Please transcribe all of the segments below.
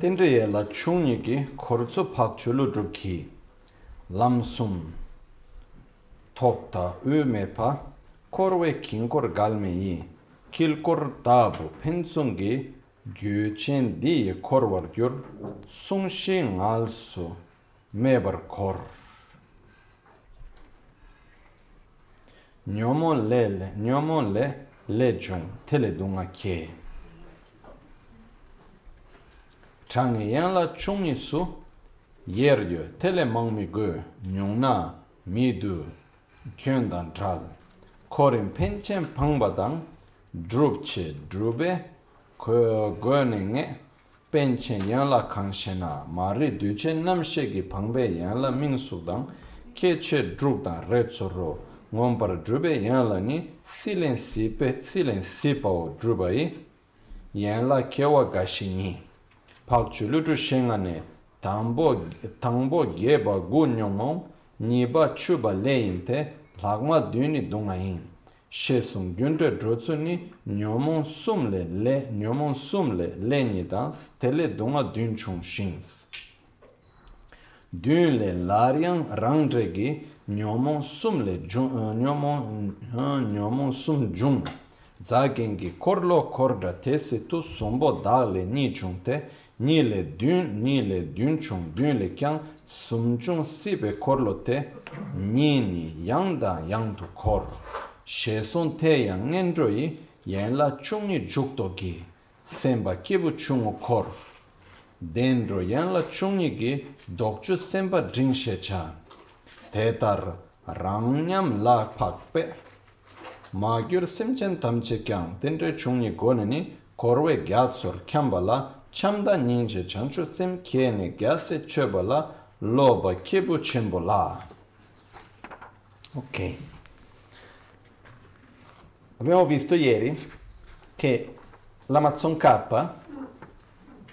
Tendriye la chungye ki khortsu pak chulu drupki lamsum topta u me pa korwe kinkor galme yi kilkor tabu pensung ki gyuchen di korwar gyur sungshi ngal su mebar kor. Nyomo le le, nyomo le le chung tele dunga kye. changi yanla chungi su yeryo tele mangmi go nyungna midu kyundan chal korin penchen pangbadang drupche drube ko goninge penchen yanla kangshena mari duche namshegi pangbe yanla mingsudang keche drupdan retsoro ngombar drube yanla ni silen sipe silen sipao drubayi yanla kewa gashini pal chulu tu shengane tangbo tangbo geba gu nyongmo niba chuba leyin te lagma duni dungayin she sum gyunte drotsu ni nyomon sumle le nyomon sumle le ni dan stele dunga dun chung shins dun le larian rang dregi nyomon sumle nyomon nyomon sum jung. Zagengi korlo korda te se tu sombo dale ni chung te ni le dun, ni le dun chung, dun le kyang, sum chung si be kor lo te, ni ni yang da yang tu kor. She son te yang ngen dro yi, yen la chung ni juk to gi, sem ba ki bu chung o kor. Den dro yen la chung ni gi, dok chu sem ba dring she cha. Te tar rang nyam la pak pe. Ma gyur sim chen tam che kyang, den dre chung ni go ne ni korwe gyat sur kyamba la, sor kyam ba la chamda nyingje chanchu sem kiene gyase chöba la loba kibu chenbo la. Ok. Abbiamo visto ieri che l'Amazon K,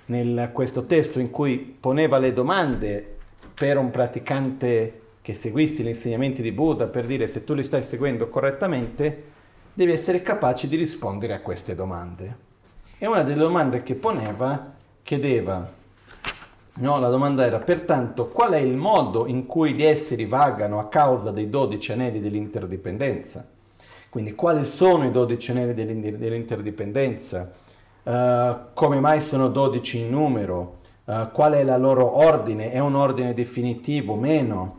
nel questo testo in cui poneva le domande per un praticante che seguisse gli insegnamenti di Buddha per dire se tu li stai seguendo correttamente, devi essere capace di rispondere a queste domande. E una delle domande che poneva chiedeva, no, la domanda era, pertanto, qual è il modo in cui gli esseri vagano a causa dei dodici anelli dell'interdipendenza? Quindi quali sono i dodici anelli dell'interdipendenza? Uh, come mai sono dodici in numero? Uh, qual è la loro ordine? È un ordine definitivo? Meno?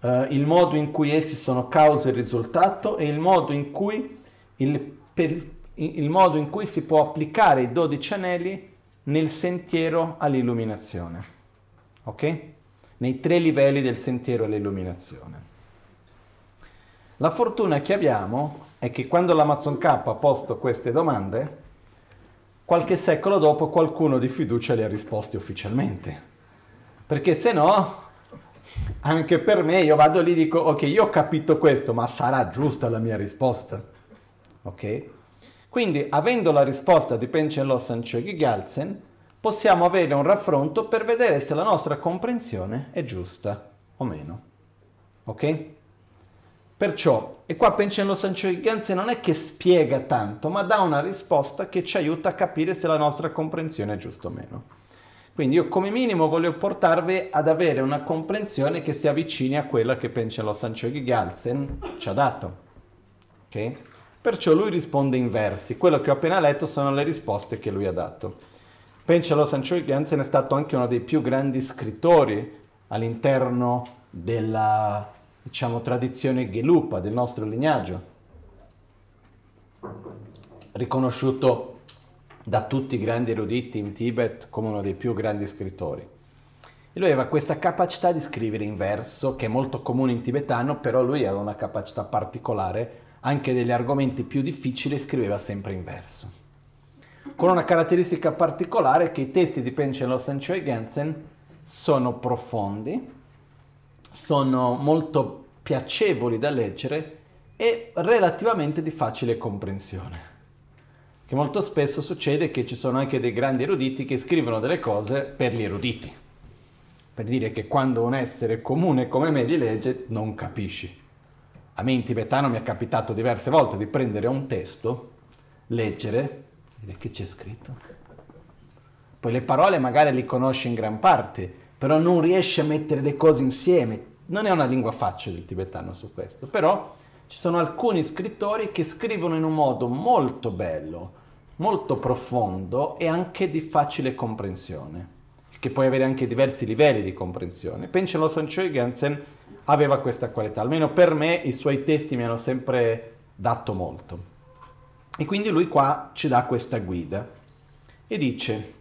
Uh, il modo in cui essi sono causa e risultato e il modo in cui il, per, il modo in cui si può applicare i dodici anelli nel sentiero all'illuminazione. Ok? Nei tre livelli del sentiero all'illuminazione. La fortuna che abbiamo è che quando l'Amazon K ha posto queste domande, qualche secolo dopo qualcuno di fiducia le ha risposte ufficialmente. Perché se no, anche per me, io vado lì e dico, ok, io ho capito questo, ma sarà giusta la mia risposta? Ok? Quindi, avendo la risposta di Penchen Lossan Chögy Gyaltsen, possiamo avere un raffronto per vedere se la nostra comprensione è giusta o meno. Ok? Perciò, e qua Penchen Lossan Chögy Gyaltsen non è che spiega tanto, ma dà una risposta che ci aiuta a capire se la nostra comprensione è giusta o meno. Quindi io come minimo voglio portarvi ad avere una comprensione che si avvicini a quella che Penchen Lossan Chögy Gyaltsen ci ha dato. Ok? Perciò lui risponde in versi. Quello che ho appena letto sono le risposte che lui ha dato. Pencelo Sancho Jansen è stato anche uno dei più grandi scrittori all'interno della diciamo, tradizione Gelupa, del nostro lignaggio. Riconosciuto da tutti i grandi eruditi in Tibet come uno dei più grandi scrittori. E lui aveva questa capacità di scrivere in verso, che è molto comune in tibetano, però lui aveva una capacità particolare anche degli argomenti più difficili scriveva sempre in verso. Con una caratteristica particolare che i testi di Penchen Lawson e Gensen sono profondi, sono molto piacevoli da leggere e relativamente di facile comprensione. Che molto spesso succede che ci sono anche dei grandi eruditi che scrivono delle cose per gli eruditi. Per dire che quando un essere comune come me li legge non capisci. A me in tibetano mi è capitato diverse volte di prendere un testo, leggere, dire che c'è scritto. Poi le parole magari le conosci in gran parte, però non riesci a mettere le cose insieme. Non è una lingua facile il tibetano su questo, però ci sono alcuni scrittori che scrivono in un modo molto bello, molto profondo e anche di facile comprensione, che puoi avere anche diversi livelli di comprensione. Pencelo Sanchoi Gansen aveva questa qualità, almeno per me i suoi testi mi hanno sempre dato molto. E quindi lui qua ci dà questa guida e dice.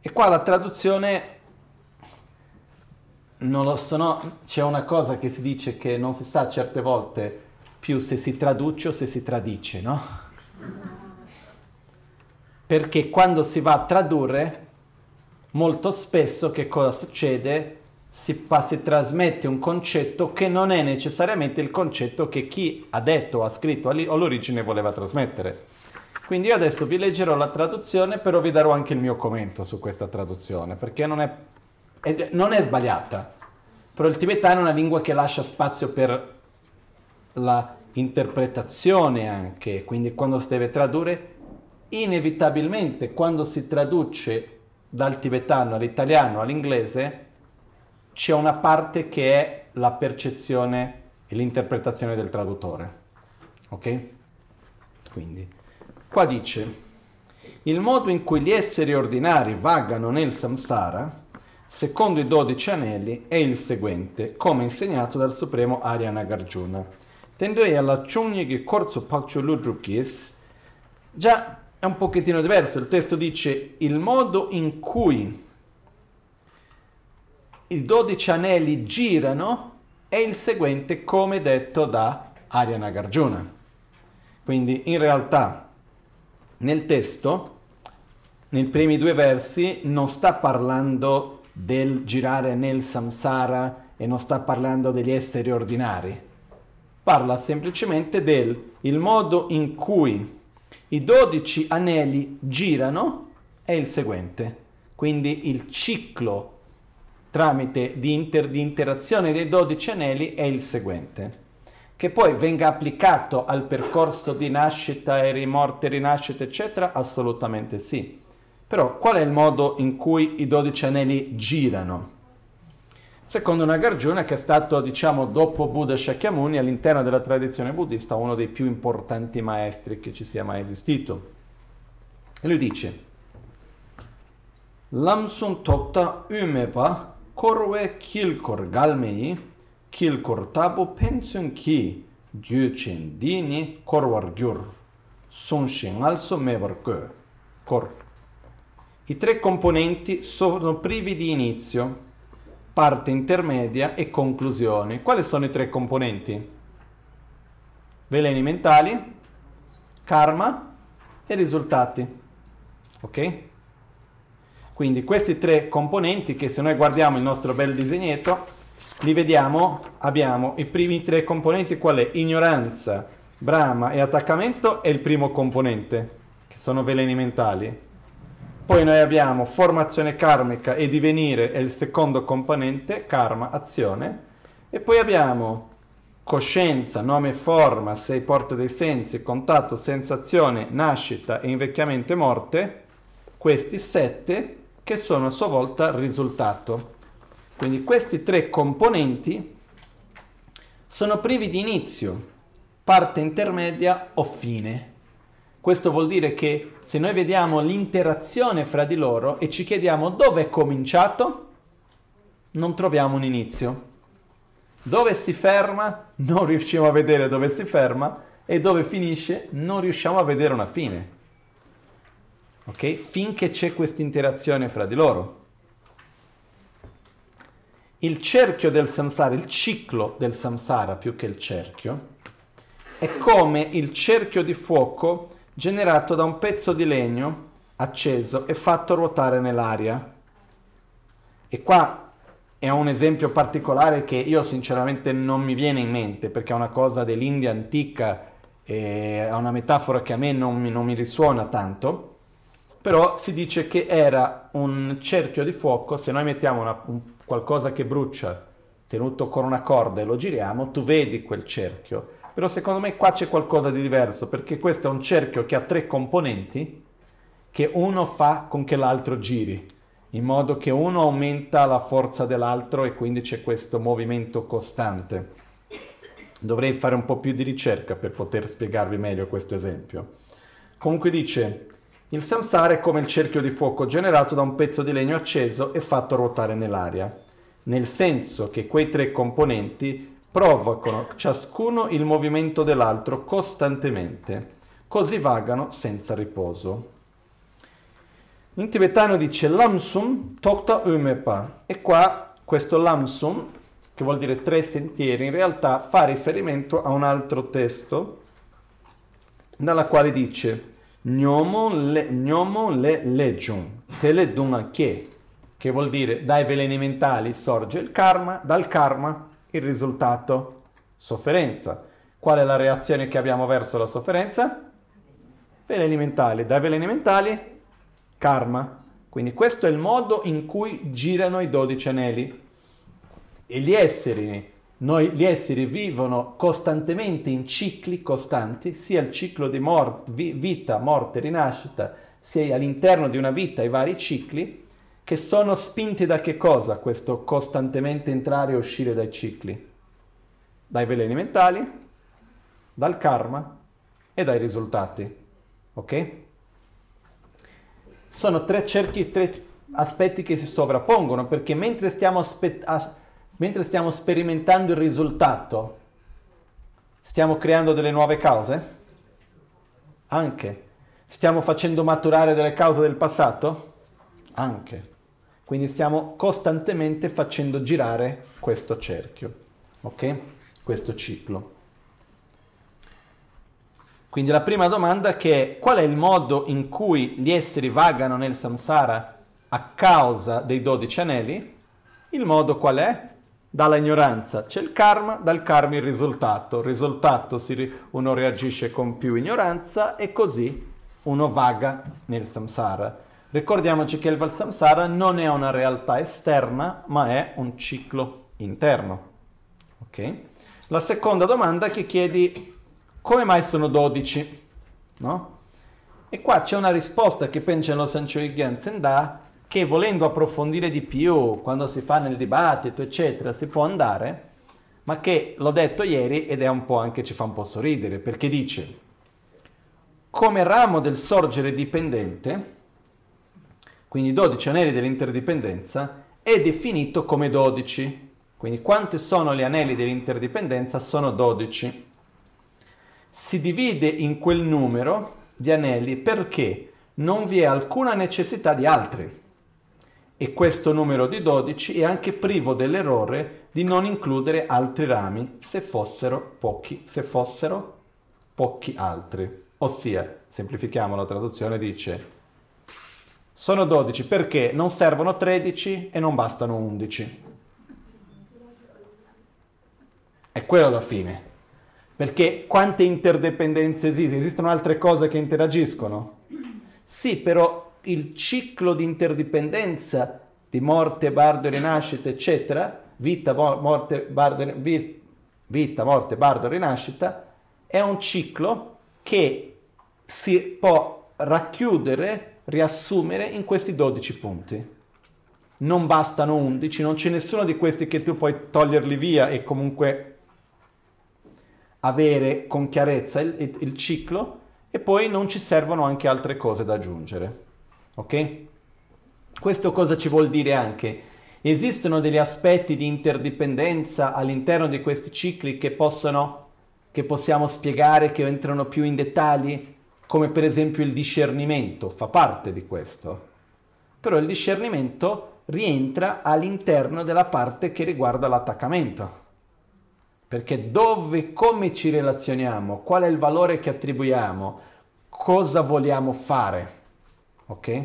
E qua la traduzione non lo so, no, c'è una cosa che si dice che non si sa certe volte più se si traduce o se si tradice, no? Perché quando si va a tradurre, molto spesso che cosa succede? Si, si, trasmette un concetto che non è necessariamente il concetto che chi ha detto ha scritto all'origine voleva trasmettere. Quindi io adesso vi leggerò la traduzione, però vi darò anche il mio commento su questa traduzione, perché non è ed non è sbagliata, però il tibetano è una lingua che lascia spazio per la interpretazione anche, quindi quando si deve tradurre, inevitabilmente quando si traduce dal tibetano all'italiano all'inglese, c'è una parte che è la percezione e l'interpretazione del traduttore. Ok? Quindi, qua dice, il modo in cui gli esseri ordinari vagano nel samsara secondo i dodici anelli, è il seguente, come insegnato dal Supremo Arya Nagarjuna. Tendrei alla Chungyigi Korzo Pakcho Lujukis, già è un pochettino diverso, il testo dice il modo in cui i dodici anelli girano è il seguente, come detto da Arya Nagarjuna. Quindi in realtà nel testo, nei primi due versi, non sta parlando del girare nel samsara e non sta parlando degli esseri ordinari. Parla semplicemente del modo in cui i dodici anelli girano è il seguente. Quindi il ciclo tramite di, inter, di interazione dei dodici anelli è il seguente. Che poi venga applicato al percorso di nascita e rimorte, rinascita, eccetera, assolutamente sì. Però qual è il modo in cui i dodici anelli girano? Secondo una Nagarjuna che è stato, diciamo, dopo Buddha Shakyamuni all'interno della tradizione buddista uno dei più importanti maestri che ci sia mai esistito. E lui dice Lamsun tokta umepa korwe kilkor galmei kilkor tabo pensun ki gyuchen dini korwar gyur sunshin also mevar kor i tre componenti sono privi di inizio, parte intermedia e conclusione. Quali sono i tre componenti? Veleni mentali, karma e risultati. Ok? Quindi questi tre componenti che se noi guardiamo il nostro bel disegnetto, li vediamo, abbiamo i primi tre componenti, qual è? Ignoranza, brama e attaccamento è il primo componente, che sono veleni mentali. Poi noi abbiamo formazione karmica e divenire è il secondo componente, karma, azione. E poi abbiamo coscienza, nome e forma, sei porte dei sensi, contatto, sensazione, nascita e invecchiamento e morte. Questi sette che sono a sua volta risultato. Quindi questi tre componenti sono privi di inizio, parte intermedia o fine. Questo vuol dire che se noi vediamo l'interazione fra di loro e ci chiediamo dove è cominciato, non troviamo un inizio. Dove si ferma, non riusciamo a vedere dove si ferma e dove finisce, non riusciamo a vedere una fine. Ok? Finché c'è questa interazione fra di loro. Il cerchio del samsara, il ciclo del samsara più che il cerchio, è come il cerchio di fuoco generato da un pezzo di legno acceso e fatto ruotare nell'aria. E qua è un esempio particolare che io sinceramente non mi viene in mente perché è una cosa dell'India antica, è una metafora che a me non mi, non mi risuona tanto, però si dice che era un cerchio di fuoco, se noi mettiamo una, un, qualcosa che brucia tenuto con una corda e lo giriamo, tu vedi quel cerchio Però secondo me qua c'è qualcosa di diverso, perché questo è un cerchio che ha tre componenti che uno fa con che l'altro giri, in modo che uno aumenta la forza dell'altro e quindi c'è questo movimento costante. Dovrei fare un po' più di ricerca per poter spiegarvi meglio questo esempio. Comunque dice, il samsara è come il cerchio di fuoco generato da un pezzo di legno acceso e fatto ruotare nell'aria, nel senso che quei tre componenti provocano ciascuno il movimento dell'altro costantemente, così vagano senza riposo. In tibetano dice Lamsum Tokta Umepa e qua questo Lamsum, che vuol dire tre sentieri, in realtà fa riferimento a un altro testo nella quale dice Gnomo le, gnomo le legion, teleduna che, che vuol dire dai veleni mentali sorge il karma, dal karma il risultato sofferenza. Qual è la reazione che abbiamo verso la sofferenza? Veleni mentali. Dai veleni mentali, karma. Quindi questo è il modo in cui girano i dodici anelli. E gli esseri, noi, gli esseri vivono costantemente in cicli costanti, sia il ciclo di mor- vi- vita, morte, rinascita, sia all'interno di una vita i vari cicli, che sono spinti da che cosa questo costantemente entrare e uscire dai cicli? Dai veleni mentali, dal karma e dai risultati. Ok? Sono tre cerchi, tre aspetti che si sovrappongono perché mentre stiamo, aspe- as- mentre stiamo sperimentando il risultato, stiamo creando delle nuove cause? Anche. Stiamo facendo maturare delle cause del passato? Anche. Quindi stiamo costantemente facendo girare questo cerchio, ok? Questo ciclo. Quindi la prima domanda che è qual è il modo in cui gli esseri vagano nel samsara a causa dei dodici anelli? Il modo qual è? Dalla ignoranza c'è il karma, dal karma il risultato. Il risultato si, uno reagisce con più ignoranza e così uno vaga nel samsara. Ricordiamoci che il Valsamsara non è una realtà esterna, ma è un ciclo interno. Ok? La seconda domanda che chiedi, come mai sono 12? No? E qua c'è una risposta che pensa lo Sanchoi Gensen dà, che volendo approfondire di più, quando si fa nel dibattito, eccetera, si può andare, ma che l'ho detto ieri ed è un po' anche ci fa un po' sorridere, perché dice, come ramo del sorgere dipendente, quindi 12 anelli dell'interdipendenza, è definito come 12. Quindi quanti sono gli anelli dell'interdipendenza? Sono 12. Si divide in quel numero di anelli perché non vi è alcuna necessità di altri. E questo numero di 12 è anche privo dell'errore di non includere altri rami se fossero pochi, se fossero pochi altri. Ossia, semplifichiamo la traduzione, dice sono 12 perché non servono 13 e non bastano 11. È quello alla fine. Perché quante interdipendenze esistono? Esistono altre cose che interagiscono? Sì, però il ciclo di interdipendenza di morte, bardo, rinascita, eccetera, vita, morte, bardo, vita, morte, bardo, rinascita, è un ciclo che si può racchiudere riassumere in questi 12 punti. Non bastano 11, non c'è nessuno di questi che tu puoi toglierli via e comunque avere con chiarezza il, il, ciclo e poi non ci servono anche altre cose da aggiungere. Ok? Questo cosa ci vuol dire anche? Esistono degli aspetti di interdipendenza all'interno di questi cicli che, possono, che possiamo spiegare, che entrano più in dettagli? Come per esempio il discernimento, fa parte di questo. Però il discernimento rientra all'interno della parte che riguarda l'attaccamento. Perché dove, come ci relazioniamo, qual è il valore che attribuiamo, cosa vogliamo fare. Ok?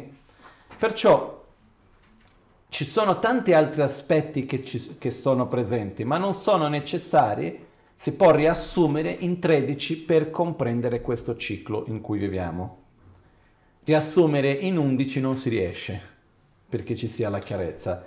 Perciò ci sono tanti altri aspetti che, ci, che sono presenti, ma non sono necessari si può riassumere in 13 per comprendere questo ciclo in cui viviamo. Riassumere in 11 non si riesce perché ci sia la chiarezza.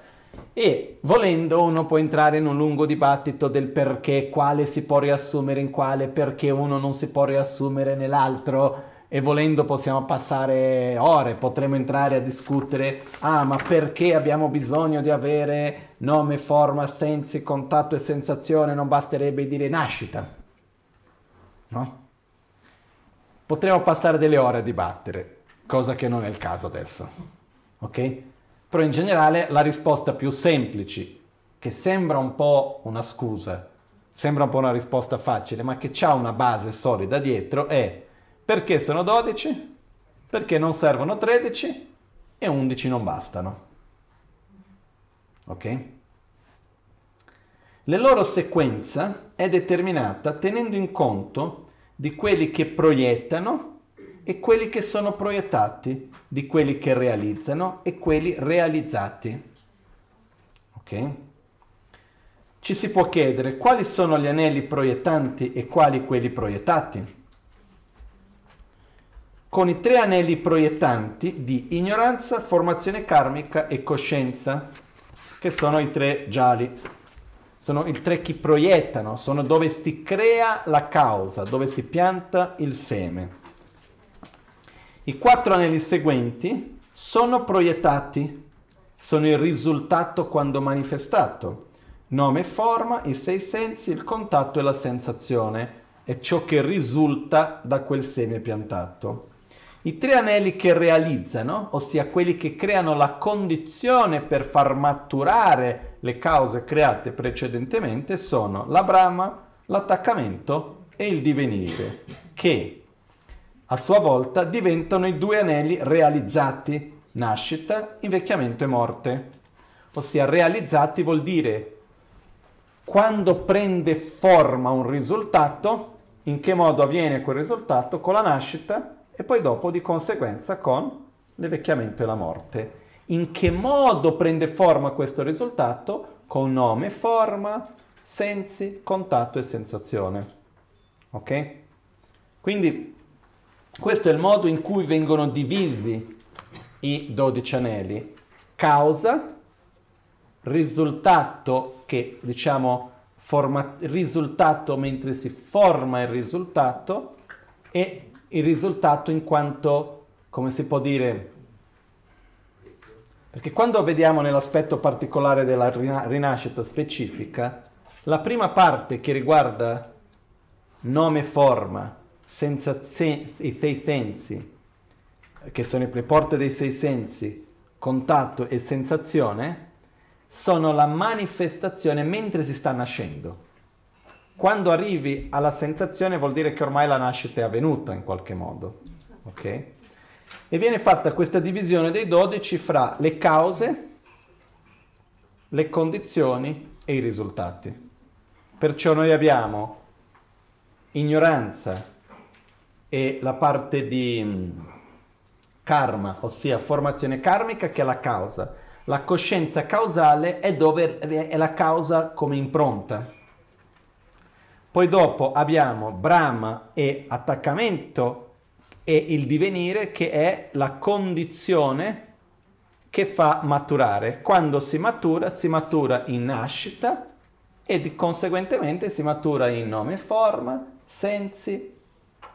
E volendo uno può entrare in un lungo dibattito del perché, quale si può riassumere in quale, perché uno non si può riassumere nell'altro e volendo possiamo passare ore, potremmo entrare a discutere, ah ma perché abbiamo bisogno di avere nome, forma, sensi, contatto e sensazione, non basterebbe dire nascita, no? Potremmo passare delle ore a dibattere, cosa che non è il caso adesso, ok? Però in generale la risposta più semplice, che sembra un po' una scusa, sembra un po' una risposta facile, ma che ha una base solida dietro, è perché sono 12, perché non servono 13 e 11 non bastano. Ok? La loro sequenza è determinata tenendo in conto di quelli che proiettano e quelli che sono proiettati, di quelli che realizzano e quelli realizzati. Ok? Ci si può chiedere quali sono gli anelli proiettanti e quali quelli proiettati. Con i tre anelli proiettanti di ignoranza, formazione karmica e coscienza, che sono i tre gialli. Sono i tre che proiettano, sono dove si crea la causa, dove si pianta il seme. I quattro anelli seguenti sono proiettati, sono il risultato quando manifestato. Nome e forma, i sei sensi, il contatto e la sensazione è ciò che risulta da quel seme piantato. I tre anelli che realizzano, ossia quelli che creano la condizione per far maturare le cause create precedentemente, sono la brama, l'attaccamento e il divenire, che a sua volta diventano i due anelli realizzati, nascita, invecchiamento e morte. Ossia realizzati vuol dire quando prende forma un risultato, in che modo avviene quel risultato con la nascita e poi dopo di conseguenza con l'invecchiamento e la morte. In che modo prende forma questo risultato? Con nome, forma, sensi, contatto e sensazione. Ok? Quindi questo è il modo in cui vengono divisi i 12 anelli. Causa, risultato che diciamo forma, risultato mentre si forma il risultato e il risultato in quanto, come si può dire, perché quando vediamo nell'aspetto particolare della rinascita specifica, la prima parte che riguarda nome forma, senza sen- i sei sensi, che sono le porte dei sei sensi, contatto e sensazione, sono la manifestazione mentre si sta nascendo. Quando arrivi alla sensazione vuol dire che ormai la nascita è avvenuta in qualche modo. Ok? E viene fatta questa divisione dei dodici fra le cause, le condizioni e i risultati. Perciò noi abbiamo ignoranza, e la parte di mm, karma, ossia formazione karmica che è la causa. La coscienza causale è, dove è la causa come impronta. Poi dopo abbiamo Brahma e attaccamento e il divenire che è la condizione che fa maturare. Quando si matura, si matura in nascita e conseguentemente si matura in nome, forma, sensi,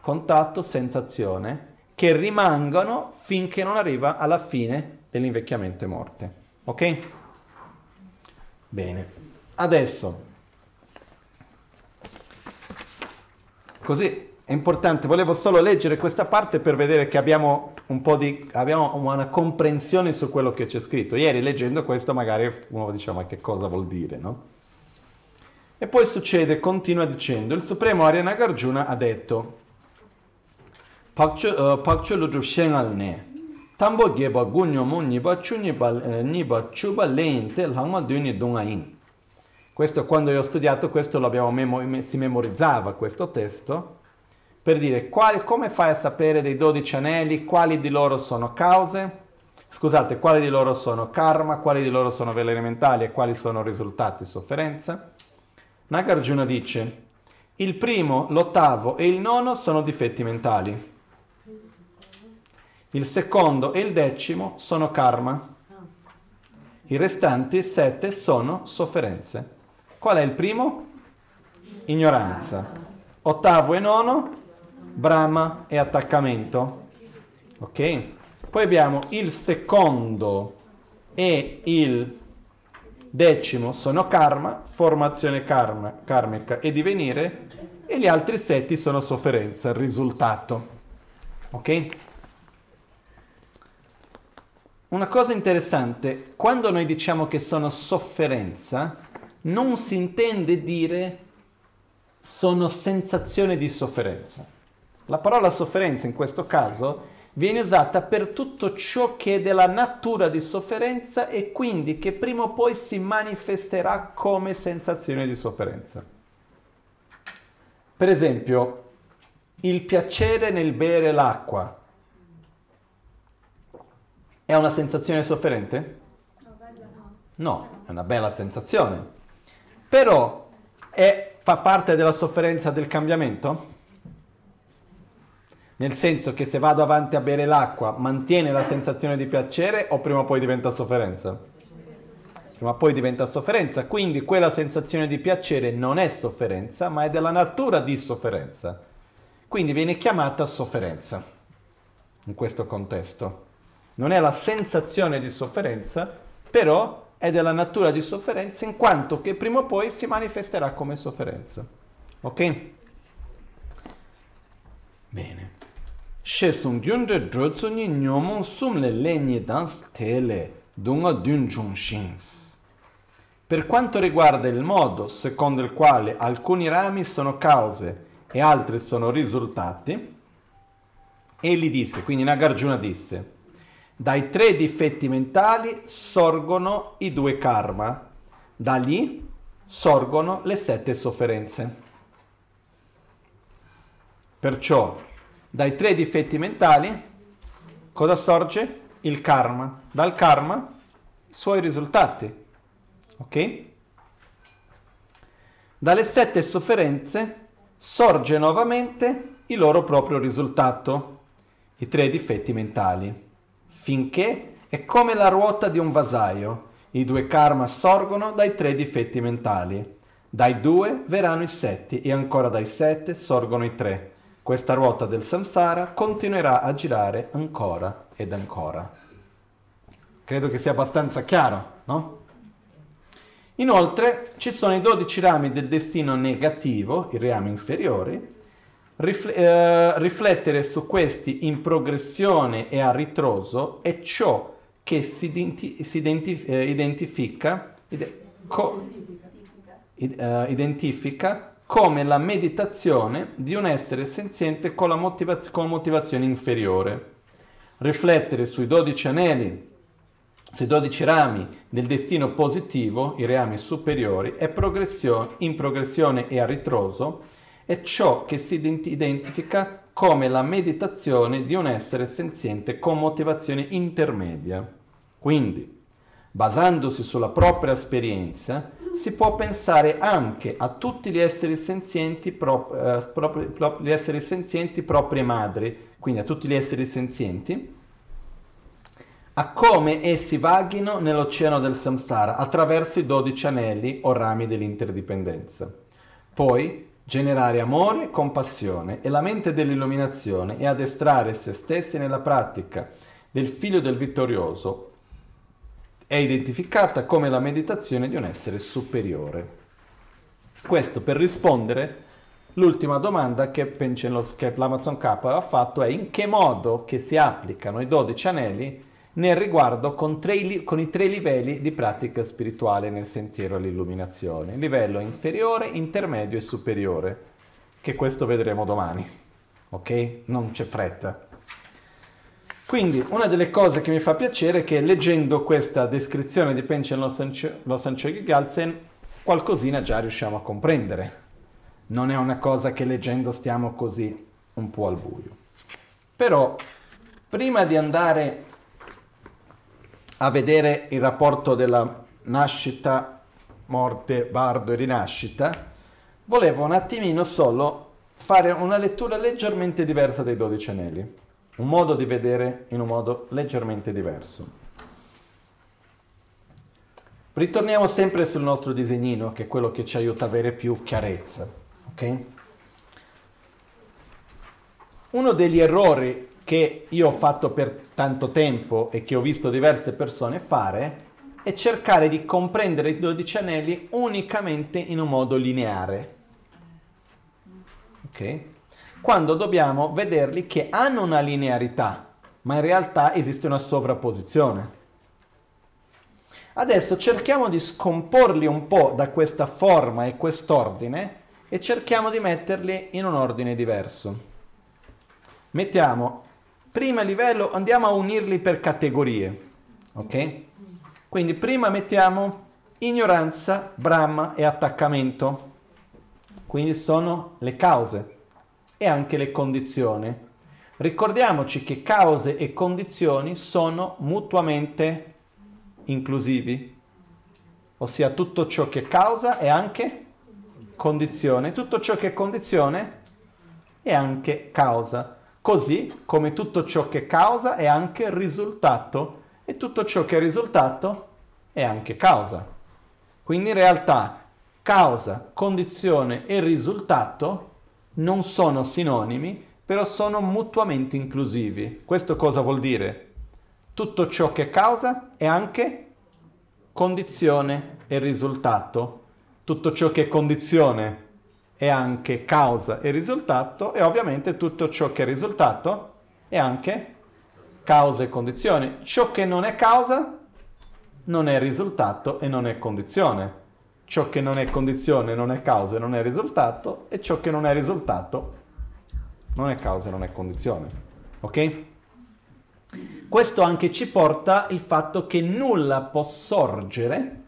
contatto, sensazione, che rimangono finché non arriva alla fine dell'invecchiamento e morte. Ok? Bene. Adesso, così è importante, volevo solo leggere questa parte per vedere che abbiamo un po' di, abbiamo una comprensione su quello che c'è scritto. Ieri leggendo questo magari uno diceva ma che cosa vuol dire, no? E poi succede, continua dicendo, il Supremo Ariana Gargiuna ha detto, pakcho lo shengal ne tambo geba gunyo mo nipa chu nipa nipa chuba lente langma duni dunga in questo quando io ho studiato questo memo, si memorizzava questo testo per dire qual, come fai a sapere dei 12 anelli quali di loro sono cause scusate quali di loro sono karma quali di loro sono veleni mentali e quali sono risultati sofferenza Nagarjuna dice il primo, l'ottavo e il nono sono difetti mentali il secondo e il decimo sono karma. I restanti sette sono sofferenze. Qual è il primo? Ignoranza. Ottavo e nono? Brahma e attaccamento. Ok? Poi abbiamo il secondo e il decimo sono karma, formazione karma, karmica e divenire, e gli altri sette sono sofferenza, risultato. Ok? Una cosa interessante, quando noi diciamo che sono sofferenza, non si intende dire sono sensazione di sofferenza. La parola sofferenza in questo caso viene usata per tutto ciò che è della natura di sofferenza e quindi che prima o poi si manifesterà come sensazione di sofferenza. Per esempio, il piacere nel bere l'acqua è una sensazione sofferente? No, è una bella sensazione. Però è, fa parte della sofferenza del cambiamento? Nel senso che se vado avanti a bere l'acqua mantiene la sensazione di piacere o prima o poi diventa sofferenza? Prima o poi diventa sofferenza, quindi quella sensazione di piacere non è sofferenza, ma è della natura di sofferenza. Quindi viene chiamata sofferenza in questo contesto non è la sensazione di sofferenza, però è della natura di sofferenza in quanto che prima o poi si manifesterà come sofferenza. Ok? Bene. Shesung gyunde drotsuni nyomon sumle legni dans tele dunga dun shins. Per quanto riguarda il modo secondo il quale alcuni rami sono cause e altri sono risultati, egli disse, quindi Nagarjuna disse, dai tre difetti mentali sorgono i due karma, da lì sorgono le sette sofferenze. Perciò, dai tre difetti mentali, cosa sorge? Il karma. Dal karma, i suoi risultati. Ok? Dalle sette sofferenze sorge nuovamente il loro proprio risultato, i tre difetti mentali finché è come la ruota di un vasaio. I due karma sorgono dai tre difetti mentali. Dai due verranno i sette e ancora dai sette sorgono i tre. Questa ruota del samsara continuerà a girare ancora ed ancora. Credo che sia abbastanza chiaro, no? Inoltre ci sono i dodici rami del destino negativo, i rami inferiori, Rifle- eh, riflettere su questi in progressione e a ritroso è ciò che si, identi- si identif- eh, identifica, ide- co- id- uh, identifica, come la meditazione di un essere senziente con motivaz- con motivazione inferiore. Riflettere sui dodici anelli, sui dodici rami del destino positivo, i rami superiori, è progressione, in progressione e a ritroso, è ciò che si identifica come la meditazione di un essere senziente con motivazione intermedia. Quindi, basandosi sulla propria esperienza, si può pensare anche a tutti gli esseri senzienti, pro, eh, propri, pro, gli esseri senzienti proprie madri, quindi a tutti gli esseri senzienti, a come essi vaghino nell'oceano del samsara attraverso i dodici anelli o rami dell'interdipendenza. Poi generare amore compassione e la mente dell'illuminazione e addestrare se stessi nella pratica del figlio del vittorioso è identificata come la meditazione di un essere superiore. Questo per rispondere l'ultima domanda che, che l'Amazon K ha fatto è in che modo che si applicano i 12 anelli nel riguardo con, tre, con, i tre livelli di pratica spirituale nel sentiero all'illuminazione, livello inferiore, intermedio e superiore, che questo vedremo domani, ok? Non c'è fretta. Quindi una delle cose che mi fa piacere è che leggendo questa descrizione di Penchen Losancheghi Galsen qualcosina già riusciamo a comprendere. Non è una cosa che leggendo stiamo così un po' al buio. Però prima di andare a vedere il rapporto della nascita, morte, bardo e rinascita, volevo un attimino solo fare una lettura leggermente diversa dei dodici anelli, un modo di vedere in un modo leggermente diverso. Ritorniamo sempre sul nostro disegnino, che è quello che ci aiuta a avere più chiarezza. ok? Uno degli errori che io ho fatto per tanto tempo e che ho visto diverse persone fare è cercare di comprendere i dodici anelli unicamente in un modo lineare. Ok? Quando dobbiamo vederli che hanno una linearità, ma in realtà esiste una sovrapposizione. Adesso cerchiamo di scomporli un po' da questa forma e quest'ordine e cerchiamo di metterli in un ordine diverso. Mettiamo prima livello, andiamo a unirli per categorie, ok? Quindi prima mettiamo ignoranza, Brahma e attaccamento, quindi sono le cause e anche le condizioni. Ricordiamoci che cause e condizioni sono mutuamente inclusivi, ossia tutto ciò che causa è anche condizione, tutto ciò che è condizione è anche causa, così come tutto ciò che causa è anche risultato e tutto ciò che è risultato è anche causa. Quindi in realtà causa, condizione e risultato non sono sinonimi, però sono mutuamente inclusivi. Questo cosa vuol dire? Tutto ciò che causa è anche condizione e risultato. Tutto ciò che è condizione è anche causa e risultato e ovviamente tutto ciò che è risultato è anche causa e condizione. Ciò che non è causa non è risultato e non è condizione. Ciò che non è condizione non è causa e non è risultato e ciò che non è risultato non è causa e non è condizione. Ok? Questo anche ci porta il fatto che nulla può sorgere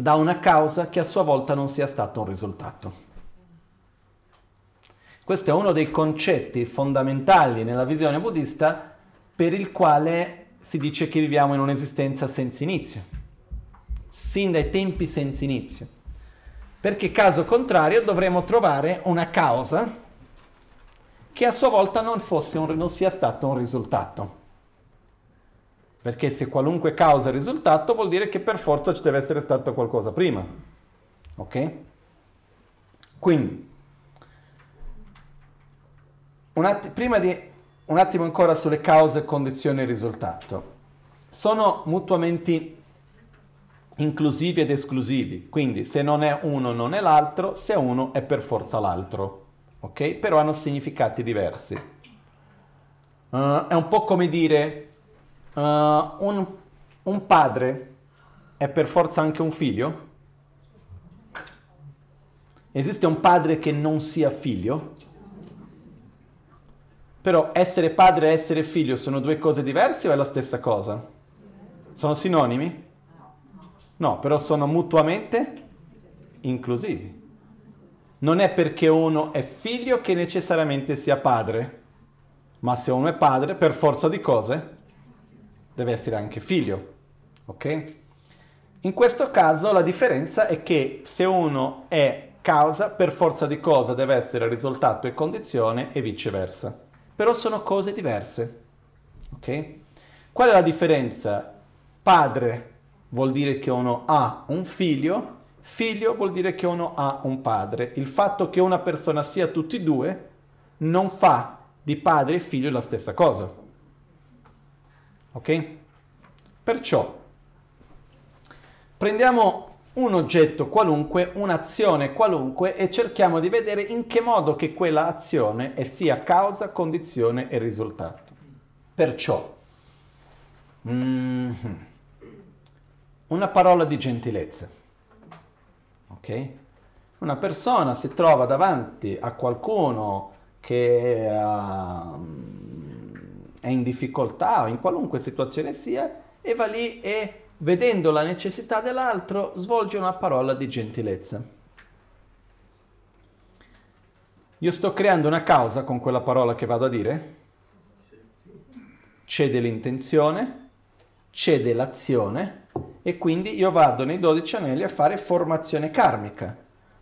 da una causa che a sua volta non sia stato un risultato. Questo è uno dei concetti fondamentali nella visione buddista per il quale si dice che viviamo in un'esistenza senza inizio, sin dai tempi senza inizio. Perché caso contrario dovremo trovare una causa che a sua volta non, un, non sia stato un risultato. Perché se qualunque causa è risultato vuol dire che per forza ci deve essere stato qualcosa prima. Ok? Quindi, un att- prima di un attimo ancora sulle cause, condizioni e risultato. Sono mutuamente inclusivi ed esclusivi, quindi se non è uno non è l'altro, se è uno è per forza l'altro ok? Però hanno significati diversi. Uh, è un po' come dire uh, un, un padre è per forza anche un figlio? Esiste un padre che non sia figlio? Però essere padre e essere figlio sono due cose diverse o è la stessa cosa? Sono sinonimi? No, però sono mutuamente inclusivi. Non è perché uno è figlio che necessariamente sia padre, ma se uno è padre, per forza di cose, deve essere anche figlio. Ok? In questo caso la differenza è che se uno è causa, per forza di cosa deve essere risultato e condizione e viceversa. Però sono cose diverse. Ok? Qual è la differenza? Padre vuol dire che uno ha un figlio Figlio vuol dire che uno ha un padre. Il fatto che una persona sia tutti e due non fa di padre e figlio la stessa cosa. Ok? Perciò prendiamo un oggetto qualunque, un'azione qualunque e cerchiamo di vedere in che modo che quella azione è sia causa, condizione e risultato. Perciò, mm-hmm, una parola di gentilezza. Ok? Una persona si trova davanti a qualcuno che uh, è in difficoltà o in qualunque situazione sia e va lì e vedendo la necessità dell'altro svolge una parola di gentilezza. Io sto creando una causa con quella parola che vado a dire? C'è dell'intenzione, c'è dell'azione e quindi io vado nei 12 anelli a fare formazione karmica.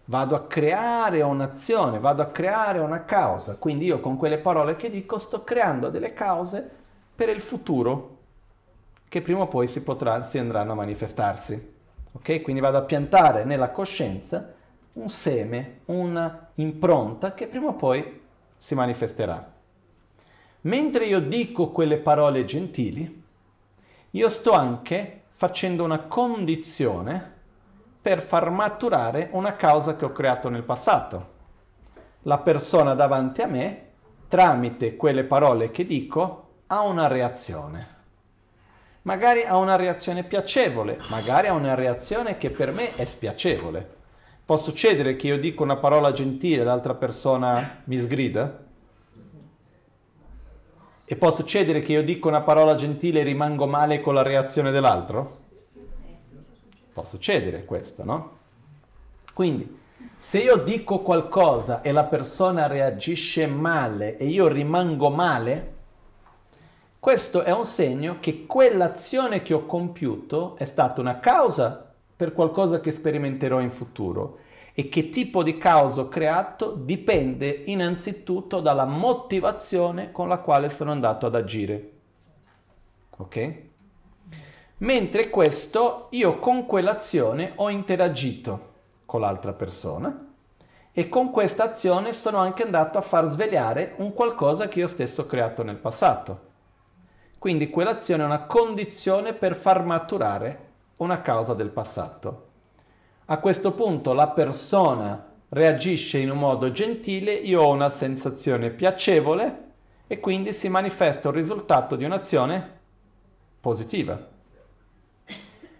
Vado a creare un'azione, vado a creare una causa. Quindi io con quelle parole che dico sto creando delle cause per il futuro che prima o poi si, potrà, si andranno a manifestarsi. Ok? Quindi vado a piantare nella coscienza un seme, una impronta che prima o poi si manifesterà. Mentre io dico quelle parole gentili, io sto anche facendo una condizione per far maturare una causa che ho creato nel passato. La persona davanti a me, tramite quelle parole che dico, ha una reazione. Magari ha una reazione piacevole, magari ha una reazione che per me è spiacevole. Può succedere che io dico una parola gentile e l'altra persona mi sgrida? E può succedere che io dico una parola gentile e rimango male con la reazione dell'altro? Può succedere questo, no? Quindi, se io dico qualcosa e la persona reagisce male e io rimango male, questo è un segno che quell'azione che ho compiuto è stata una causa per qualcosa che sperimenterò in futuro e che tipo di causa ho creato dipende innanzitutto dalla motivazione con la quale sono andato ad agire. Ok? Mentre questo io con quell'azione ho interagito con l'altra persona e con questa azione sono anche andato a far svegliare un qualcosa che io stesso ho creato nel passato. Quindi quell'azione è una condizione per far maturare una causa del passato. A questo punto la persona reagisce in un modo gentile, io ho una sensazione piacevole e quindi si manifesta il risultato di un'azione positiva.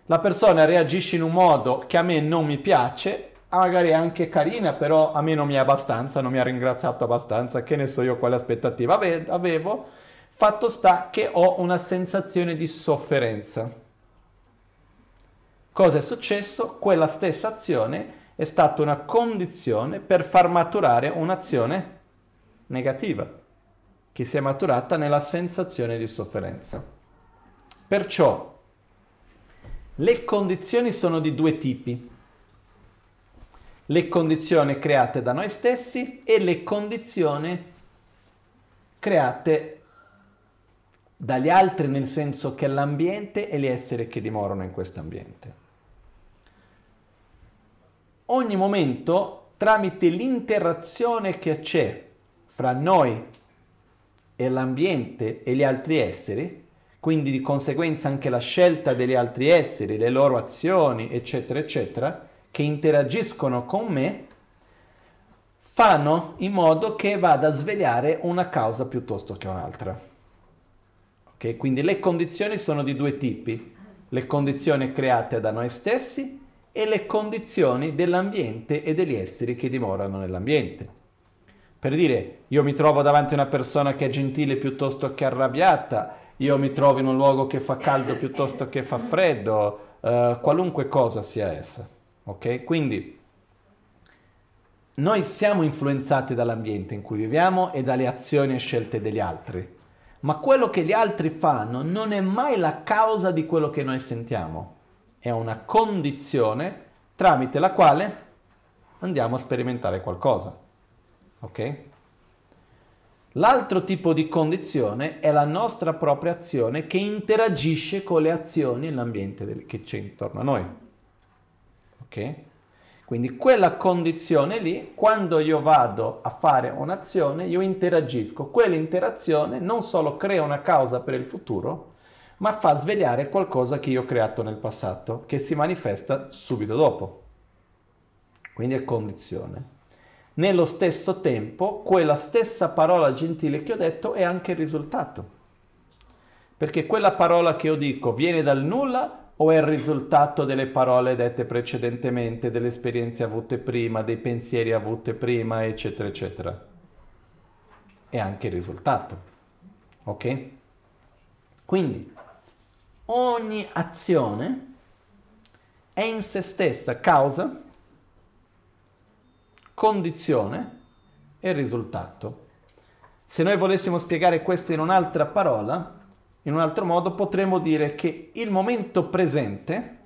La persona reagisce in un modo che a me non mi piace, magari è anche carina, però a me non mi è abbastanza, non mi ha ringraziato abbastanza, che ne so io quale aspettativa avevo, fatto sta che ho una sensazione di sofferenza. Cosa è successo? Quella stessa azione è stata una condizione per far maturare un'azione negativa, che si è maturata nella sensazione di sofferenza. Perciò le condizioni sono di due tipi. Le condizioni create da noi stessi e le condizioni create dagli altri nel senso che l'ambiente e gli esseri che dimorano in questo ambiente ogni momento tramite l'interazione che c'è fra noi e l'ambiente e gli altri esseri, quindi di conseguenza anche la scelta degli altri esseri, le loro azioni, eccetera, eccetera, che interagiscono con me, fanno in modo che vada a svegliare una causa piuttosto che un'altra. Okay? Quindi le condizioni sono di due tipi, le condizioni create da noi stessi e le condizioni dell'ambiente e degli esseri che dimorano nell'ambiente. Per dire, io mi trovo davanti a una persona che è gentile piuttosto che arrabbiata, io mi trovo in un luogo che fa caldo piuttosto che fa freddo, eh, qualunque cosa sia essa. Ok? Quindi noi siamo influenzati dall'ambiente in cui viviamo e dalle azioni e scelte degli altri, ma quello che gli altri fanno non è mai la causa di quello che noi sentiamo è una condizione tramite la quale andiamo a sperimentare qualcosa. Ok? L'altro tipo di condizione è la nostra propria azione che interagisce con le azioni e l'ambiente che c'è intorno a noi. Ok? Quindi quella condizione lì, quando io vado a fare un'azione, io interagisco. Quell'interazione non solo crea una causa per il futuro, ma fa svegliare qualcosa che io ho creato nel passato, che si manifesta subito dopo. Quindi è condizione. Nello stesso tempo, quella stessa parola gentile che ho detto è anche il risultato. Perché quella parola che io dico viene dal nulla o è il risultato delle parole dette precedentemente, delle esperienze avute prima, dei pensieri avuti prima, eccetera, eccetera. È anche il risultato. Ok? Quindi, ogni azione è in se stessa causa, condizione e risultato. Se noi volessimo spiegare questo in un'altra parola, in un altro modo, potremmo dire che il momento presente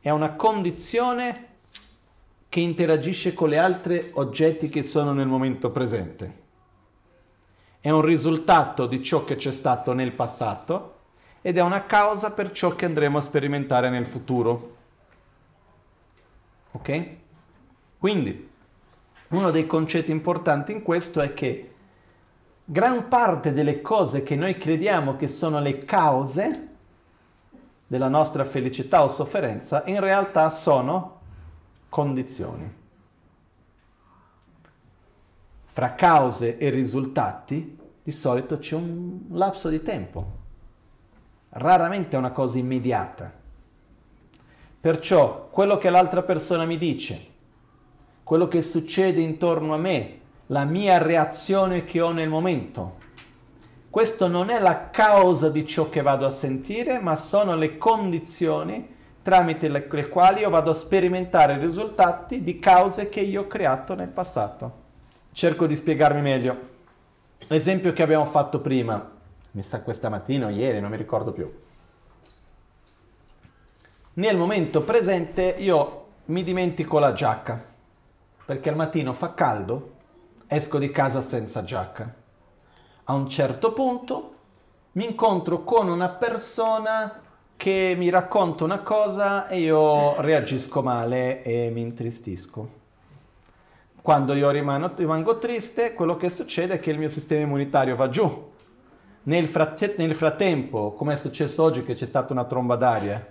è una condizione che interagisce con gli altri oggetti che sono nel momento presente. È un risultato di ciò che c'è stato nel passato ed è una causa per ciò che andremo a sperimentare nel futuro. Ok? Quindi, uno dei concetti importanti in questo è che gran parte delle cose che noi crediamo che sono le cause della nostra felicità o sofferenza in realtà sono condizioni. Fra cause e risultati di solito c'è un lapso di tempo. Raramente è una cosa immediata. Perciò quello che l'altra persona mi dice, quello che succede intorno a me, la mia reazione che ho nel momento, questo non è la causa di ciò che vado a sentire, ma sono le condizioni tramite le, le quali io vado a sperimentare risultati di cause che io ho creato nel passato. Cerco di spiegarmi meglio. L'esempio che abbiamo fatto prima, mi sa questa mattina o ieri, non mi ricordo più. Nel momento presente io mi dimentico la giacca, perché al mattino fa caldo, esco di casa senza giacca. A un certo punto mi incontro con una persona che mi racconta una cosa e io reagisco male e mi intristisco. Quando io rimano, rimango triste, quello che succede è che il mio sistema immunitario va giù. Nel, fratte- nel frattempo, come è successo oggi che c'è stata una tromba d'aria,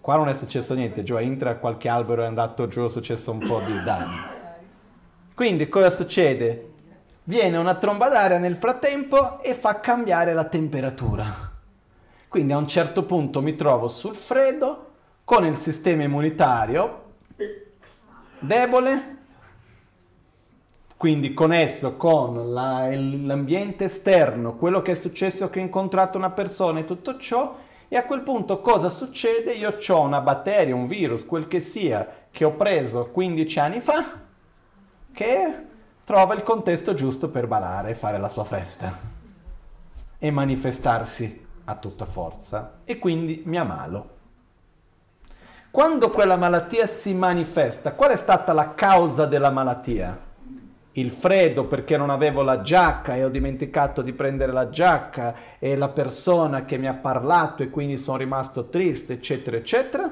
qua non è successo niente, giù a Intra qualche albero è andato giù, è successo un po' di danni. Quindi cosa succede? Viene una tromba d'aria nel frattempo e fa cambiare la temperatura. Quindi a un certo punto mi trovo sul freddo con il sistema immunitario debole, quindi connesso con la, l'ambiente esterno, quello che è successo che ho incontrato una persona e tutto ciò, e a quel punto cosa succede? Io ho una batteria, un virus, quel che sia, che ho preso 15 anni fa, che trova il contesto giusto per ballare e fare la sua festa e manifestarsi a tutta forza e quindi mi ammalo. Quando quella malattia si manifesta, qual è stata la causa della malattia? Il freddo perché non avevo la giacca e ho dimenticato di prendere la giacca e la persona che mi ha parlato e quindi sono rimasto triste, eccetera, eccetera.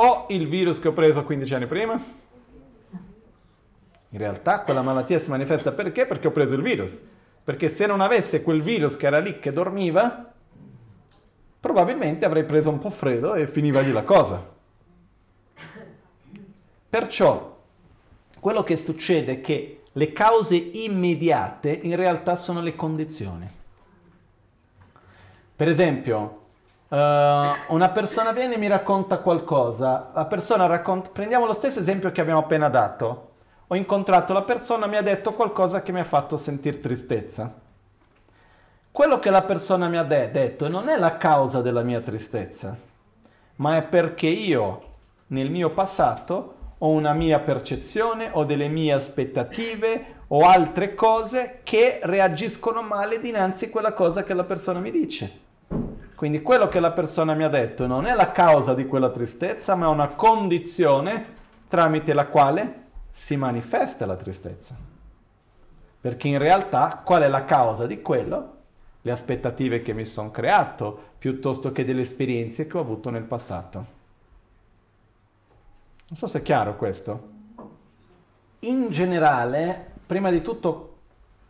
O il virus che ho preso 15 anni prima? In realtà quella malattia si manifesta perché? Perché ho preso il virus perché se non avesse quel virus che era lì che dormiva, probabilmente avrei preso un po' freddo e finiva lì la cosa. Perciò quello che succede è che le cause immediate in realtà sono le condizioni. Per esempio, uh, una persona viene e mi racconta qualcosa, la persona racconta, prendiamo lo stesso esempio che abbiamo appena dato, ho incontrato la persona, mi ha detto qualcosa che mi ha fatto sentire tristezza. Quello che la persona mi ha de- detto non è la causa della mia tristezza, ma è perché io nel mio passato ho una mia percezione, ho delle mie aspettative o altre cose che reagiscono male dinanzi a quella cosa che la persona mi dice. Quindi quello che la persona mi ha detto non è la causa di quella tristezza, ma è una condizione tramite la quale si manifesta la tristezza. Perché in realtà qual è la causa di quello? Le aspettative che mi sono creato piuttosto che delle esperienze che ho avuto nel passato. Non so se è chiaro questo. In generale, prima di tutto,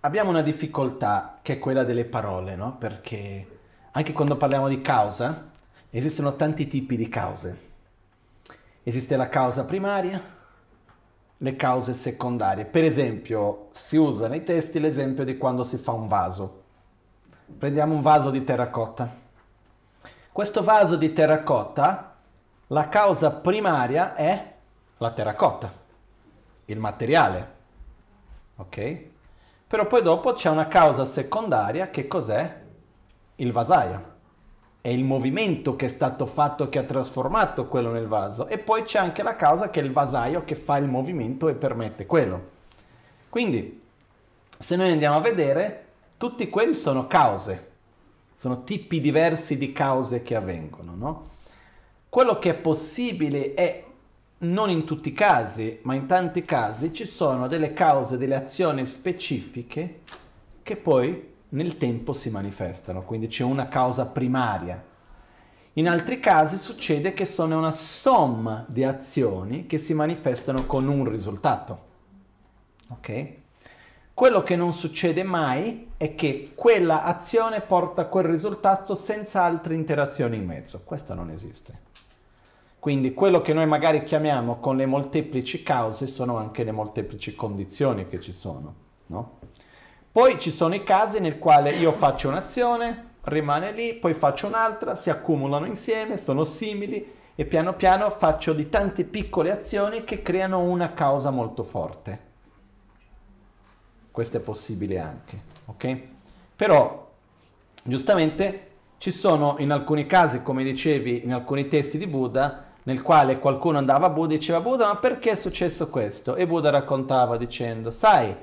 abbiamo una difficoltà che è quella delle parole, no? Perché anche quando parliamo di causa, esistono tanti tipi di cause. Esiste la causa primaria, le cause secondarie. Per esempio, si usa nei testi l'esempio di quando si fa un vaso. Prendiamo un vaso di terracotta. Questo vaso di terracotta, la causa primaria è la terracotta, il materiale. Ok? Però poi dopo c'è una causa secondaria che cos'è? Il vasaio è il movimento che è stato fatto che ha trasformato quello nel vaso e poi c'è anche la causa che è il vasaio che fa il movimento e permette quello. Quindi, se noi andiamo a vedere, tutti quelli sono cause, sono tipi diversi di cause che avvengono, no? Quello che è possibile è, non in tutti i casi, ma in tanti casi, ci sono delle cause, delle azioni specifiche che poi nel tempo si manifestano, quindi c'è una causa primaria. In altri casi succede che sono una somma di azioni che si manifestano con un risultato. Ok? Quello che non succede mai è che quella azione porta a quel risultato senza altre interazioni in mezzo. Questo non esiste. Quindi quello che noi magari chiamiamo con le molteplici cause sono anche le molteplici condizioni che ci sono. No? Poi ci sono i casi nel quale io faccio un'azione, rimane lì, poi faccio un'altra, si accumulano insieme, sono simili e piano piano faccio di tante piccole azioni che creano una causa molto forte. Questo è possibile anche, ok? Però, giustamente, ci sono in alcuni casi, come dicevi, in alcuni testi di Buddha, nel quale qualcuno andava a Buddha e diceva Buddha ma perché è successo questo? E Buddha raccontava dicendo sai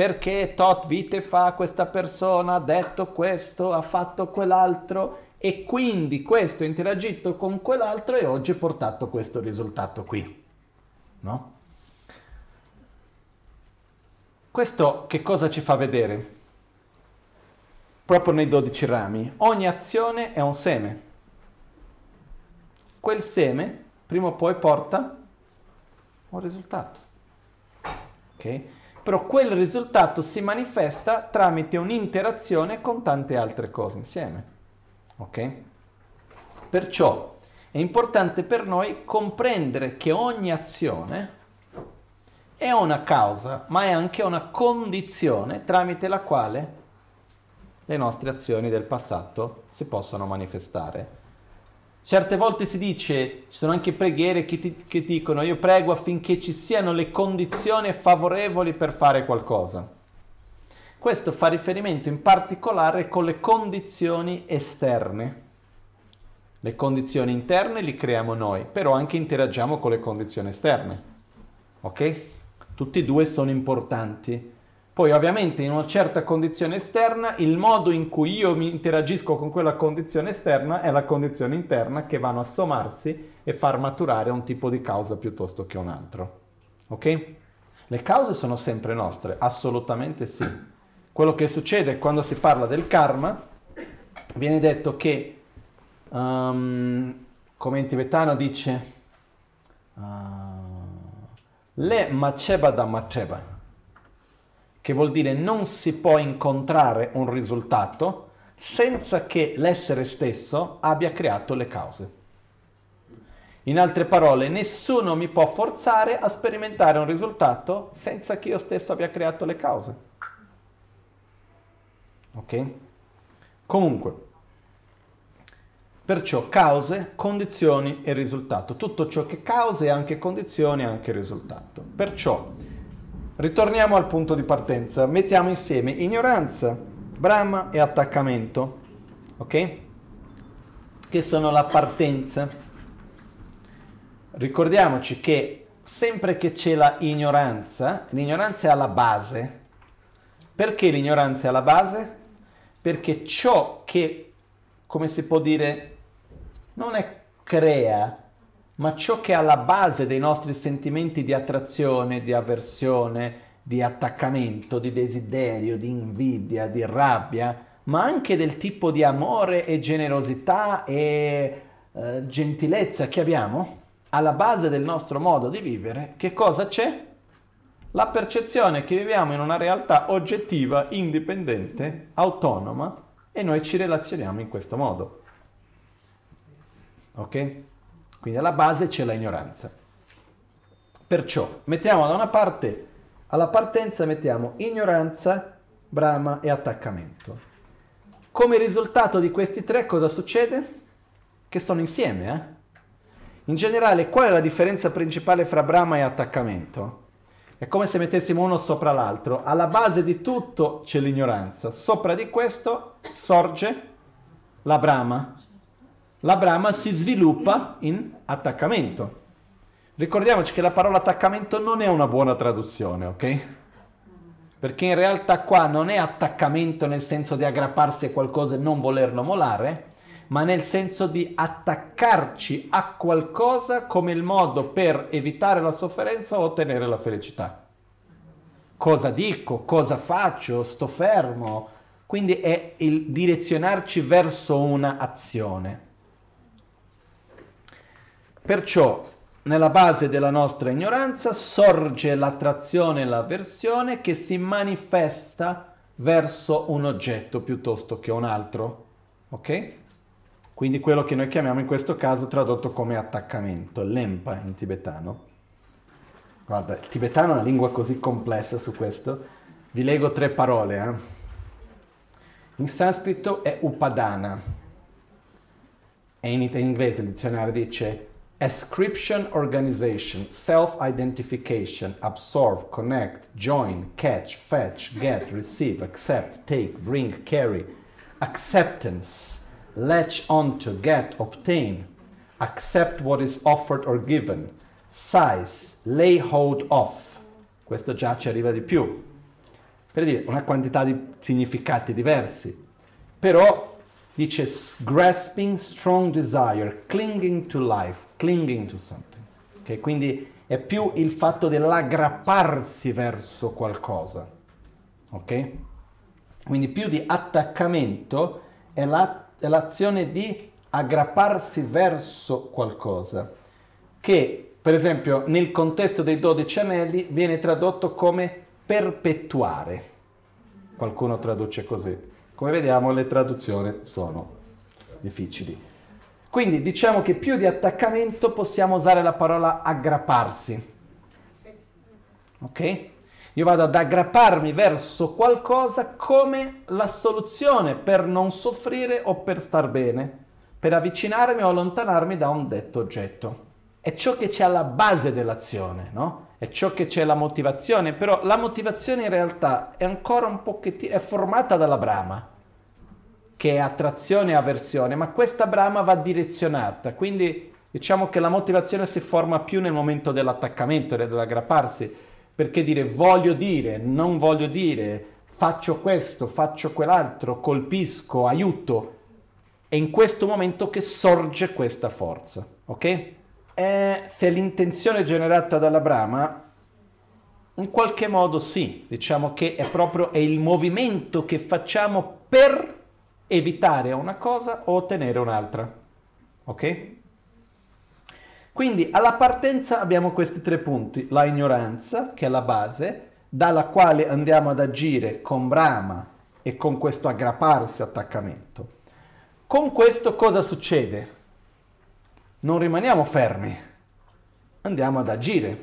perché tot vite fa questa persona ha detto questo, ha fatto quell'altro e quindi questo ha interagito con quell'altro e oggi ha portato questo risultato qui. No? Questo che cosa ci fa vedere? Proprio nei dodici rami, ogni azione è un seme. Quel seme prima o poi porta un risultato. Ok? Però quel risultato si manifesta tramite un'interazione con tante altre cose insieme. Ok? Perciò è importante per noi comprendere che ogni azione è una causa, ma è anche una condizione tramite la quale le nostre azioni del passato si possono manifestare Certe volte si dice, ci sono anche preghiere che, ti, che dicono io prego affinché ci siano le condizioni favorevoli per fare qualcosa. Questo fa riferimento in particolare con le condizioni esterne. Le condizioni interne li creiamo noi, però anche interagiamo con le condizioni esterne. Ok? Tutti e due sono importanti poi ovviamente in una certa condizione esterna il modo in cui io mi interagisco con quella condizione esterna è la condizione interna che vanno a sommarsi e far maturare un tipo di causa piuttosto che un altro. Ok? Le cause sono sempre nostre, assolutamente sì. Quello che succede quando si parla del karma, viene detto che, um, come in tibetano dice, uh, le maceba da maceba che vuol dire non si può incontrare un risultato senza che l'essere stesso abbia creato le cause. In altre parole, nessuno mi può forzare a sperimentare un risultato senza che io stesso abbia creato le cause. Ok? Comunque, perciò cause, condizioni e risultato. Tutto ciò che cause è anche condizione è anche risultato. Perciò Ritorniamo al punto di partenza. Mettiamo insieme ignoranza, Brahma e attaccamento. Ok? Che sono la partenza. Ricordiamoci che sempre che c'è la ignoranza, l'ignoranza è alla base. Perché l'ignoranza è alla base? Perché ciò che, come si può dire, non è crea, ma ciò che è alla base dei nostri sentimenti di attrazione, di avversione, di attaccamento, di desiderio, di invidia, di rabbia, ma anche del tipo di amore e generosità e eh, gentilezza che abbiamo, alla base del nostro modo di vivere, che cosa c'è? La percezione che viviamo in una realtà oggettiva, indipendente, autonoma e noi ci relazioniamo in questo modo. Ok? Quindi alla base c'è la ignoranza. Perciò mettiamo da una parte, alla partenza mettiamo ignoranza, brama e attaccamento. Come risultato di questi tre cosa succede? Che stanno insieme. Eh? In generale, qual è la differenza principale fra brama e attaccamento? È come se mettessimo uno sopra l'altro. Alla base di tutto c'è l'ignoranza. Sopra di questo sorge la brama, la brama si sviluppa in attaccamento. Ricordiamoci che la parola attaccamento non è una buona traduzione, ok? Perché in realtà qua non è attaccamento nel senso di aggrapparsi a qualcosa e non volerlo molare, ma nel senso di attaccarci a qualcosa come il modo per evitare la sofferenza o ottenere la felicità. Cosa dico? Cosa faccio? Sto fermo? quindi è il direzionarci verso una azione. Perciò nella base della nostra ignoranza sorge l'attrazione e l'avversione che si manifesta verso un oggetto piuttosto che un altro. Ok? Quindi quello che noi chiamiamo in questo caso tradotto come attaccamento, lempa in tibetano. Guarda, il tibetano è una lingua così complessa su questo. Vi leggo tre parole. Eh? In sanscrito è upadana e in inglese il dizionario dice ascription organization, self-identification, absorb, connect, join, catch, fetch, get, receive, accept, take, bring, carry, acceptance, latch onto, get, obtain, accept what is offered or given, size, lay hold of. Questo già ci arriva di più per dire una quantità di significati diversi, però dice grasping strong desire, clinging to life, clinging to something. Okay? Quindi è più il fatto dell'aggrapparsi verso qualcosa. Ok? Quindi più di attaccamento è, la, è l'azione di aggrapparsi verso qualcosa, che per esempio nel contesto dei dodici anelli viene tradotto come perpetuare. Qualcuno traduce così. Come vediamo le traduzioni sono difficili. Quindi diciamo che più di attaccamento possiamo usare la parola aggrapparsi. Ok? Io vado ad aggrapparmi verso qualcosa come la soluzione per non soffrire o per star bene, per avvicinarmi o allontanarmi da un detto oggetto. È ciò che c'è alla base dell'azione, no? È ciò che c'è la motivazione, però la motivazione in realtà è ancora un pochettino, è formata dalla brama, che è attrazione e avversione, ma questa brama va direzionata, quindi diciamo che la motivazione si forma più nel momento dell'attaccamento, dell'aggrapparsi, perché dire voglio dire, non voglio dire, faccio questo, faccio quell'altro, colpisco, aiuto, è in questo momento che sorge questa forza, ok? Eh, se l'intenzione è generata dalla Brahma, in qualche modo sì, diciamo che è proprio è il movimento che facciamo per evitare una cosa o ottenere un'altra. Ok? Quindi alla partenza abbiamo questi tre punti, la ignoranza, che è la base, dalla quale andiamo ad agire con Brahma e con questo aggrapparsi, attaccamento. Con questo cosa succede? Non rimaniamo fermi, andiamo ad agire.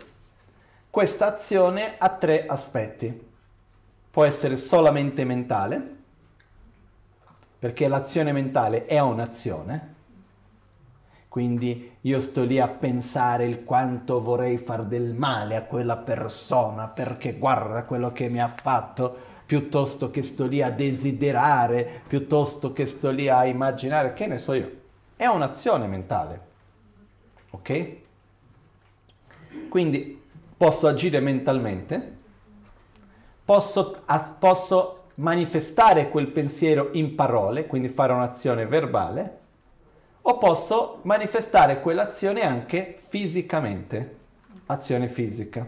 Questa azione ha tre aspetti. Può essere solamente mentale, perché l'azione mentale è un'azione, quindi io sto lì a pensare il quanto vorrei far del male a quella persona perché guarda quello che mi ha fatto, piuttosto che sto lì a desiderare, piuttosto che sto lì a immaginare, che ne so io. È un'azione mentale. Ok? Quindi posso agire mentalmente, posso, posso manifestare quel pensiero in parole, quindi fare un'azione verbale, o posso manifestare quell'azione anche fisicamente, azione fisica.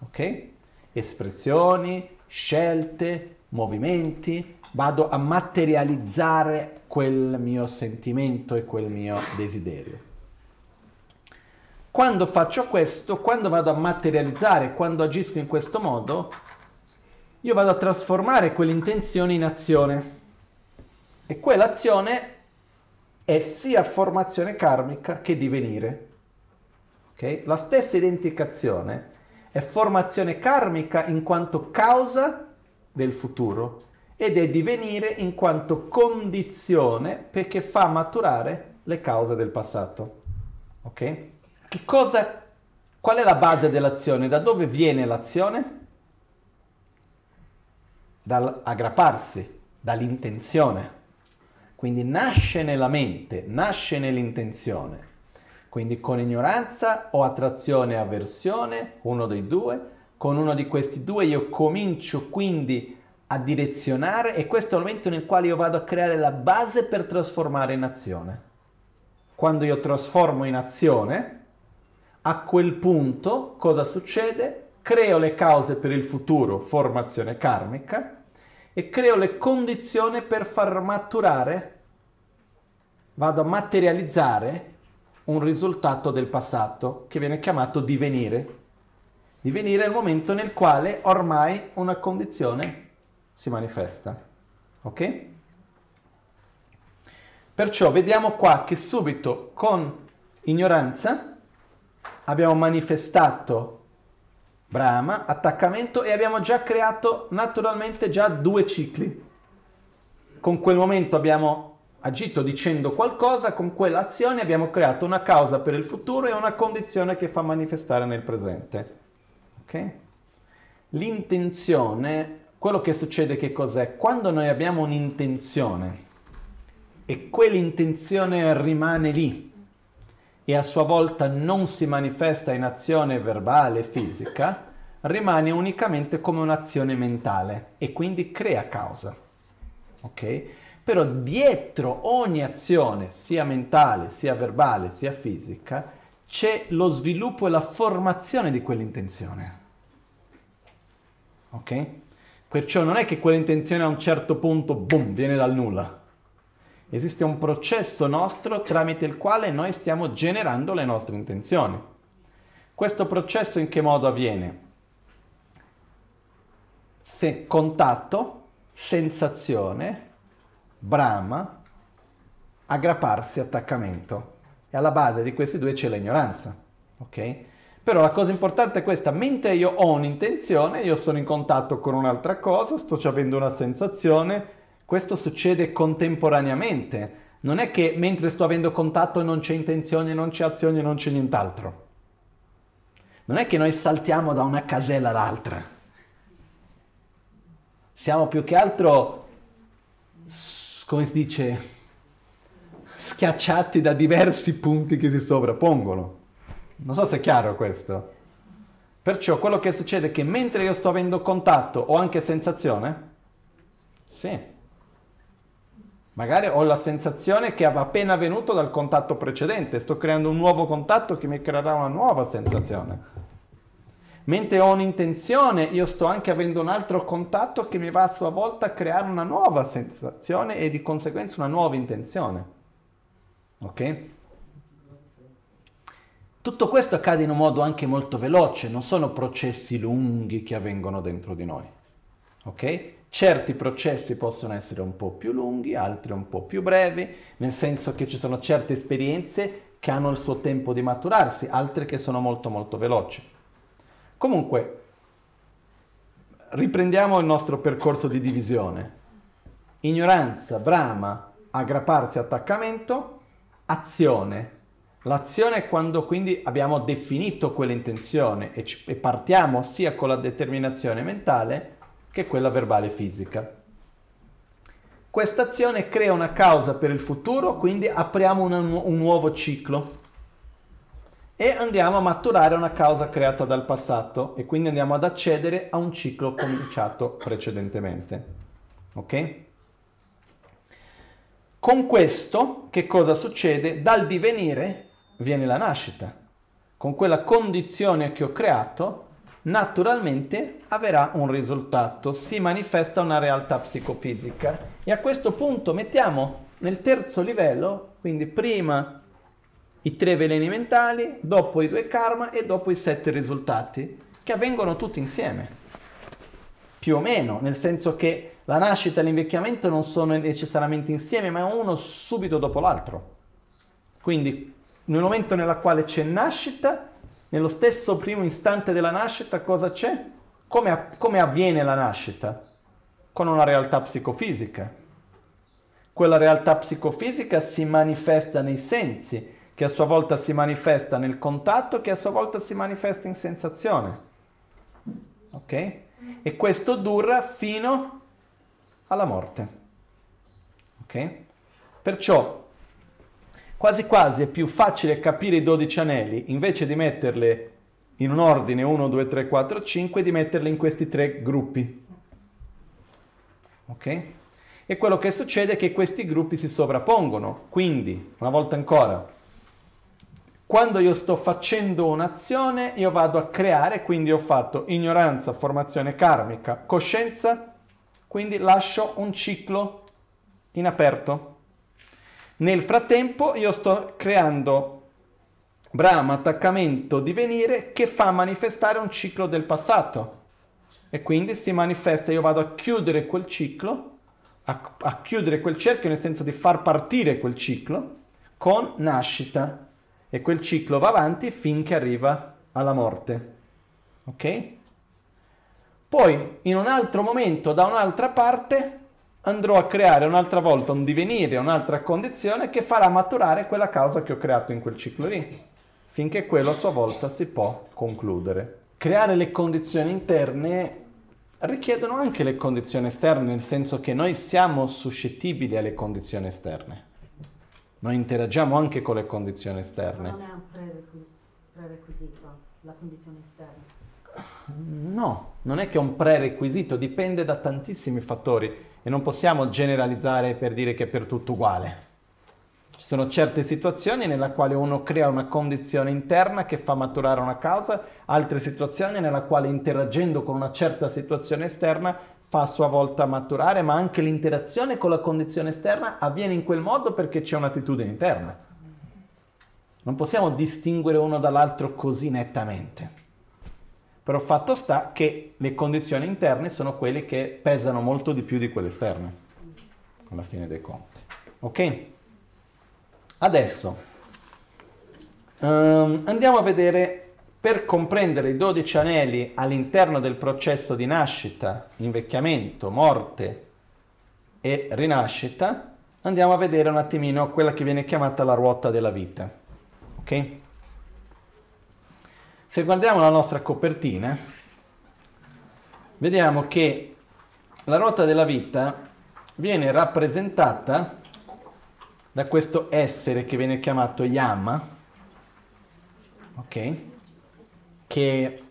Ok? Espressioni, scelte, movimenti, vado a materializzare quel mio sentimento e quel mio desiderio. Quando faccio questo, quando vado a materializzare, quando agisco in questo modo, io vado a trasformare quell'intenzione in azione. E quell'azione è sia formazione karmica che divenire. Okay? La stessa identificazione è formazione karmica in quanto causa del futuro ed è divenire in quanto condizione perché fa maturare le cause del passato. Ok? Cosa, qual è la base dell'azione? Da dove viene l'azione? Dall'aggrapparsi, dall'intenzione. Quindi nasce nella mente, nasce nell'intenzione. Quindi con ignoranza o attrazione e avversione, uno dei due. Con uno di questi due io comincio quindi a direzionare e questo è il momento nel quale io vado a creare la base per trasformare in azione. Quando io trasformo in azione, a quel punto cosa succede? Creo le cause per il futuro, formazione karmica, e creo le condizioni per far maturare, vado a materializzare un risultato del passato che viene chiamato divenire. Divenire è il momento nel quale ormai una condizione si manifesta. Ok? Perciò vediamo qua che subito con ignoranza abbiamo manifestato Brahma, attaccamento e abbiamo già creato naturalmente già due cicli. Con quel momento abbiamo agito dicendo qualcosa, con quell'azione abbiamo creato una causa per il futuro e una condizione che fa manifestare nel presente. Okay? L'intenzione, quello che succede che cos'è? Quando noi abbiamo un'intenzione e quell'intenzione rimane lì, e a sua volta non si manifesta in azione verbale fisica, rimane unicamente come un'azione mentale e quindi crea causa. Ok? Però dietro ogni azione, sia mentale, sia verbale, sia fisica, c'è lo sviluppo e la formazione di quell'intenzione. Ok? Perciò non è che quell'intenzione a un certo punto, boom, viene dal nulla Esiste un processo nostro tramite il quale noi stiamo generando le nostre intenzioni. Questo processo in che modo avviene? Se contatto, sensazione, brama, aggrapparsi, attaccamento. E alla base di questi due c'è l'ignoranza. Ok? Però la cosa importante è questa, mentre io ho un'intenzione, io sono in contatto con un'altra cosa, sto avendo una sensazione, questo succede contemporaneamente. Non è che mentre sto avendo contatto non c'è intenzione, non c'è azione, non c'è nient'altro. Non è che noi saltiamo da una casella all'altra. Siamo più che altro, come si dice, schiacciati da diversi punti che si sovrappongono. Non so se è chiaro questo. Perciò quello che succede è che mentre io sto avendo contatto ho anche sensazione? Sì. Magari ho la sensazione che è appena venuto dal contatto precedente, sto creando un nuovo contatto che mi creerà una nuova sensazione. Mentre ho un'intenzione, io sto anche avendo un altro contatto che mi va a sua volta a creare una nuova sensazione e di conseguenza una nuova intenzione. Ok? Tutto questo accade in un modo anche molto veloce, non sono processi lunghi che avvengono dentro di noi. Ok? Certi processi possono essere un po' più lunghi, altri un po' più brevi, nel senso che ci sono certe esperienze che hanno il suo tempo di maturarsi, altre che sono molto molto veloci. Comunque, riprendiamo il nostro percorso di divisione. Ignoranza, brama, aggrapparsi, attaccamento, azione. L'azione è quando quindi abbiamo definito quell'intenzione e, ci, e partiamo sia con la determinazione mentale, che quella verbale fisica. Questa azione crea una causa per il futuro, quindi apriamo una, un nuovo ciclo e andiamo a maturare una causa creata dal passato e quindi andiamo ad accedere a un ciclo cominciato precedentemente. Ok? Con questo che cosa succede? Dal divenire viene la nascita. Con quella condizione che ho creato naturalmente avrà un risultato, si manifesta una realtà psicofisica. E a questo punto mettiamo nel terzo livello, quindi prima i tre veleni mentali, dopo i due karma e dopo i sette risultati, che avvengono tutti insieme. Più o meno, nel senso che la nascita e l'invecchiamento non sono necessariamente insieme, ma uno subito dopo l'altro. Quindi nel momento nel quale c'è nascita, nello stesso primo istante della nascita cosa c'è? Come, come avviene la nascita? Con una realtà psicofisica. Quella realtà psicofisica si manifesta nei sensi, che a sua volta si manifesta nel contatto, che a sua volta si manifesta in sensazione. Ok? E questo dura fino alla morte. Ok? Perciò quasi quasi è più facile capire i 12 anelli invece di metterle in un ordine 1, 2, 3, 4, 5, di metterle in questi tre gruppi. Ok? E quello che succede è che questi gruppi si sovrappongono. Quindi, una volta ancora, quando io sto facendo un'azione, io vado a creare, quindi ho fatto ignoranza, formazione karmica, coscienza, quindi lascio un ciclo in aperto. Nel frattempo io sto creando Brahma, attaccamento, divenire che fa manifestare un ciclo del passato. E quindi si manifesta, io vado a chiudere quel ciclo, a, a chiudere quel cerchio nel senso di far partire quel ciclo con nascita. E quel ciclo va avanti finché arriva alla morte. Ok? Poi in un altro momento, da un'altra parte, andrò a creare un'altra volta un divenire, un'altra condizione che farà maturare quella causa che ho creato in quel ciclo lì, finché quello a sua volta si può concludere. Creare le condizioni interne richiedono anche le condizioni esterne, nel senso che noi siamo suscettibili alle condizioni esterne. Noi interagiamo anche con le condizioni esterne. Ma non è un prerequisito la condizione esterna. No, non è che è un prerequisito, dipende da tantissimi fattori e non possiamo generalizzare per dire che è per tutto uguale. Ci sono certe situazioni nella quale uno crea una condizione interna che fa maturare una causa, altre situazioni nella quale interagendo con una certa situazione esterna fa a sua volta maturare, ma anche l'interazione con la condizione esterna avviene in quel modo perché c'è un'attitudine interna. Non possiamo distinguere uno dall'altro così nettamente. Però fatto sta che le condizioni interne sono quelle che pesano molto di più di quelle esterne, alla fine dei conti. Ok? Adesso um, andiamo a vedere, per comprendere i 12 anelli all'interno del processo di nascita, invecchiamento, morte e rinascita, andiamo a vedere un attimino quella che viene chiamata la ruota della vita. Ok? Se guardiamo la nostra copertina, vediamo che la ruota della vita viene rappresentata da questo essere che viene chiamato Yama, ok? Che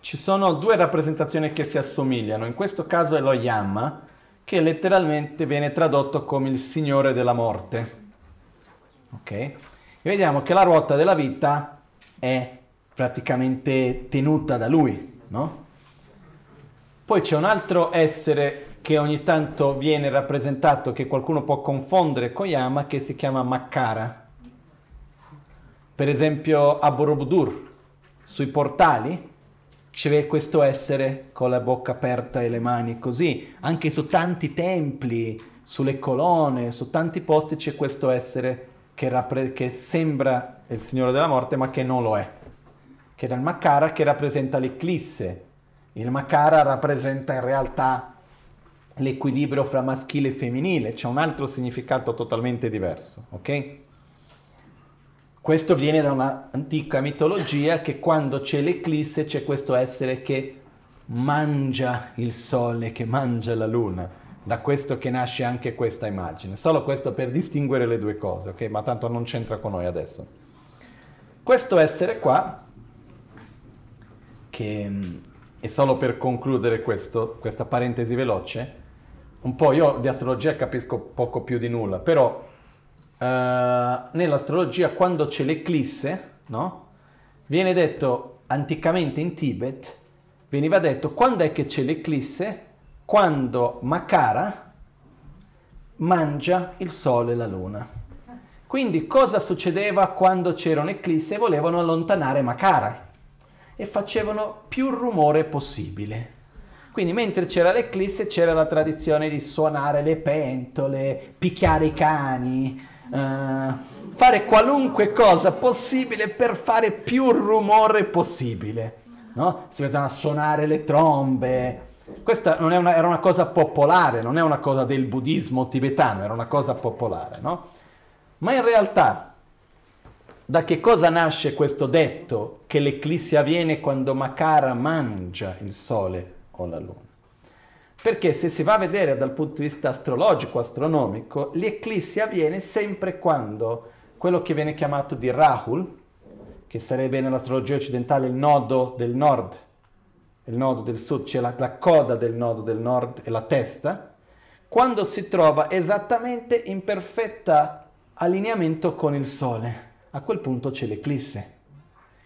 ci sono due rappresentazioni che si assomigliano, in questo caso è lo Yama, che letteralmente viene tradotto come il Signore della morte, ok? E vediamo che la ruota della vita è praticamente tenuta da lui, no? Poi c'è un altro essere che ogni tanto viene rappresentato, che qualcuno può confondere con Yama, che si chiama Makkara. Per esempio a Borobudur, sui portali, c'è questo essere con la bocca aperta e le mani così. Anche su tanti templi, sulle colonne, su tanti posti c'è questo essere che, rappre- che sembra il Signore della Morte, ma che non lo è che era il Makara che rappresenta l'eclisse. Il Makara rappresenta in realtà l'equilibrio fra maschile e femminile, c'è un altro significato totalmente diverso, ok? Questo viene da un'antica mitologia che quando c'è l'eclisse c'è questo essere che mangia il sole, che mangia la luna. Da questo che nasce anche questa immagine. Solo questo per distinguere le due cose, ok? Ma tanto non c'entra con noi adesso. Questo essere qua che, e solo per concludere questo, questa parentesi veloce, un po' io di astrologia capisco poco più di nulla, però eh, nell'astrologia quando c'è l'eclisse, no? Viene detto anticamente in Tibet, veniva detto quando è che c'è l'eclisse? Quando Makara mangia il sole e la luna. Quindi cosa succedeva quando c'era un'eclisse? Volevano allontanare Makara e facevano più rumore possibile. Quindi mentre c'era l'eclisse c'era la tradizione di suonare le pentole, picchiare i cani, uh, fare qualunque cosa possibile per fare più rumore possibile. No? Si a suonare le trombe. Questa una, era una cosa popolare, non è una cosa del buddismo tibetano, era una cosa popolare. No? Ma in realtà da che cosa nasce questo detto che l'eclissi avviene quando Makara mangia il sole o la luna? Perché se si va a vedere dal punto di vista astrologico, astronomico, l'eclissi avviene sempre quando quello che viene chiamato di Rahul, che sarebbe nell'astrologia occidentale il nodo del nord, il nodo del sud, cioè la, la coda del nodo del nord e la testa, quando si trova esattamente in perfetto allineamento con il sole a quel punto c'è l'eclisse.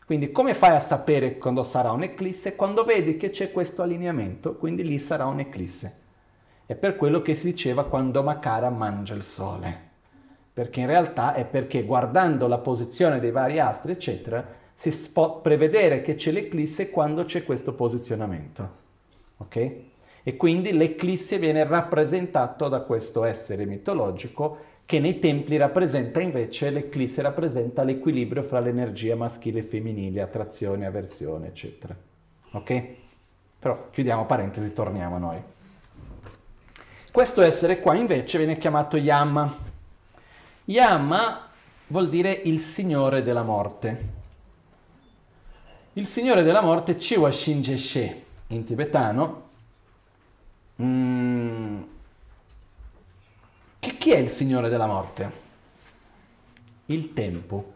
Quindi come fai a sapere quando sarà un'eclisse? Quando vedi che c'è questo allineamento, quindi lì sarà un'eclisse. È per quello che si diceva quando Makara mangia il sole. Perché in realtà è perché guardando la posizione dei vari astri, eccetera, si può prevedere che c'è l'eclisse quando c'è questo posizionamento. Ok? E quindi l'eclisse viene rappresentato da questo essere mitologico che nei templi rappresenta invece, l'eclisse rappresenta l'equilibrio fra l'energia maschile e femminile, attrazione, avversione, eccetera. Ok? Però chiudiamo parentesi, torniamo a noi. Questo essere qua invece viene chiamato Yama. Yama vuol dire il signore della morte. Il signore della morte, Chiwa Shinjeshe, in tibetano, mm, che chi è il Signore della morte? Il tempo.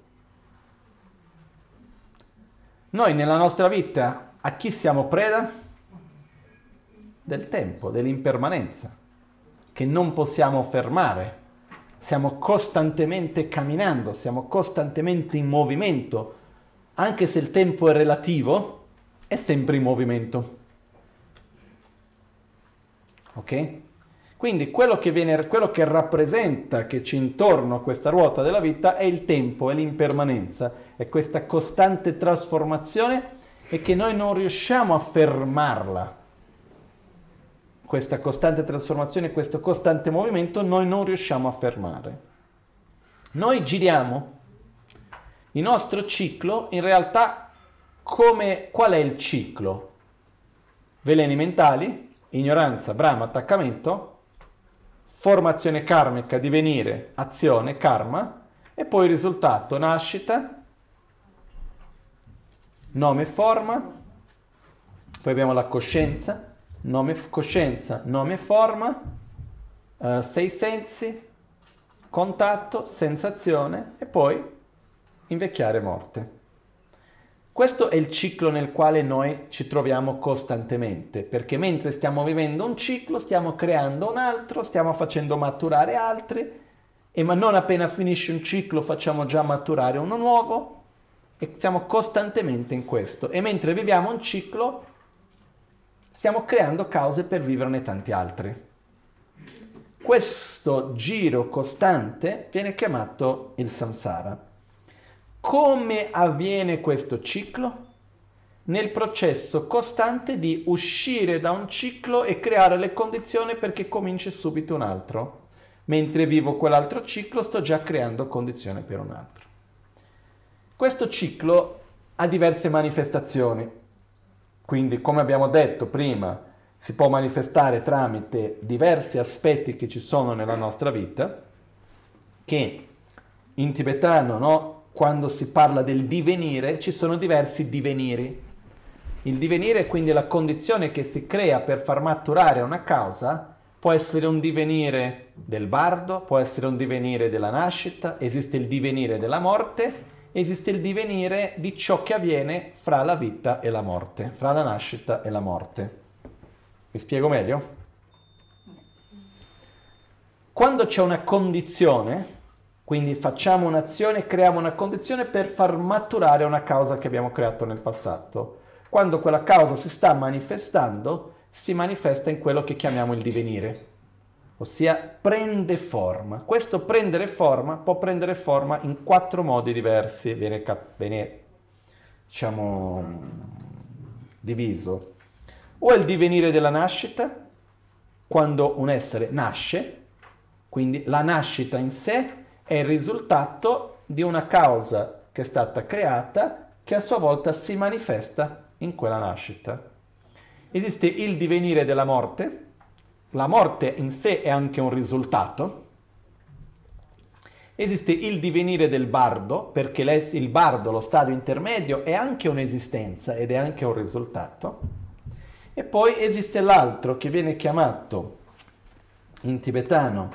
Noi nella nostra vita a chi siamo preda? Del tempo, dell'impermanenza, che non possiamo fermare. Siamo costantemente camminando, siamo costantemente in movimento. Anche se il tempo è relativo, è sempre in movimento. Ok? Quindi quello che, viene, quello che rappresenta, che c'è intorno a questa ruota della vita è il tempo, è l'impermanenza, è questa costante trasformazione e che noi non riusciamo a fermarla. Questa costante trasformazione, questo costante movimento, noi non riusciamo a fermare. Noi giriamo il nostro ciclo, in realtà, come, qual è il ciclo? Veleni mentali, ignoranza, brama, attaccamento, formazione karmica, divenire, azione, karma, e poi il risultato, nascita, nome, forma, poi abbiamo la coscienza, nome, coscienza, nome, forma, uh, sei sensi, contatto, sensazione e poi invecchiare morte. Questo è il ciclo nel quale noi ci troviamo costantemente, perché mentre stiamo vivendo un ciclo, stiamo creando un altro, stiamo facendo maturare altri, e ma non appena finisce un ciclo facciamo già maturare uno nuovo, e siamo costantemente in questo. E mentre viviamo un ciclo, stiamo creando cause per viverne tanti altri. Questo giro costante viene chiamato il samsara. Come avviene questo ciclo? Nel processo costante di uscire da un ciclo e creare le condizioni perché cominci subito un altro. Mentre vivo quell'altro ciclo sto già creando condizioni per un altro. Questo ciclo ha diverse manifestazioni. Quindi, come abbiamo detto prima, si può manifestare tramite diversi aspetti che ci sono nella nostra vita, che in tibetano no, quando si parla del divenire, ci sono diversi diveniri. Il divenire è quindi la condizione che si crea per far maturare una causa, può essere un divenire del bardo, può essere un divenire della nascita, esiste il divenire della morte, esiste il divenire di ciò che avviene fra la vita e la morte, fra la nascita e la morte. Mi spiego meglio? Quando c'è una condizione, quindi facciamo un'azione, creiamo una condizione per far maturare una causa che abbiamo creato nel passato. Quando quella causa si sta manifestando, si manifesta in quello che chiamiamo il divenire, ossia prende forma. Questo prendere forma può prendere forma in quattro modi diversi, viene, viene diciamo, diviso. O il divenire della nascita, quando un essere nasce, quindi la nascita in sé è il risultato di una causa che è stata creata che a sua volta si manifesta in quella nascita. Esiste il divenire della morte, la morte in sé è anche un risultato, esiste il divenire del bardo, perché il bardo, lo stadio intermedio, è anche un'esistenza ed è anche un risultato, e poi esiste l'altro che viene chiamato in tibetano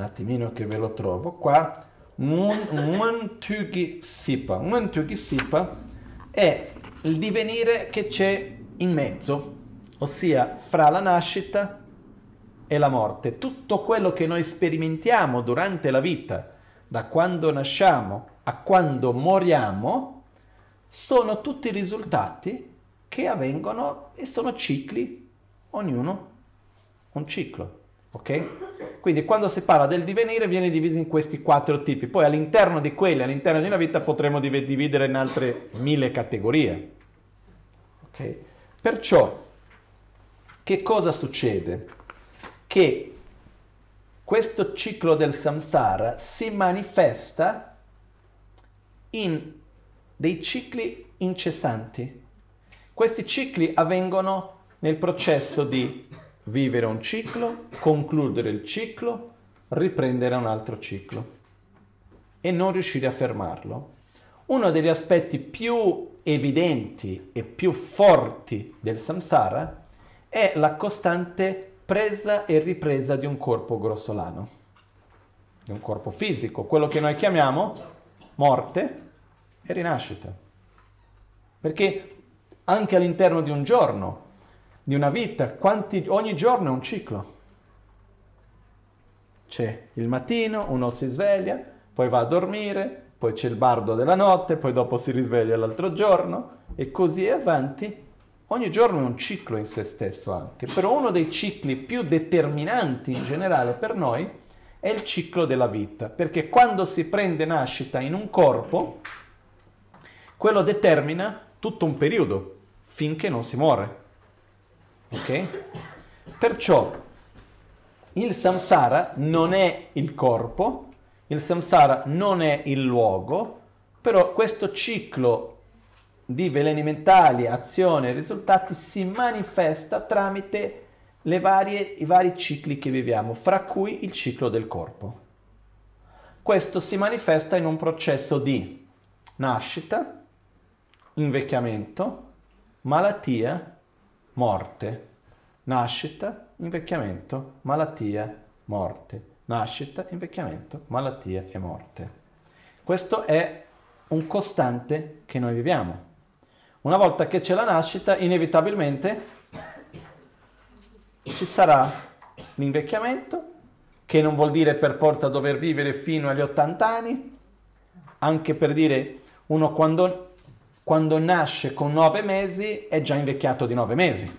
un attimino che ve lo trovo qua, Muntugi Sipa. È il divenire che c'è in mezzo, ossia fra la nascita e la morte. Tutto quello che noi sperimentiamo durante la vita, da quando nasciamo a quando moriamo, sono tutti risultati che avvengono e sono cicli, ognuno un ciclo. Ok? Quindi quando si parla del divenire viene diviso in questi quattro tipi, poi all'interno di quelli, all'interno di una vita potremo dividere in altre mille categorie. Ok? Perciò, che cosa succede? Che questo ciclo del samsara si manifesta in dei cicli incessanti. Questi cicli avvengono nel processo di vivere un ciclo, concludere il ciclo, riprendere un altro ciclo e non riuscire a fermarlo. Uno degli aspetti più evidenti e più forti del samsara è la costante presa e ripresa di un corpo grossolano, di un corpo fisico, quello che noi chiamiamo morte e rinascita. Perché anche all'interno di un giorno di una vita, quanti, ogni giorno è un ciclo. C'è il mattino, uno si sveglia, poi va a dormire, poi c'è il bardo della notte, poi dopo si risveglia l'altro giorno e così avanti. Ogni giorno è un ciclo in se stesso anche, però uno dei cicli più determinanti in generale per noi è il ciclo della vita, perché quando si prende nascita in un corpo, quello determina tutto un periodo finché non si muore. Ok? Perciò il samsara non è il corpo, il samsara non è il luogo, però questo ciclo di veleni mentali, azione e risultati si manifesta tramite varie, i vari cicli che viviamo, fra cui il ciclo del corpo. Questo si manifesta in un processo di nascita, invecchiamento, malattia morte, nascita, invecchiamento, malattia, morte, nascita, invecchiamento, malattia e morte. Questo è un costante che noi viviamo. Una volta che c'è la nascita, inevitabilmente ci sarà l'invecchiamento, che non vuol dire per forza dover vivere fino agli 80 anni, anche per dire uno quando quando nasce con nove mesi è già invecchiato di nove mesi,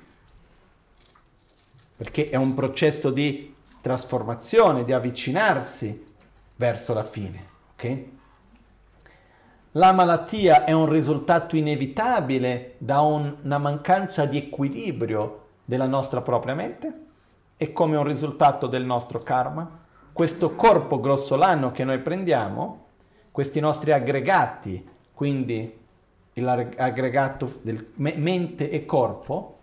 perché è un processo di trasformazione, di avvicinarsi verso la fine. Okay? La malattia è un risultato inevitabile da un, una mancanza di equilibrio della nostra propria mente e come un risultato del nostro karma. Questo corpo grossolano che noi prendiamo, questi nostri aggregati, quindi l'aggregato del mente e corpo,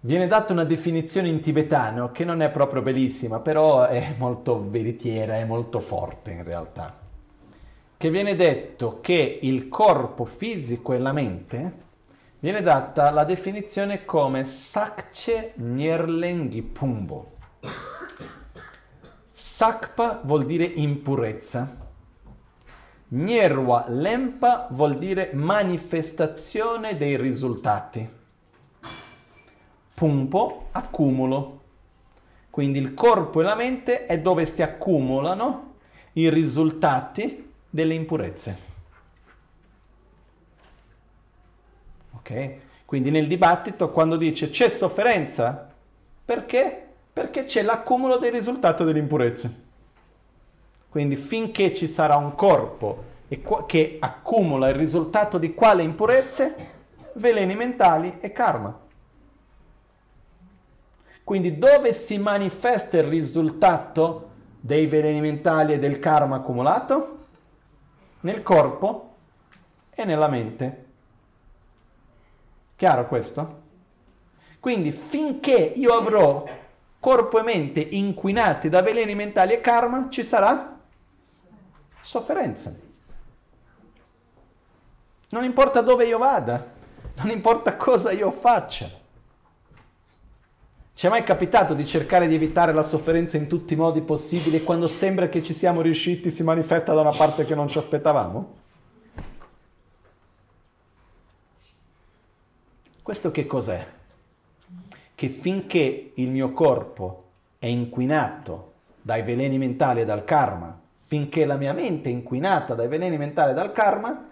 viene data una definizione in tibetano che non è proprio bellissima, però è molto veritiera, è molto forte in realtà. Che viene detto che il corpo fisico e la mente viene data la definizione come Sakche Nyerlenghi Pumbo. Sakpa vuol dire impurezza Nierwa lempa vuol dire manifestazione dei risultati. Pumpo, accumulo. Quindi il corpo e la mente è dove si accumulano i risultati delle impurezze. Ok? Quindi nel dibattito quando dice c'è sofferenza, perché? Perché c'è l'accumulo dei risultati delle impurezze. Quindi finché ci sarà un corpo che accumula il risultato di quale impurezze? Veleni mentali e karma. Quindi dove si manifesta il risultato dei veleni mentali e del karma accumulato? Nel corpo e nella mente. Chiaro questo? Quindi finché io avrò corpo e mente inquinati da veleni mentali e karma, ci sarà sofferenza. Non importa dove io vada, non importa cosa io faccia. Ci è mai capitato di cercare di evitare la sofferenza in tutti i modi possibili e quando sembra che ci siamo riusciti si manifesta da una parte che non ci aspettavamo? Questo che cos'è? Che finché il mio corpo è inquinato dai veleni mentali e dal karma finché la mia mente è inquinata dai veleni mentali e dal karma,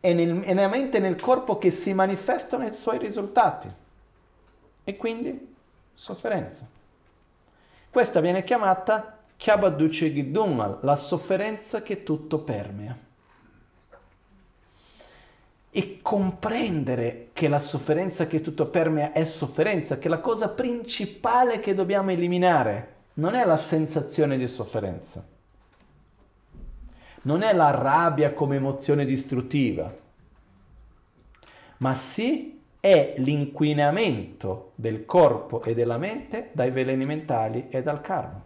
è, nel, è nella mente e nel corpo che si manifestano i suoi risultati. E quindi sofferenza. Questa viene chiamata Kyabaduce Gidungal, la sofferenza che tutto permea. E comprendere che la sofferenza che tutto permea è sofferenza, che la cosa principale che dobbiamo eliminare non è la sensazione di sofferenza, non è la rabbia come emozione distruttiva, ma sì è l'inquinamento del corpo e della mente dai veleni mentali e dal karma.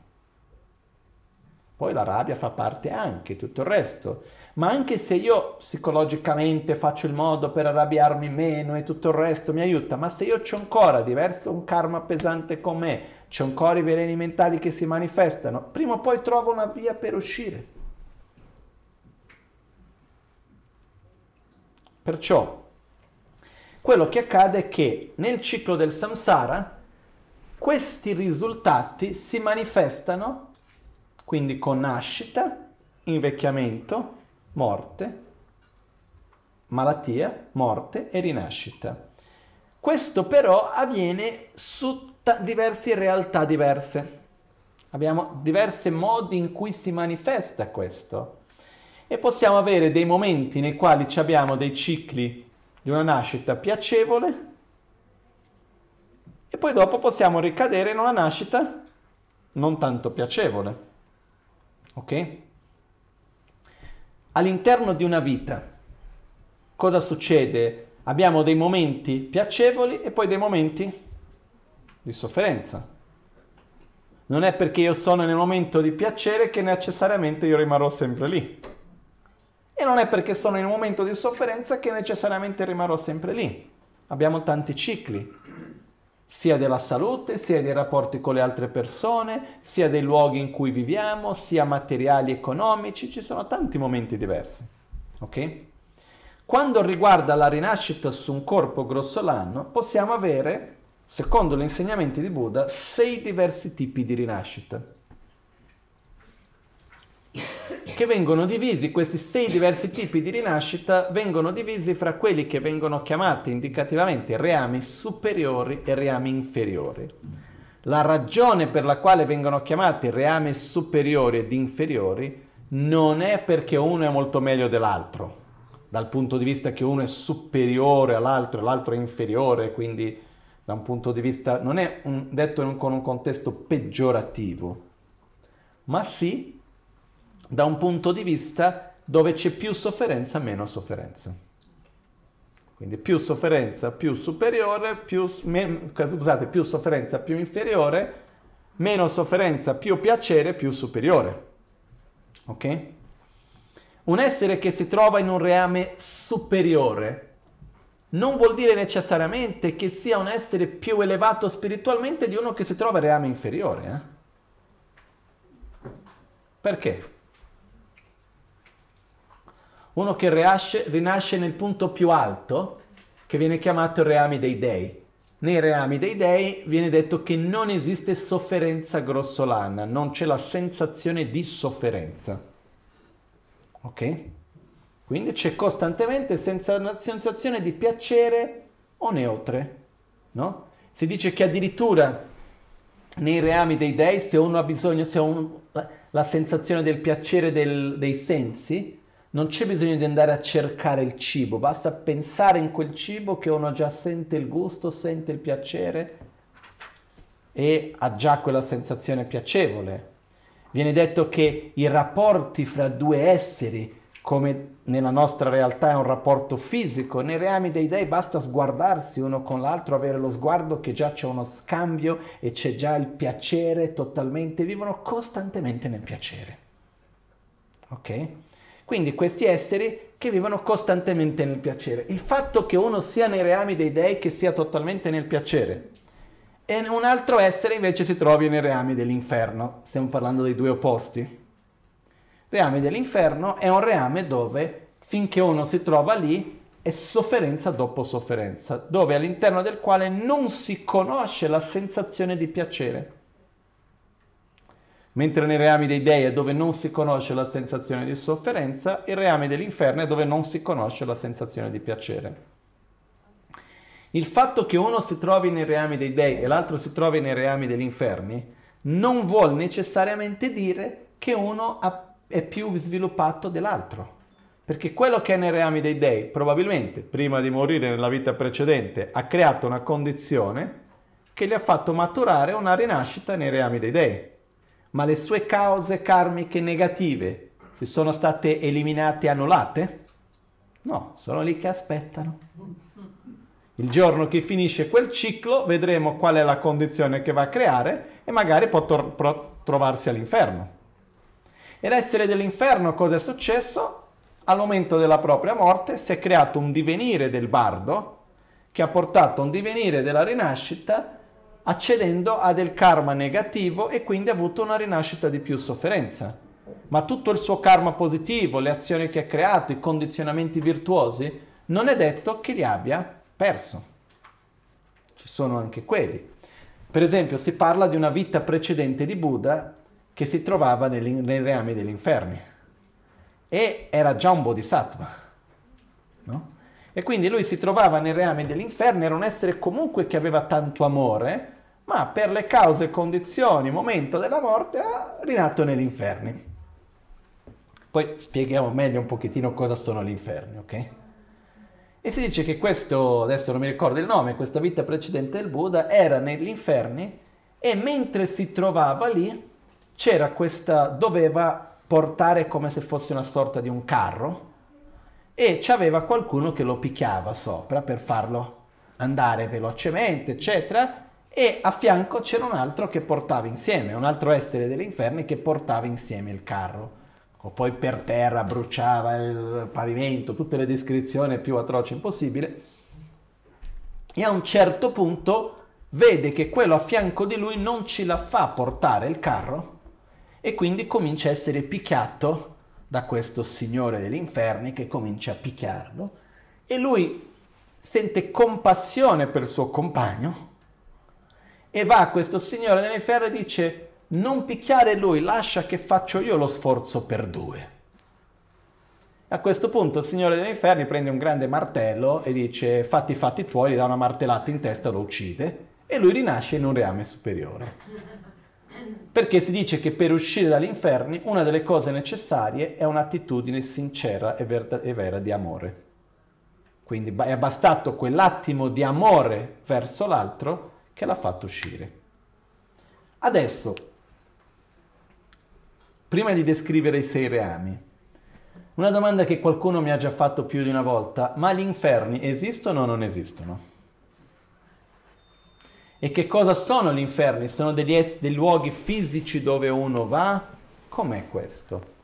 Poi la rabbia fa parte anche, tutto il resto. Ma anche se io psicologicamente faccio il modo per arrabbiarmi meno e tutto il resto mi aiuta, ma se io c'ho ancora diverso un karma pesante con me, c'ho ancora i veleni mentali che si manifestano, prima o poi trovo una via per uscire. Perciò quello che accade è che nel ciclo del samsara questi risultati si manifestano quindi con nascita, invecchiamento, morte, malattia, morte e rinascita. Questo però avviene su t- diverse realtà diverse. Abbiamo diversi modi in cui si manifesta questo e possiamo avere dei momenti nei quali abbiamo dei cicli di una nascita piacevole e poi dopo possiamo ricadere in una nascita non tanto piacevole. Ok? All'interno di una vita cosa succede? Abbiamo dei momenti piacevoli e poi dei momenti di sofferenza. Non è perché io sono nel momento di piacere che necessariamente io rimarrò sempre lì. E non è perché sono in un momento di sofferenza che necessariamente rimarrò sempre lì. Abbiamo tanti cicli, sia della salute, sia dei rapporti con le altre persone, sia dei luoghi in cui viviamo, sia materiali economici, ci sono tanti momenti diversi. Ok? Quando riguarda la rinascita su un corpo grossolano, possiamo avere, secondo gli insegnamenti di Buddha, sei diversi tipi di rinascita che vengono divisi, questi sei diversi tipi di rinascita vengono divisi fra quelli che vengono chiamati indicativamente reami superiori e reami inferiori. La ragione per la quale vengono chiamati reami superiori ed inferiori non è perché uno è molto meglio dell'altro, dal punto di vista che uno è superiore all'altro e l'altro è inferiore, quindi da un punto di vista non è un, detto un, con un contesto peggiorativo, ma sì da un punto di vista dove c'è più sofferenza, meno sofferenza. Quindi più sofferenza più superiore, più, scusate, più sofferenza più inferiore, meno sofferenza più piacere più superiore. Ok? Un essere che si trova in un reame superiore non vuol dire necessariamente che sia un essere più elevato spiritualmente di uno che si trova in reame inferiore. Eh? Perché? Uno che rinasce, rinasce nel punto più alto, che viene chiamato il reami dei dei. Nei reami dei dei viene detto che non esiste sofferenza grossolana, non c'è la sensazione di sofferenza. Ok? Quindi c'è costantemente sensazione di piacere o neutre, no? Si dice che addirittura nei reami dei dei, se uno ha bisogno, se ha un, la sensazione del piacere del, dei sensi, non c'è bisogno di andare a cercare il cibo, basta pensare in quel cibo che uno già sente il gusto, sente il piacere e ha già quella sensazione piacevole. Viene detto che i rapporti fra due esseri, come nella nostra realtà è un rapporto fisico, nei reami dei dei basta sguardarsi uno con l'altro, avere lo sguardo che già c'è uno scambio e c'è già il piacere totalmente, vivono costantemente nel piacere. Ok? Quindi questi esseri che vivono costantemente nel piacere. Il fatto che uno sia nei reami dei dei, che sia totalmente nel piacere, e un altro essere invece si trovi nei reami dell'inferno. Stiamo parlando dei due opposti. Reami dell'inferno è un reame dove finché uno si trova lì è sofferenza dopo sofferenza, dove all'interno del quale non si conosce la sensazione di piacere. Mentre nei reami dei dei è dove non si conosce la sensazione di sofferenza, il reame dell'inferno è dove non si conosce la sensazione di piacere. Il fatto che uno si trovi nei reami dei dei e l'altro si trovi nei reami degli inferni non vuol necessariamente dire che uno è più sviluppato dell'altro. Perché quello che è nei reami dei dei, probabilmente prima di morire nella vita precedente, ha creato una condizione che gli ha fatto maturare una rinascita nei reami dei dei. Ma le sue cause karmiche negative si sono state eliminate annullate? No, sono lì che aspettano. Il giorno che finisce quel ciclo vedremo qual è la condizione che va a creare e magari può tor- trovarsi all'inferno. E l'essere dell'inferno cosa è successo? al momento della propria morte si è creato un divenire del bardo che ha portato a un divenire della rinascita accedendo a del karma negativo e quindi ha avuto una rinascita di più sofferenza. Ma tutto il suo karma positivo, le azioni che ha creato, i condizionamenti virtuosi, non è detto che li abbia perso. Ci sono anche quelli. Per esempio, si parla di una vita precedente di Buddha che si trovava nei reami degli inferni e era già un bodhisattva. No? E quindi lui si trovava nei reami dell'inferno, era un essere comunque che aveva tanto amore, ma per le cause, condizioni, momento della morte, ha rinato negli inferni. Poi spieghiamo meglio un pochettino cosa sono gli inferni, ok? E si dice che questo, adesso non mi ricordo il nome, questa vita precedente del Buddha era negli inferni e mentre si trovava lì c'era questa, doveva portare come se fosse una sorta di un carro e c'aveva qualcuno che lo picchiava sopra per farlo andare velocemente, eccetera, e a fianco c'era un altro che portava insieme, un altro essere degli inferni che portava insieme il carro. O poi per terra bruciava il pavimento, tutte le descrizioni più atroci impossibile. E a un certo punto vede che quello a fianco di lui non ce la fa portare il carro e quindi comincia a essere picchiato da questo signore degli inferni che comincia a picchiarlo e lui sente compassione per il suo compagno e va a questo signore degli inferni e dice non picchiare lui, lascia che faccio io lo sforzo per due. A questo punto il Signore degli Inferni prende un grande martello e dice fatti i fatti tuoi, gli dà una martellata in testa lo uccide e lui rinasce in un reame superiore. Perché si dice che per uscire dagli inferni una delle cose necessarie è un'attitudine sincera e, ver- e vera di amore. Quindi è bastato quell'attimo di amore verso l'altro che l'ha fatto uscire. Adesso, prima di descrivere i sei reami, una domanda che qualcuno mi ha già fatto più di una volta, ma gli inferni esistono o non esistono? E che cosa sono gli inferni? Sono degli, es- dei luoghi fisici dove uno va? Com'è questo?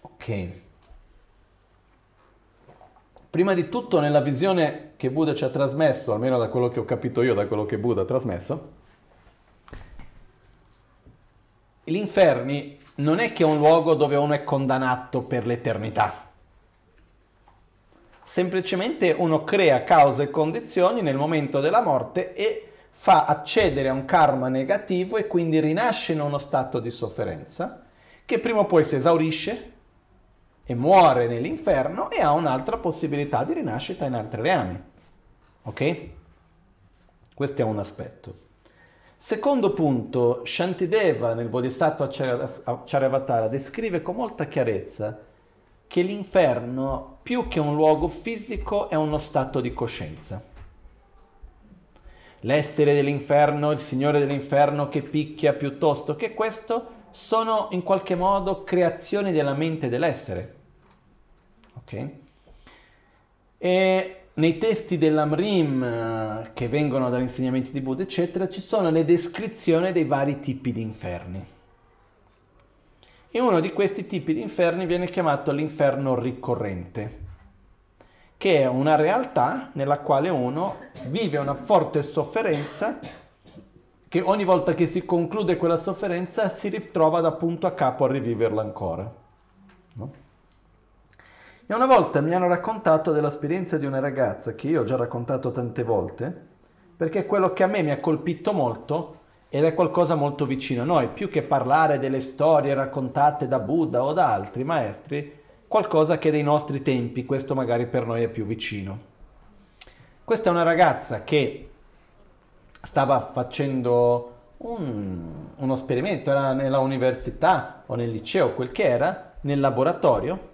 Ok. Prima di tutto, nella visione che Buddha ci ha trasmesso, almeno da quello che ho capito io, da quello che Buddha ha trasmesso, gli inferni non è che è un luogo dove uno è condannato per l'eternità. Semplicemente uno crea cause e condizioni nel momento della morte e fa accedere a un karma negativo e quindi rinasce in uno stato di sofferenza che prima o poi si esaurisce e muore nell'inferno e ha un'altra possibilità di rinascita in altri reami. Ok? Questo è un aspetto. Secondo punto, Shantideva nel Bodhisattva Charyavatara descrive con molta chiarezza che l'inferno, più che un luogo fisico, è uno stato di coscienza l'essere dell'inferno, il Signore dell'inferno che picchia piuttosto che questo, sono in qualche modo creazioni della mente dell'essere. Ok? E nei testi dell'Amrim eh, che vengono dagli insegnamenti di Buddha, eccetera, ci sono le descrizioni dei vari tipi di inferni. E uno di questi tipi di inferni viene chiamato l'inferno ricorrente che è una realtà nella quale uno vive una forte sofferenza che ogni volta che si conclude quella sofferenza si ritrova da punto a capo a riviverla ancora. No? E una volta mi hanno raccontato dell'esperienza di una ragazza che io ho già raccontato tante volte, perché quello che a me mi ha colpito molto ed è qualcosa molto vicino a noi, più che parlare delle storie raccontate da Buddha o da altri maestri, qualcosa che dei nostri tempi, questo magari per noi è più vicino. Questa è una ragazza che stava facendo un, uno sperimento, era nella università o nel liceo, quel che era, nel laboratorio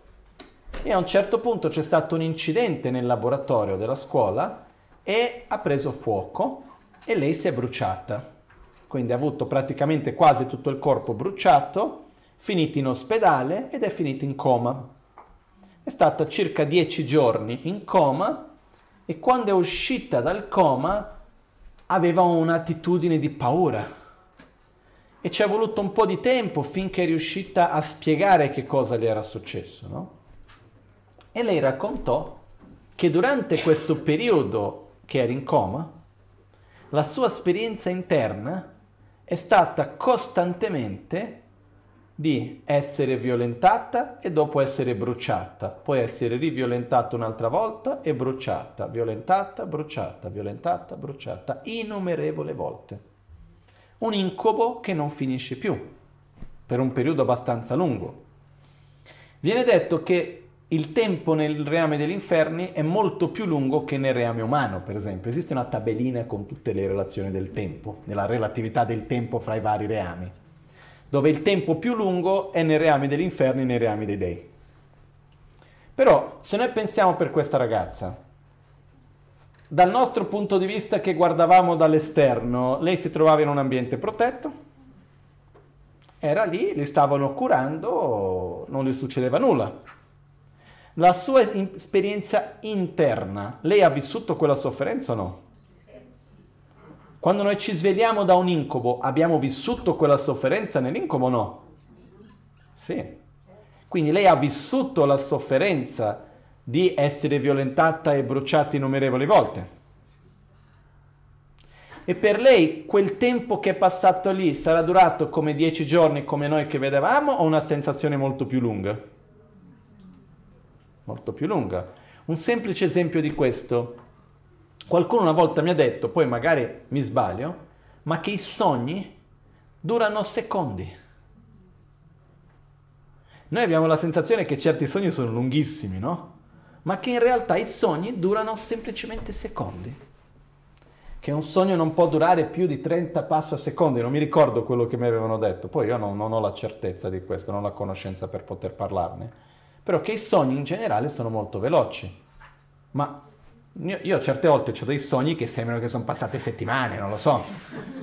e a un certo punto c'è stato un incidente nel laboratorio della scuola e ha preso fuoco e lei si è bruciata. Quindi ha avuto praticamente quasi tutto il corpo bruciato, finito in ospedale ed è finita in coma. È stata circa dieci giorni in coma e quando è uscita dal coma aveva un'attitudine di paura e ci è voluto un po' di tempo finché è riuscita a spiegare che cosa le era successo, no? E lei raccontò che durante questo periodo che era in coma, la sua esperienza interna è stata costantemente di essere violentata e dopo essere bruciata, poi essere riviolentata un'altra volta e bruciata, violentata, bruciata, violentata, bruciata, innumerevole volte un incubo che non finisce più per un periodo abbastanza lungo. Viene detto che il tempo nel reame degli inferni è molto più lungo che nel reame umano, per esempio. Esiste una tabellina con tutte le relazioni del tempo, nella relatività del tempo fra i vari reami, dove il tempo più lungo è nei reami degli inferni e nei reami dei dei. Però, se noi pensiamo per questa ragazza, dal nostro punto di vista che guardavamo dall'esterno, lei si trovava in un ambiente protetto, era lì, li stavano curando, non le succedeva nulla. La sua esperienza interna, lei ha vissuto quella sofferenza o no? Quando noi ci svegliamo da un incubo, abbiamo vissuto quella sofferenza nell'incubo o no? Sì. Quindi lei ha vissuto la sofferenza di essere violentata e bruciata innumerevoli volte. E per lei quel tempo che è passato lì sarà durato come dieci giorni come noi che vedevamo o una sensazione molto più lunga? Molto più lunga. Un semplice esempio di questo. Qualcuno una volta mi ha detto, poi magari mi sbaglio, ma che i sogni durano secondi. Noi abbiamo la sensazione che certi sogni sono lunghissimi, no? ma che in realtà i sogni durano semplicemente secondi. Che un sogno non può durare più di 30 passa secondi, non mi ricordo quello che mi avevano detto, poi io non, non ho la certezza di questo, non ho la conoscenza per poter parlarne, però che i sogni in generale sono molto veloci. Ma io, io, certe volte ho dei sogni che sembrano che sono passate settimane, non lo so,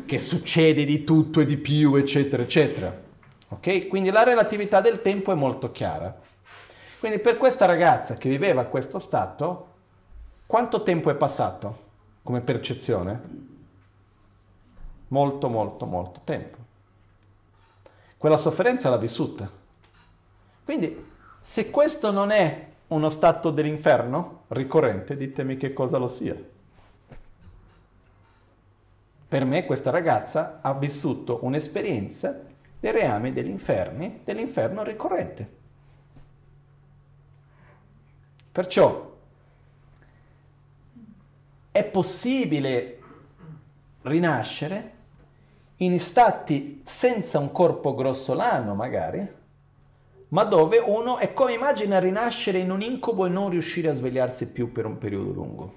che succede di tutto e di più, eccetera, eccetera. Ok? Quindi la relatività del tempo è molto chiara. Quindi per questa ragazza che viveva questo stato, quanto tempo è passato come percezione? Molto, molto, molto tempo. Quella sofferenza l'ha vissuta. Quindi se questo non è uno stato dell'inferno ricorrente, ditemi che cosa lo sia. Per me questa ragazza ha vissuto un'esperienza dei reami degli dell'inferno ricorrente. Perciò è possibile rinascere in stati senza un corpo grossolano magari, ma dove uno è come immagina rinascere in un incubo e non riuscire a svegliarsi più per un periodo lungo.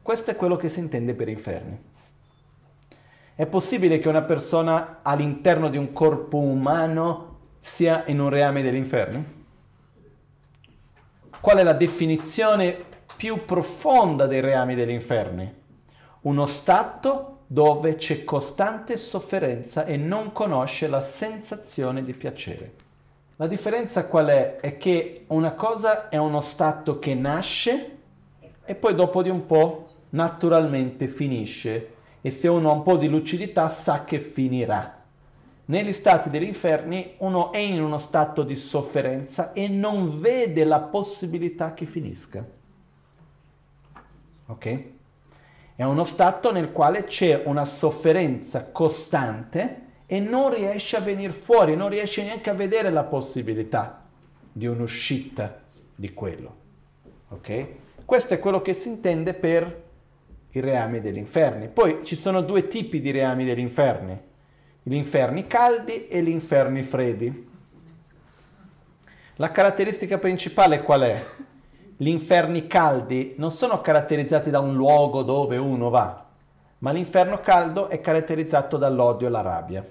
Questo è quello che si intende per inferni. È possibile che una persona all'interno di un corpo umano sia in un reame degli inferni? Qual è la definizione più profonda dei reami degli inferni? Uno stato dove c'è costante sofferenza e non conosce la sensazione di piacere. La differenza qual è? È che una cosa è uno stato che nasce e poi dopo di un po' naturalmente finisce e se uno ha un po' di lucidità sa che finirà. Negli stati degli inferni uno è in uno stato di sofferenza e non vede la possibilità che finisca. Ok? È uno stato nel quale c'è una sofferenza costante e non riesce a venire fuori, non riesce neanche a vedere la possibilità di un'uscita di quello. Ok? Questo è quello che si intende per i reami degli inferni. Poi ci sono due tipi di reami degli inferni, gli inferni caldi e gli inferni freddi. La caratteristica principale qual è? Gli inferni caldi non sono caratterizzati da un luogo dove uno va, ma l'inferno caldo è caratterizzato dall'odio e la rabbia.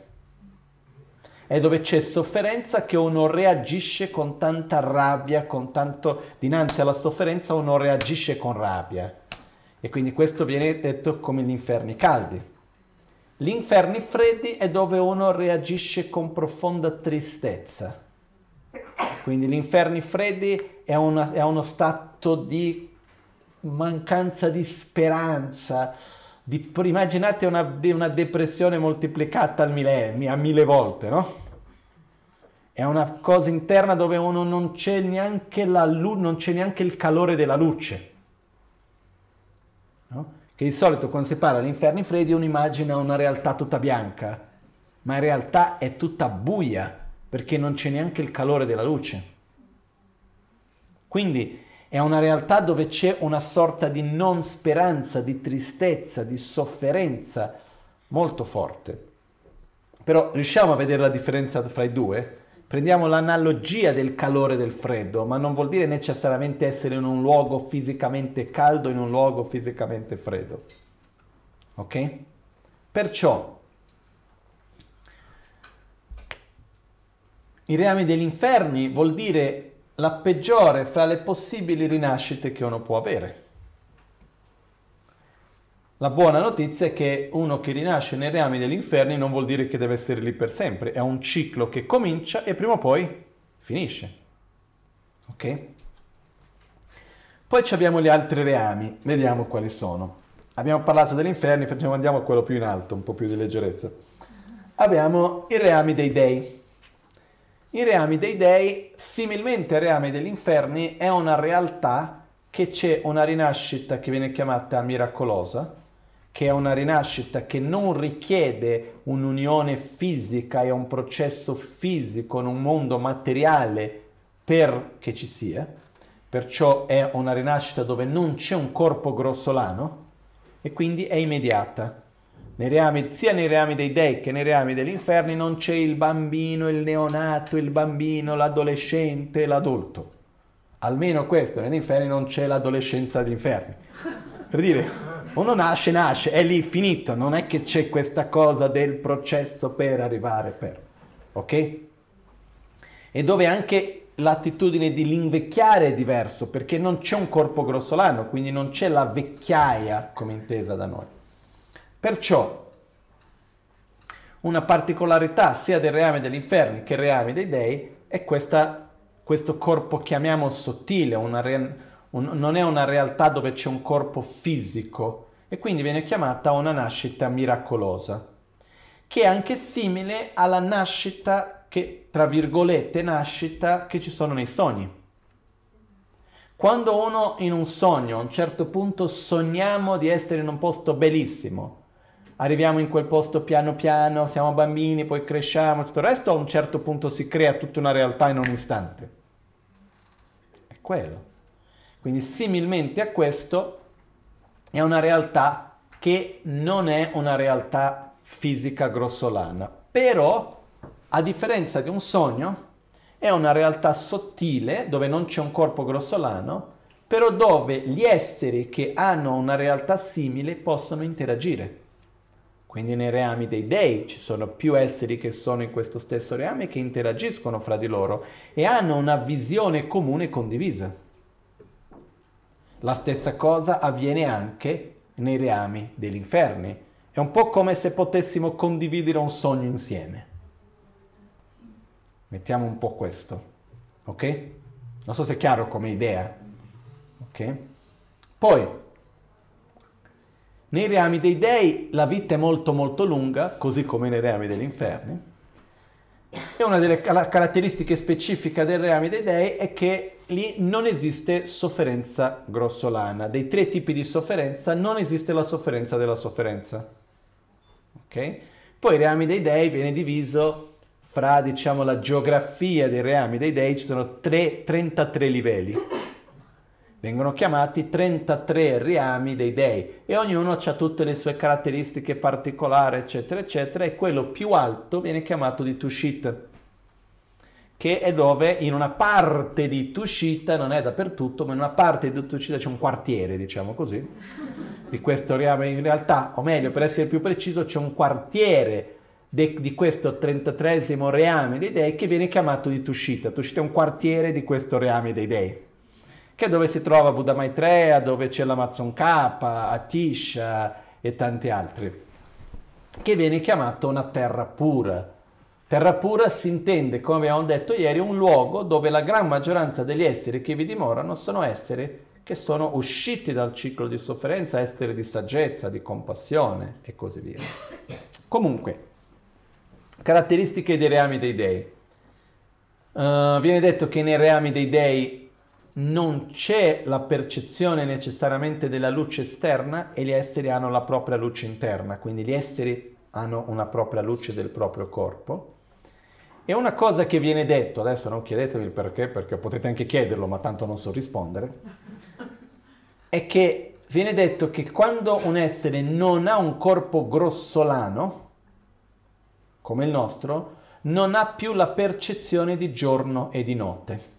È dove c'è sofferenza che uno reagisce con tanta rabbia, con tanto dinanzi alla sofferenza uno reagisce con rabbia. E quindi questo viene detto come gli inferni caldi. Gli inferni freddi è dove uno reagisce con profonda tristezza. Quindi gli inferni freddi è, una, è uno stato di mancanza di speranza, di, immaginate una, una, depressione moltiplicata al mille, a mille volte, no? È una cosa interna dove uno non c'è neanche, la, non c'è neanche il calore della luce. No? Che di solito quando si parla di inferni freddi uno immagina una realtà tutta bianca, ma in realtà è tutta buia perché non c'è neanche il calore della luce. Quindi è una realtà dove c'è una sorta di non speranza, di tristezza, di sofferenza molto forte. Però riusciamo a vedere la differenza fra i due? Prendiamo l'analogia del calore e del freddo, ma non vuol dire necessariamente essere in un luogo fisicamente caldo, in un luogo fisicamente freddo. Ok? Perciò i reami degli inferni vuol dire la peggiore fra le possibili rinascite che uno può avere. La buona notizia è che uno che rinasce nei reami degli inferni non vuol dire che deve essere lì per sempre, è un ciclo che comincia e prima o poi finisce. Ok? Poi abbiamo gli altri reami, vediamo quali sono. Abbiamo parlato degli inferni, andiamo a quello più in alto, un po' più di leggerezza. Abbiamo i reami dei dei. I reami dei dei, similmente ai reami degli inferni, è una realtà che c'è una rinascita che viene chiamata miracolosa, che è una rinascita che non richiede un'unione fisica e un processo fisico in un mondo materiale perché ci sia, perciò è una rinascita dove non c'è un corpo grossolano e quindi è immediata. Nei reami, sia nei reami dei dei che nei reami degli inferni non c'è il bambino, il neonato, il bambino, l'adolescente, l'adulto. Almeno questo, negli inferni non c'è l'adolescenza degli inferni. Per dire, uno nasce, nasce, è lì finito, non è che c'è questa cosa del processo per arrivare per. Ok? E dove anche l'attitudine di l'invecchiare è diverso, perché non c'è un corpo grossolano, quindi non c'è la vecchiaia come intesa da noi. Perciò una particolarità sia del reame degli inferni che del reame dei dei è questa, questo corpo, chiamiamo sottile, re, un, non è una realtà dove c'è un corpo fisico e quindi viene chiamata una nascita miracolosa, che è anche simile alla nascita che, tra virgolette, nascita che ci sono nei sogni. Quando uno in un sogno, a un certo punto sogniamo di essere in un posto bellissimo, arriviamo in quel posto piano piano, siamo bambini, poi cresciamo, tutto il resto, a un certo punto si crea tutta una realtà in un istante. È quello. Quindi similmente a questo è una realtà che non è una realtà fisica grossolana, però a differenza di un sogno è una realtà sottile dove non c'è un corpo grossolano, però dove gli esseri che hanno una realtà simile possono interagire. Quindi nei reami dei dei ci sono più esseri che sono in questo stesso reame che interagiscono fra di loro e hanno una visione comune condivisa. La stessa cosa avviene anche nei reami degli inferni. È un po' come se potessimo condividere un sogno insieme. Mettiamo un po' questo, ok? Non so se è chiaro come idea, ok? Poi, nei reami dei dei la vita è molto molto lunga, così come nei reami degli inferni. E una delle caratteristiche specifiche dei reami dei dei è che lì non esiste sofferenza grossolana. Dei tre tipi di sofferenza non esiste la sofferenza della sofferenza. Ok? Poi i reami dei dei viene diviso fra, diciamo, la geografia dei reami dei dei, ci sono tre, 33 livelli. Vengono chiamati 33 reami dei dei e ognuno ha tutte le sue caratteristiche particolari, eccetera, eccetera, e quello più alto viene chiamato di Tushit, che è dove in una parte di Tushita, non è dappertutto, ma in una parte di Tushita c'è un quartiere, diciamo così, di questo reame. In realtà, o meglio, per essere più preciso, c'è un quartiere de, di questo 33 reame dei dei che viene chiamato di Tushita. Tushita è un quartiere di questo reame dei dei che è dove si trova Buddha Maitreya, dove c'è l'Amazon K, Atisha e tanti altri, che viene chiamato una terra pura. Terra pura si intende, come abbiamo detto ieri, un luogo dove la gran maggioranza degli esseri che vi dimorano sono esseri che sono usciti dal ciclo di sofferenza, esseri di saggezza, di compassione e così via. Comunque, caratteristiche dei reami dei dei. Uh, viene detto che nei reami dei dei non c'è la percezione necessariamente della luce esterna e gli esseri hanno la propria luce interna, quindi gli esseri hanno una propria luce del proprio corpo. E una cosa che viene detto, adesso non chiedetemi il perché, perché potete anche chiederlo, ma tanto non so rispondere, è che viene detto che quando un essere non ha un corpo grossolano, come il nostro, non ha più la percezione di giorno e di notte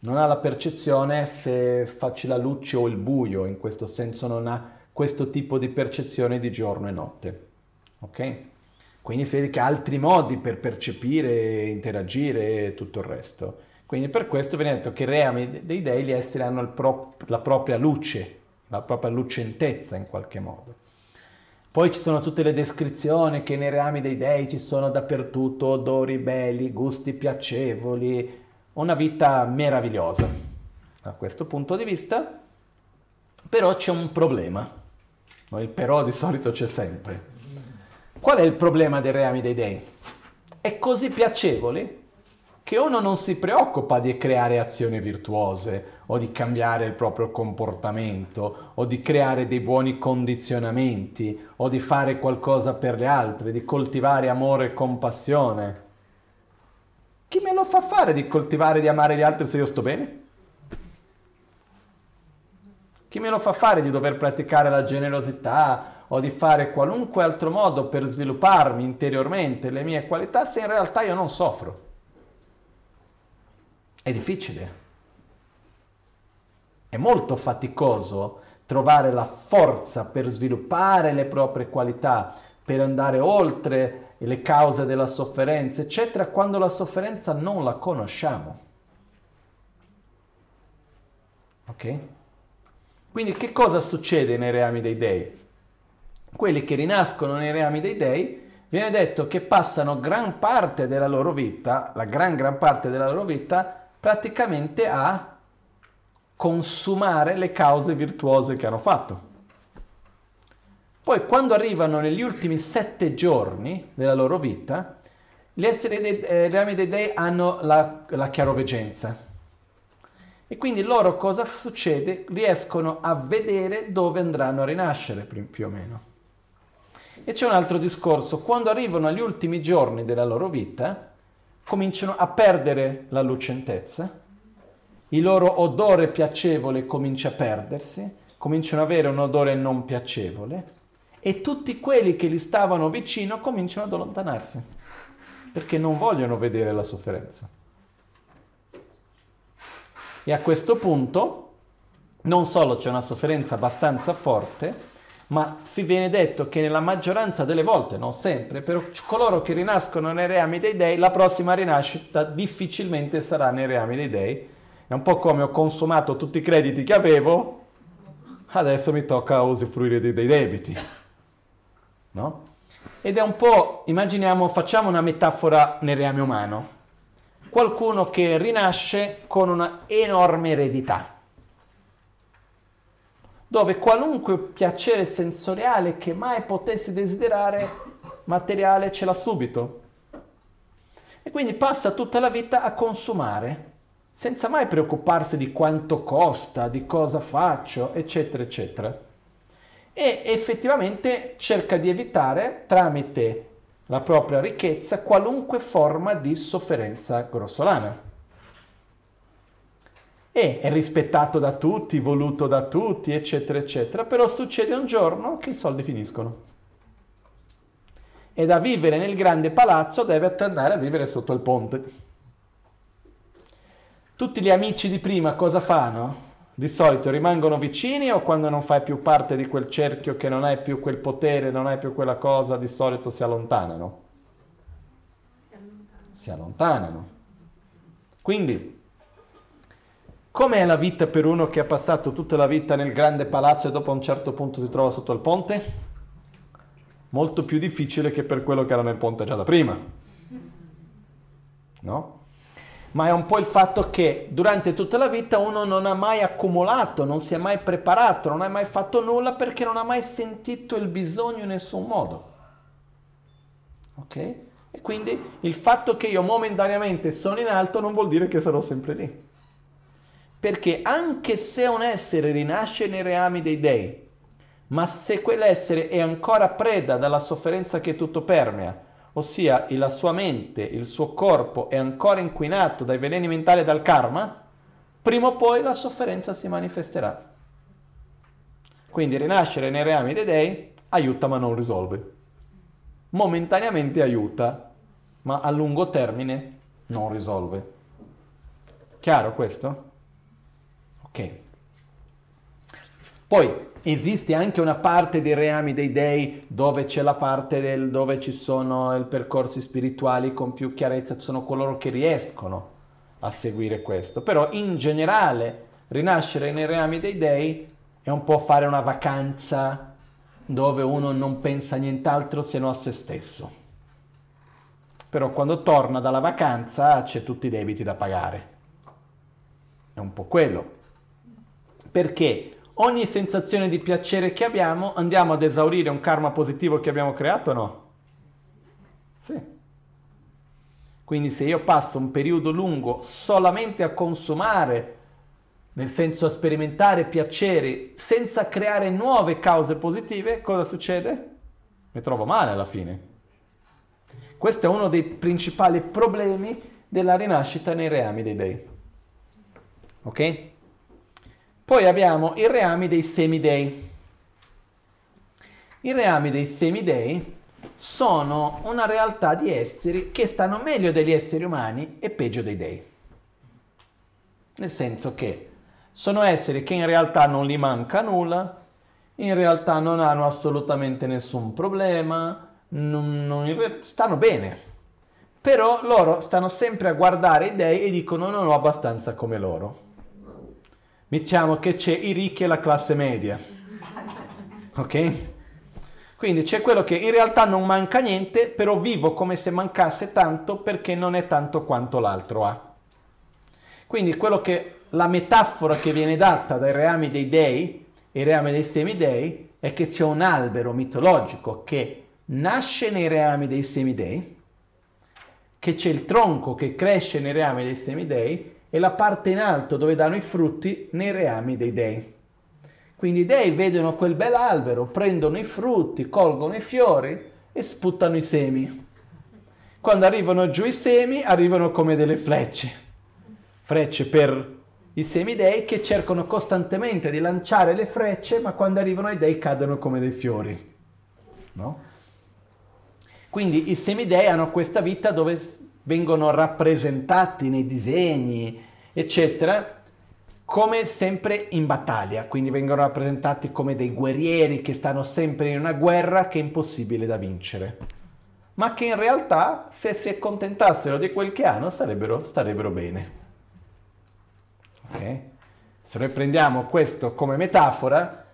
non ha la percezione se facci la luce o il buio, in questo senso non ha questo tipo di percezione di giorno e notte. Ok? Quindi che ha altri modi per percepire, interagire e tutto il resto. Quindi per questo viene detto che i reami dei dei, gli esseri hanno pro- la propria luce, la propria lucentezza in qualche modo. Poi ci sono tutte le descrizioni che nei reami dei dei ci sono dappertutto odori belli, gusti piacevoli, una vita meravigliosa da questo punto di vista, però c'è un problema. Il però di solito c'è sempre. Qual è il problema dei reami dei dei? È così piacevole che uno non si preoccupa di creare azioni virtuose o di cambiare il proprio comportamento o di creare dei buoni condizionamenti o di fare qualcosa per le altre, di coltivare amore e compassione chi me lo fa fare di coltivare, di amare gli altri se io sto bene? Chi me lo fa fare di dover praticare la generosità o di fare qualunque altro modo per svilupparmi interiormente le mie qualità se in realtà io non soffro? È difficile. È molto faticoso trovare la forza per sviluppare le proprie qualità, per andare oltre le cause della sofferenza, eccetera, quando la sofferenza non la conosciamo. Ok? Quindi che cosa succede nei reami dei dei? Quelli che rinascono nei reami dei dei, viene detto che passano gran parte della loro vita, la gran gran parte della loro vita, praticamente a consumare le cause virtuose che hanno fatto. Poi quando arrivano negli ultimi sette giorni della loro vita, gli esseri dei eh, reami dei dei hanno la, la chiaroveggenza. E quindi loro cosa succede? Riescono a vedere dove andranno a rinascere più o meno. E c'è un altro discorso, quando arrivano agli ultimi giorni della loro vita, cominciano a perdere la lucentezza, il loro odore piacevole comincia a perdersi, cominciano ad avere un odore non piacevole e tutti quelli che gli stavano vicino cominciano ad allontanarsi perché non vogliono vedere la sofferenza. E a questo punto non solo c'è una sofferenza abbastanza forte, ma si viene detto che nella maggioranza delle volte, non sempre, per coloro che rinascono nei reami dei dei, la prossima rinascita difficilmente sarà nei reami dei dei. È un po' come ho consumato tutti i crediti che avevo, adesso mi tocca usufruire dei, dei debiti no? Ed è un po', immaginiamo, facciamo una metafora nel reame umano. Qualcuno che rinasce con una enorme eredità, dove qualunque piacere sensoriale che mai potessi desiderare materiale ce l'ha subito. E quindi passa tutta la vita a consumare, senza mai preoccuparsi di quanto costa, di cosa faccio, eccetera, eccetera e effettivamente cerca di evitare tramite la propria ricchezza qualunque forma di sofferenza grossolana. e è rispettato da tutti, voluto da tutti, eccetera, eccetera, però succede un giorno che i soldi finiscono. E da vivere nel grande palazzo deve andare a vivere sotto il ponte. Tutti gli amici di prima cosa fanno? Di solito rimangono vicini o quando non fai più parte di quel cerchio che non hai più quel potere, non hai più quella cosa, di solito si allontanano? Si allontanano. Quindi Com'è la vita per uno che ha passato tutta la vita nel grande palazzo e dopo a un certo punto si trova sotto il ponte? Molto più difficile che per quello che era nel ponte già da prima. No? Ma è un po' il fatto che durante tutta la vita uno non ha mai accumulato, non si è mai preparato, non ha mai fatto nulla perché non ha mai sentito il bisogno in nessun modo. Ok? E quindi il fatto che io momentaneamente sono in alto non vuol dire che sarò sempre lì. Perché anche se un essere rinasce nei reami dei dei, ma se quell'essere è ancora preda dalla sofferenza che tutto permea, ossia la sua mente, il suo corpo è ancora inquinato dai veleni mentali e dal karma, prima o poi la sofferenza si manifesterà. Quindi rinascere nei reami dei dei aiuta ma non risolve. Momentaneamente aiuta, ma a lungo termine non risolve. Chiaro questo? Ok. Poi esiste anche una parte dei reami dei dei dove c'è la parte del, dove ci sono i percorsi spirituali con più chiarezza, ci sono coloro che riescono a seguire questo. Però in generale rinascere nei reami dei dei è un po' fare una vacanza dove uno non pensa a nient'altro se non a se stesso. Però quando torna dalla vacanza c'è tutti i debiti da pagare. È un po' quello perché ogni sensazione di piacere che abbiamo andiamo ad esaurire un karma positivo che abbiamo creato o no? Sì. Quindi se io passo un periodo lungo solamente a consumare, nel senso a sperimentare piaceri senza creare nuove cause positive, cosa succede? Mi trovo male alla fine. Questo è uno dei principali problemi della rinascita nei reami dei dei. Ok? Poi abbiamo i reami dei semidei. I reami dei semidei sono una realtà di esseri che stanno meglio degli esseri umani e peggio dei dei. Nel senso che sono esseri che in realtà non gli manca nulla, in realtà non hanno assolutamente nessun problema, non, non, stanno bene. Però loro stanno sempre a guardare i dei e dicono non ho abbastanza come loro. Diciamo che c'è i ricchi e la classe media. Ok? Quindi c'è quello che in realtà non manca niente, però vivo come se mancasse tanto perché non è tanto quanto l'altro ha. Quindi quello che la metafora che viene data dai reami dei dei i reami dei semidei è che c'è un albero mitologico che nasce nei reami dei semidei, che c'è il tronco che cresce nei reami dei semidei e la parte in alto dove danno i frutti nei reami dei dei. Quindi i dei vedono quel bel albero, prendono i frutti, colgono i fiori e sputano i semi. Quando arrivano giù i semi, arrivano come delle frecce. Frecce per i semidei che cercano costantemente di lanciare le frecce, ma quando arrivano ai dei cadono come dei fiori. No? Quindi i semidei hanno questa vita dove vengono rappresentati nei disegni, eccetera, come sempre in battaglia, quindi vengono rappresentati come dei guerrieri che stanno sempre in una guerra che è impossibile da vincere, ma che in realtà se si accontentassero di quel che hanno starebbero, starebbero bene. Okay? Se noi prendiamo questo come metafora,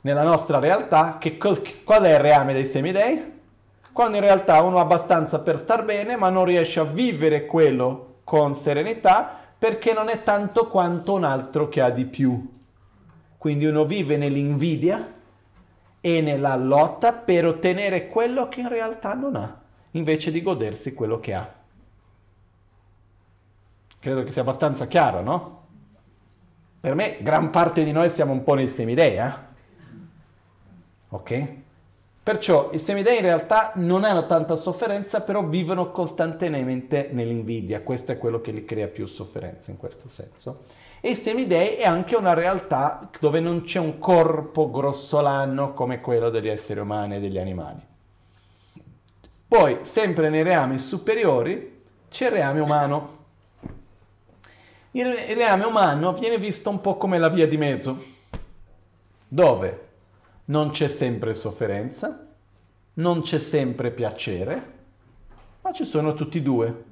nella nostra realtà, che cos- qual è il reame dei semidei? quando in realtà uno ha abbastanza per star bene, ma non riesce a vivere quello con serenità perché non è tanto quanto un altro che ha di più. Quindi uno vive nell'invidia e nella lotta per ottenere quello che in realtà non ha, invece di godersi quello che ha. Credo che sia abbastanza chiaro, no? Per me gran parte di noi siamo un po' nel semidea. Ok? Perciò i semidei in realtà non hanno tanta sofferenza, però vivono costantemente nell'invidia. Questo è quello che li crea più sofferenza in questo senso. E i semidei è anche una realtà dove non c'è un corpo grossolano come quello degli esseri umani e degli animali. Poi, sempre nei reami superiori, c'è il reame umano. Il reame umano viene visto un po' come la via di mezzo, dove non c'è sempre sofferenza, non c'è sempre piacere, ma ci sono tutti e due.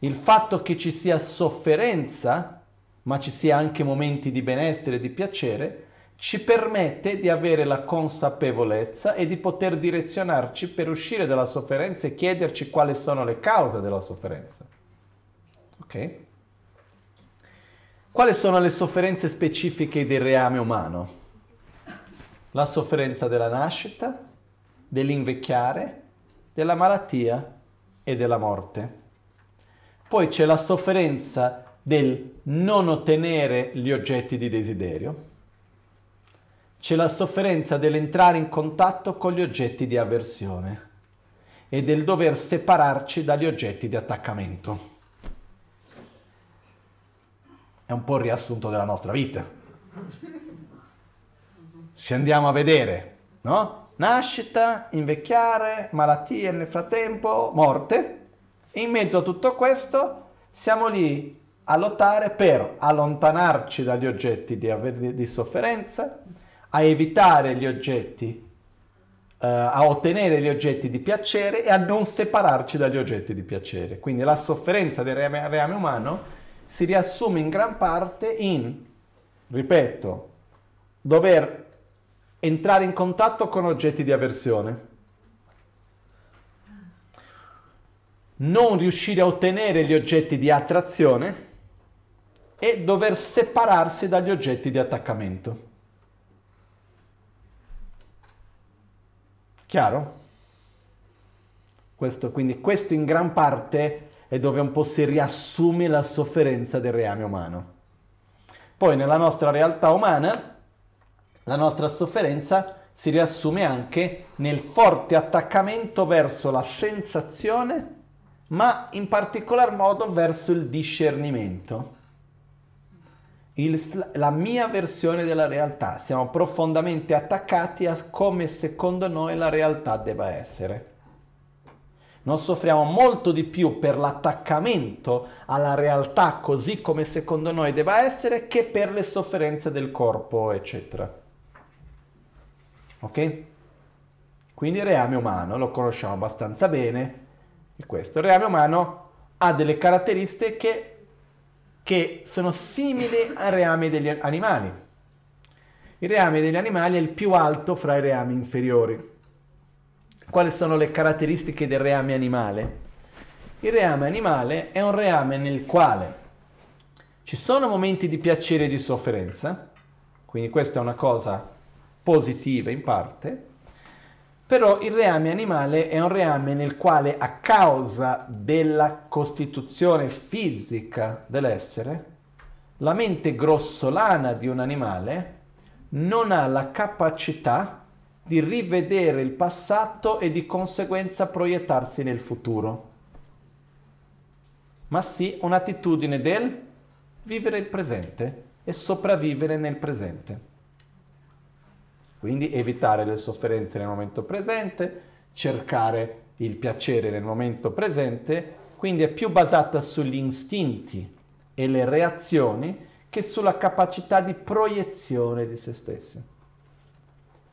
Il fatto che ci sia sofferenza, ma ci sia anche momenti di benessere e di piacere, ci permette di avere la consapevolezza e di poter direzionarci per uscire dalla sofferenza e chiederci quali sono le cause della sofferenza. Ok? Quali sono le sofferenze specifiche del reame umano? La sofferenza della nascita, dell'invecchiare, della malattia e della morte. Poi c'è la sofferenza del non ottenere gli oggetti di desiderio. C'è la sofferenza dell'entrare in contatto con gli oggetti di avversione e del dover separarci dagli oggetti di attaccamento. È un po' il riassunto della nostra vita. Se andiamo a vedere, no? Nascita, invecchiare, malattie nel frattempo, morte. E in mezzo a tutto questo siamo lì a lottare per allontanarci dagli oggetti di, di sofferenza, a evitare gli oggetti, uh, a ottenere gli oggetti di piacere e a non separarci dagli oggetti di piacere. Quindi la sofferenza del reame, reame umano si riassume in gran parte in, ripeto, dover entrare in contatto con oggetti di avversione. Non riuscire a ottenere gli oggetti di attrazione e dover separarsi dagli oggetti di attaccamento. Chiaro? Questo, quindi questo in gran parte è dove un po' si riassume la sofferenza del reame umano. Poi nella nostra realtà umana la nostra sofferenza si riassume anche nel forte attaccamento verso la sensazione, ma in particolar modo verso il discernimento. Il, la mia versione della realtà. Siamo profondamente attaccati a come secondo noi la realtà debba essere. Noi soffriamo molto di più per l'attaccamento alla realtà così come secondo noi debba essere che per le sofferenze del corpo, eccetera. Ok? Quindi il reame umano lo conosciamo abbastanza bene. E questo il reame umano ha delle caratteristiche che sono simili ai reami degli animali. Il reame degli animali è il più alto fra i reami inferiori. Quali sono le caratteristiche del reame animale? Il reame animale è un reame nel quale ci sono momenti di piacere e di sofferenza, quindi questa è una cosa positive in parte, però il reame animale è un reame nel quale a causa della costituzione fisica dell'essere, la mente grossolana di un animale non ha la capacità di rivedere il passato e di conseguenza proiettarsi nel futuro, ma sì un'attitudine del vivere il presente e sopravvivere nel presente. Quindi evitare le sofferenze nel momento presente, cercare il piacere nel momento presente, quindi è più basata sugli istinti e le reazioni che sulla capacità di proiezione di se stessi.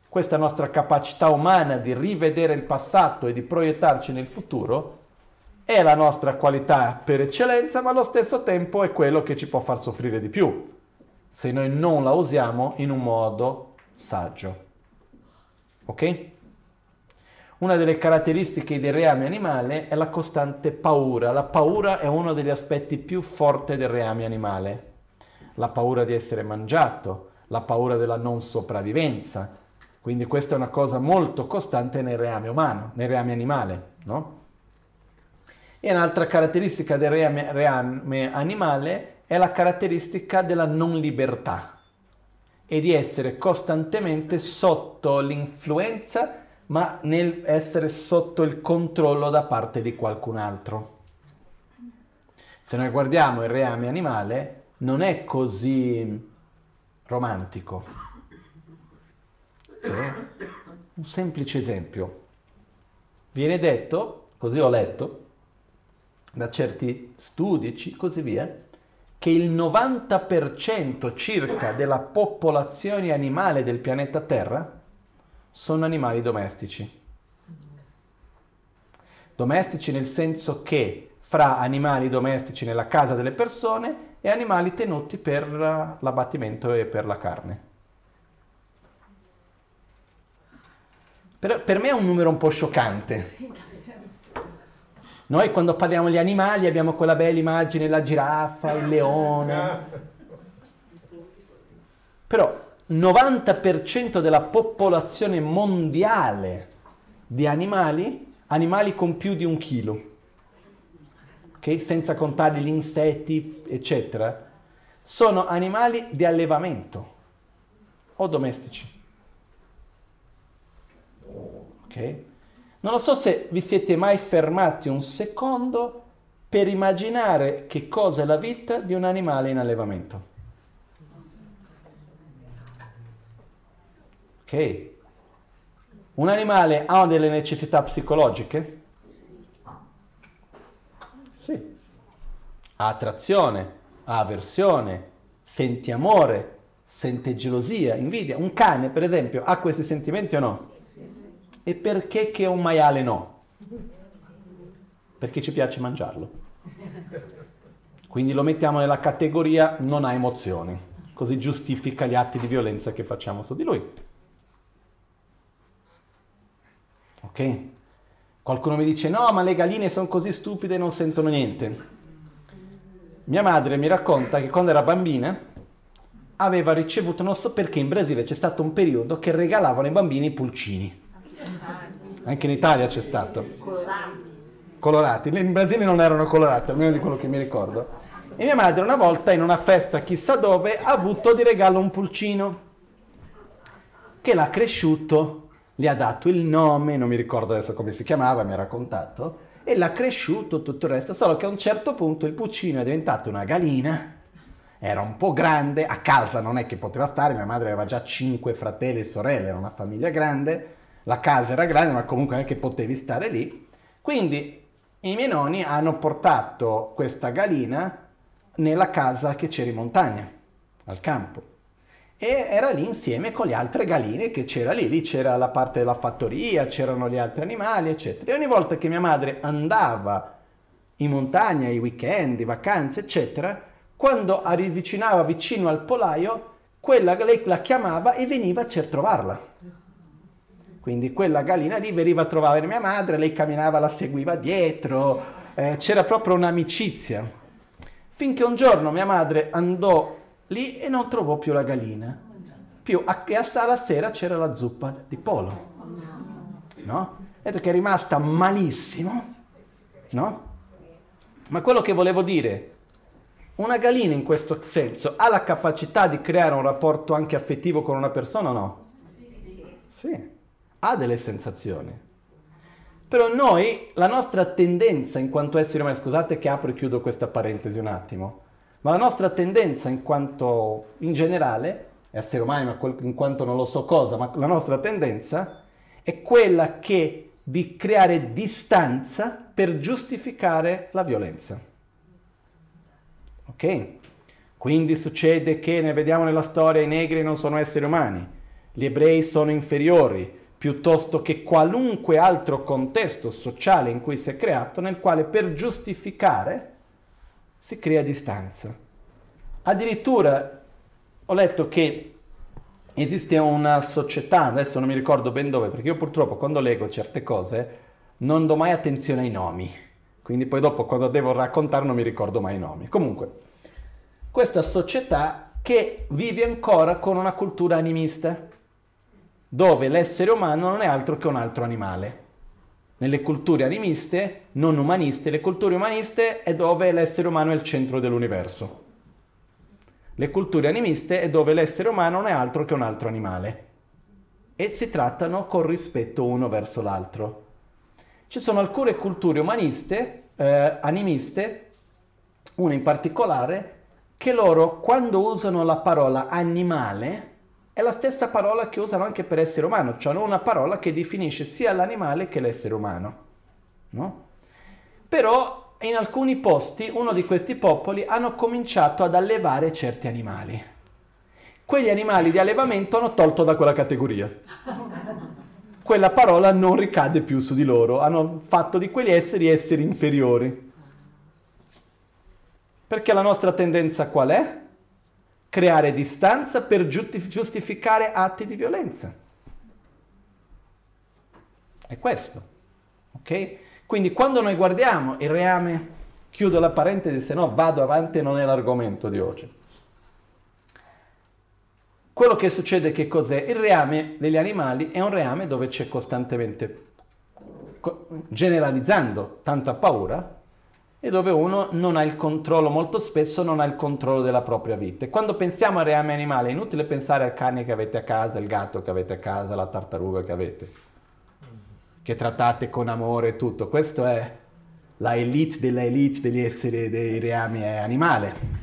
Questa nostra capacità umana di rivedere il passato e di proiettarci nel futuro è la nostra qualità per eccellenza, ma allo stesso tempo è quello che ci può far soffrire di più, se noi non la usiamo in un modo saggio. Ok? Una delle caratteristiche del reame animale è la costante paura. La paura è uno degli aspetti più forti del reame animale. La paura di essere mangiato, la paura della non sopravvivenza. Quindi questa è una cosa molto costante nel reame umano, nel reame animale, no? E un'altra caratteristica del reame, reame animale è la caratteristica della non libertà e di essere costantemente sotto l'influenza, ma nel essere sotto il controllo da parte di qualcun altro. Se noi guardiamo il reame animale, non è così romantico. Un semplice esempio. Viene detto, così ho letto, da certi studi e così via, che il 90% circa della popolazione animale del pianeta Terra sono animali domestici. Domestici nel senso che fra animali domestici nella casa delle persone e animali tenuti per l'abbattimento e per la carne. Per, per me è un numero un po' scioccante. Noi quando parliamo di animali abbiamo quella bella immagine, la giraffa, il leone. Però il 90% della popolazione mondiale di animali, animali con più di un chilo, okay? senza contare gli insetti, eccetera, sono animali di allevamento o domestici. Ok? Non lo so se vi siete mai fermati un secondo per immaginare che cosa è la vita di un animale in allevamento. Ok? Un animale ha delle necessità psicologiche? Sì. Ha attrazione, ha avversione, sente amore, sente gelosia, invidia. Un cane, per esempio, ha questi sentimenti o no? E perché che un maiale no? Perché ci piace mangiarlo. Quindi lo mettiamo nella categoria non ha emozioni, così giustifica gli atti di violenza che facciamo su di lui. Ok? Qualcuno mi dice no, ma le galline sono così stupide e non sentono niente. Mia madre mi racconta che quando era bambina aveva ricevuto, non so perché in Brasile c'è stato un periodo che regalavano ai bambini i pulcini. Anche in Italia c'è stato. Colorati. Colorati. In Brasile non erano colorati, almeno di quello che mi ricordo. E mia madre una volta in una festa chissà dove ha avuto di regalo un pulcino che l'ha cresciuto, gli ha dato il nome, non mi ricordo adesso come si chiamava, mi ha raccontato, e l'ha cresciuto tutto il resto, solo che a un certo punto il pulcino è diventato una galina, era un po' grande, a casa non è che poteva stare, mia madre aveva già cinque fratelli e sorelle, era una famiglia grande, la casa era grande, ma comunque non è che potevi stare lì. Quindi i miei nonni hanno portato questa galina nella casa che c'era in montagna, al campo. E era lì insieme con le altre galline che c'era lì. Lì c'era la parte della fattoria, c'erano gli altri animali, eccetera. E ogni volta che mia madre andava in montagna, i weekend, i vacanze, eccetera, quando avvicinava vicino al polaio, quella lei la chiamava e veniva a trovarla. Quindi quella gallina lì veniva a trovare mia madre, lei camminava, la seguiva dietro, eh, c'era proprio un'amicizia. Finché un giorno mia madre andò lì e non trovò più la gallina. Più a, e a sala sera c'era la zuppa di polo. No? Vedete che è rimasta malissimo. No? Ma quello che volevo dire, una gallina in questo senso ha la capacità di creare un rapporto anche affettivo con una persona o no? Sì ha delle sensazioni. Però noi, la nostra tendenza in quanto esseri umani, scusate che apro e chiudo questa parentesi un attimo, ma la nostra tendenza in quanto, in generale, esseri umani, ma in quanto non lo so cosa, ma la nostra tendenza è quella che di creare distanza per giustificare la violenza. Ok? Quindi succede che, ne vediamo nella storia, i negri non sono esseri umani, gli ebrei sono inferiori, piuttosto che qualunque altro contesto sociale in cui si è creato, nel quale per giustificare si crea distanza. Addirittura ho letto che esiste una società, adesso non mi ricordo ben dove, perché io purtroppo quando leggo certe cose non do mai attenzione ai nomi, quindi poi dopo quando devo raccontare non mi ricordo mai i nomi. Comunque, questa società che vive ancora con una cultura animista, dove l'essere umano non è altro che un altro animale. Nelle culture animiste, non umaniste, le culture umaniste è dove l'essere umano è il centro dell'universo. Le culture animiste è dove l'essere umano non è altro che un altro animale e si trattano con rispetto uno verso l'altro. Ci sono alcune culture umaniste, eh, animiste, una in particolare, che loro quando usano la parola animale è la stessa parola che usano anche per essere umano, cioè una parola che definisce sia l'animale che l'essere umano. No? Però in alcuni posti, uno di questi popoli, hanno cominciato ad allevare certi animali. Quegli animali di allevamento hanno tolto da quella categoria. Quella parola non ricade più su di loro, hanno fatto di quegli esseri esseri inferiori. Perché la nostra tendenza qual è? Creare distanza per giustificare atti di violenza. È questo. Ok? Quindi quando noi guardiamo il reame, chiudo la parentesi, se no vado avanti, non è l'argomento di oggi. Quello che succede che cos'è? Il reame degli animali è un reame dove c'è costantemente, generalizzando, tanta paura, e dove uno non ha il controllo, molto spesso non ha il controllo della propria vita. E quando pensiamo al reame animale è inutile pensare al cane che avete a casa, il gatto che avete a casa, la tartaruga che avete, che trattate con amore e tutto. Questo è la elite della elite degli esseri dei reami animale.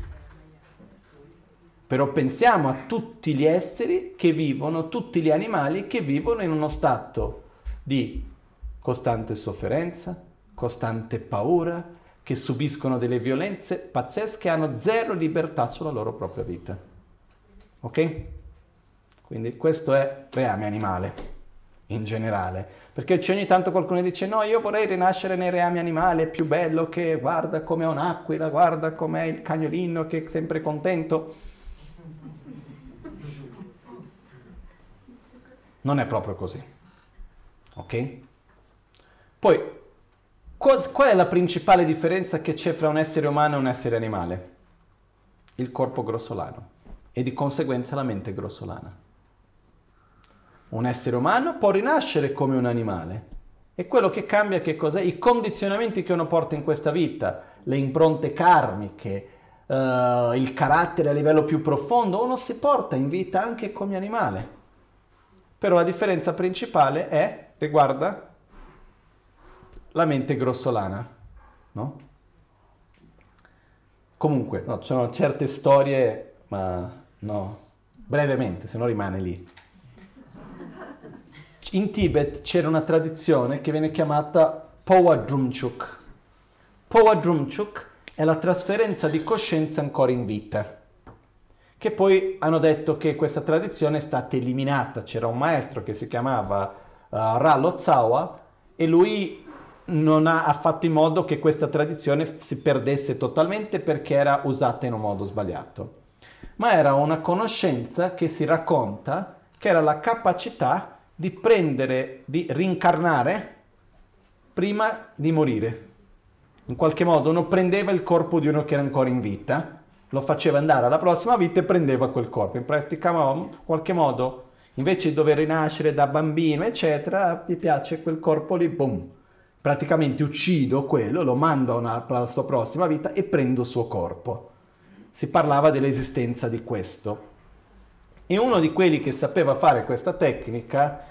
Però pensiamo a tutti gli esseri che vivono, tutti gli animali che vivono in uno stato di costante sofferenza, costante paura, che subiscono delle violenze pazzesche hanno zero libertà sulla loro propria vita. Ok? Quindi questo è reame animale in generale. Perché c'è ogni tanto qualcuno che dice no, io vorrei rinascere nei reami animali, è più bello che guarda com'è un'aquila, guarda com'è il cagnolino che è sempre contento. Non è proprio così. Ok? Poi Qual è la principale differenza che c'è fra un essere umano e un essere animale? Il corpo grossolano e di conseguenza la mente grossolana. Un essere umano può rinascere come un animale e quello che cambia che cos'è? I condizionamenti che uno porta in questa vita, le impronte karmiche, uh, il carattere a livello più profondo, uno si porta in vita anche come animale. Però la differenza principale è, riguarda la mente grossolana, no? Comunque, no, ci sono certe storie, ma no, brevemente, se no rimane lì. In Tibet c'era una tradizione che viene chiamata Powadrumchuk. Powadrumchuk è la trasferenza di coscienza ancora in vita che poi hanno detto che questa tradizione è stata eliminata. C'era un maestro che si chiamava uh, Ra Lotsawa e lui non ha fatto in modo che questa tradizione si perdesse totalmente perché era usata in un modo sbagliato. Ma era una conoscenza che si racconta che era la capacità di prendere, di rincarnare prima di morire. In qualche modo uno prendeva il corpo di uno che era ancora in vita, lo faceva andare alla prossima vita e prendeva quel corpo. In pratica, in qualche modo, invece di dover rinascere da bambino, eccetera, mi piace quel corpo lì, boom, praticamente uccido quello, lo mando alla sua prossima vita e prendo il suo corpo. Si parlava dell'esistenza di questo. E uno di quelli che sapeva fare questa tecnica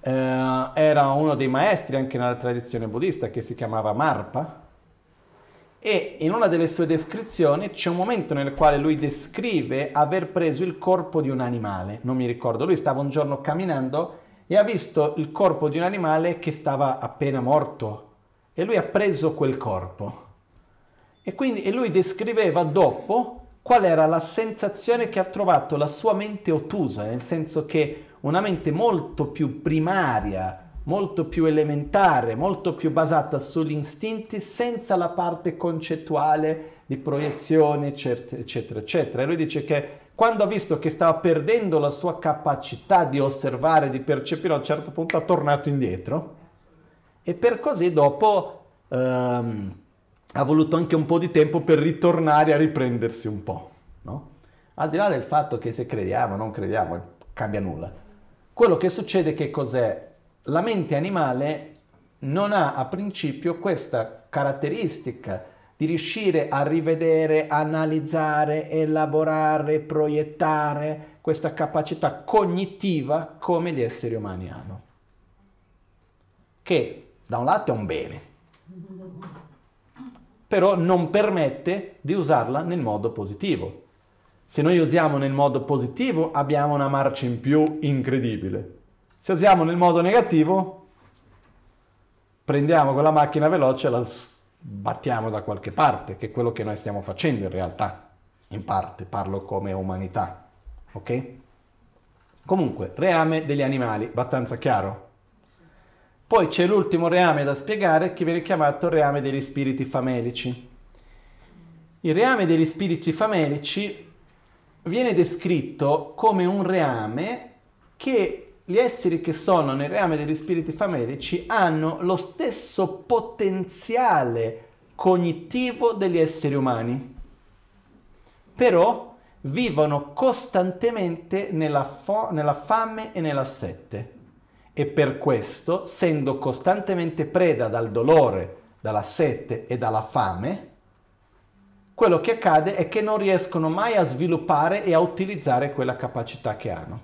eh, era uno dei maestri anche nella tradizione buddista che si chiamava Marpa e in una delle sue descrizioni c'è un momento nel quale lui descrive aver preso il corpo di un animale, non mi ricordo, lui stava un giorno camminando e ha visto il corpo di un animale che stava appena morto e lui ha preso quel corpo. E quindi e lui descriveva dopo qual era la sensazione che ha trovato la sua mente ottusa, nel senso che una mente molto più primaria, molto più elementare, molto più basata sugli istinti senza la parte concettuale di proiezione, eccetera, eccetera, eccetera. E lui dice che quando ha visto che stava perdendo la sua capacità di osservare, di percepire, a un certo punto ha tornato indietro e per così dopo ehm, ha voluto anche un po' di tempo per ritornare a riprendersi un po'. No? Al di là del fatto che se crediamo o non crediamo, cambia nulla. Quello che succede che cos'è? La mente animale non ha a principio questa caratteristica di riuscire a rivedere, analizzare, elaborare, proiettare questa capacità cognitiva come gli esseri umani hanno. Che da un lato è un bene, però non permette di usarla nel modo positivo. Se noi usiamo nel modo positivo abbiamo una marcia in più incredibile. Se usiamo nel modo negativo, prendiamo quella macchina veloce e la sbattiamo da qualche parte, che è quello che noi stiamo facendo in realtà, in parte, parlo come umanità. Ok? Comunque, reame degli animali, abbastanza chiaro. Poi c'è l'ultimo reame da spiegare che viene chiamato reame degli spiriti famelici. Il reame degli spiriti famelici viene descritto come un reame che gli esseri che sono nel reame degli spiriti famelici hanno lo stesso potenziale cognitivo degli esseri umani, però vivono costantemente nella, fo- nella fame e nella sette. E per questo, essendo costantemente preda dal dolore, dalla sete e dalla fame, quello che accade è che non riescono mai a sviluppare e a utilizzare quella capacità che hanno.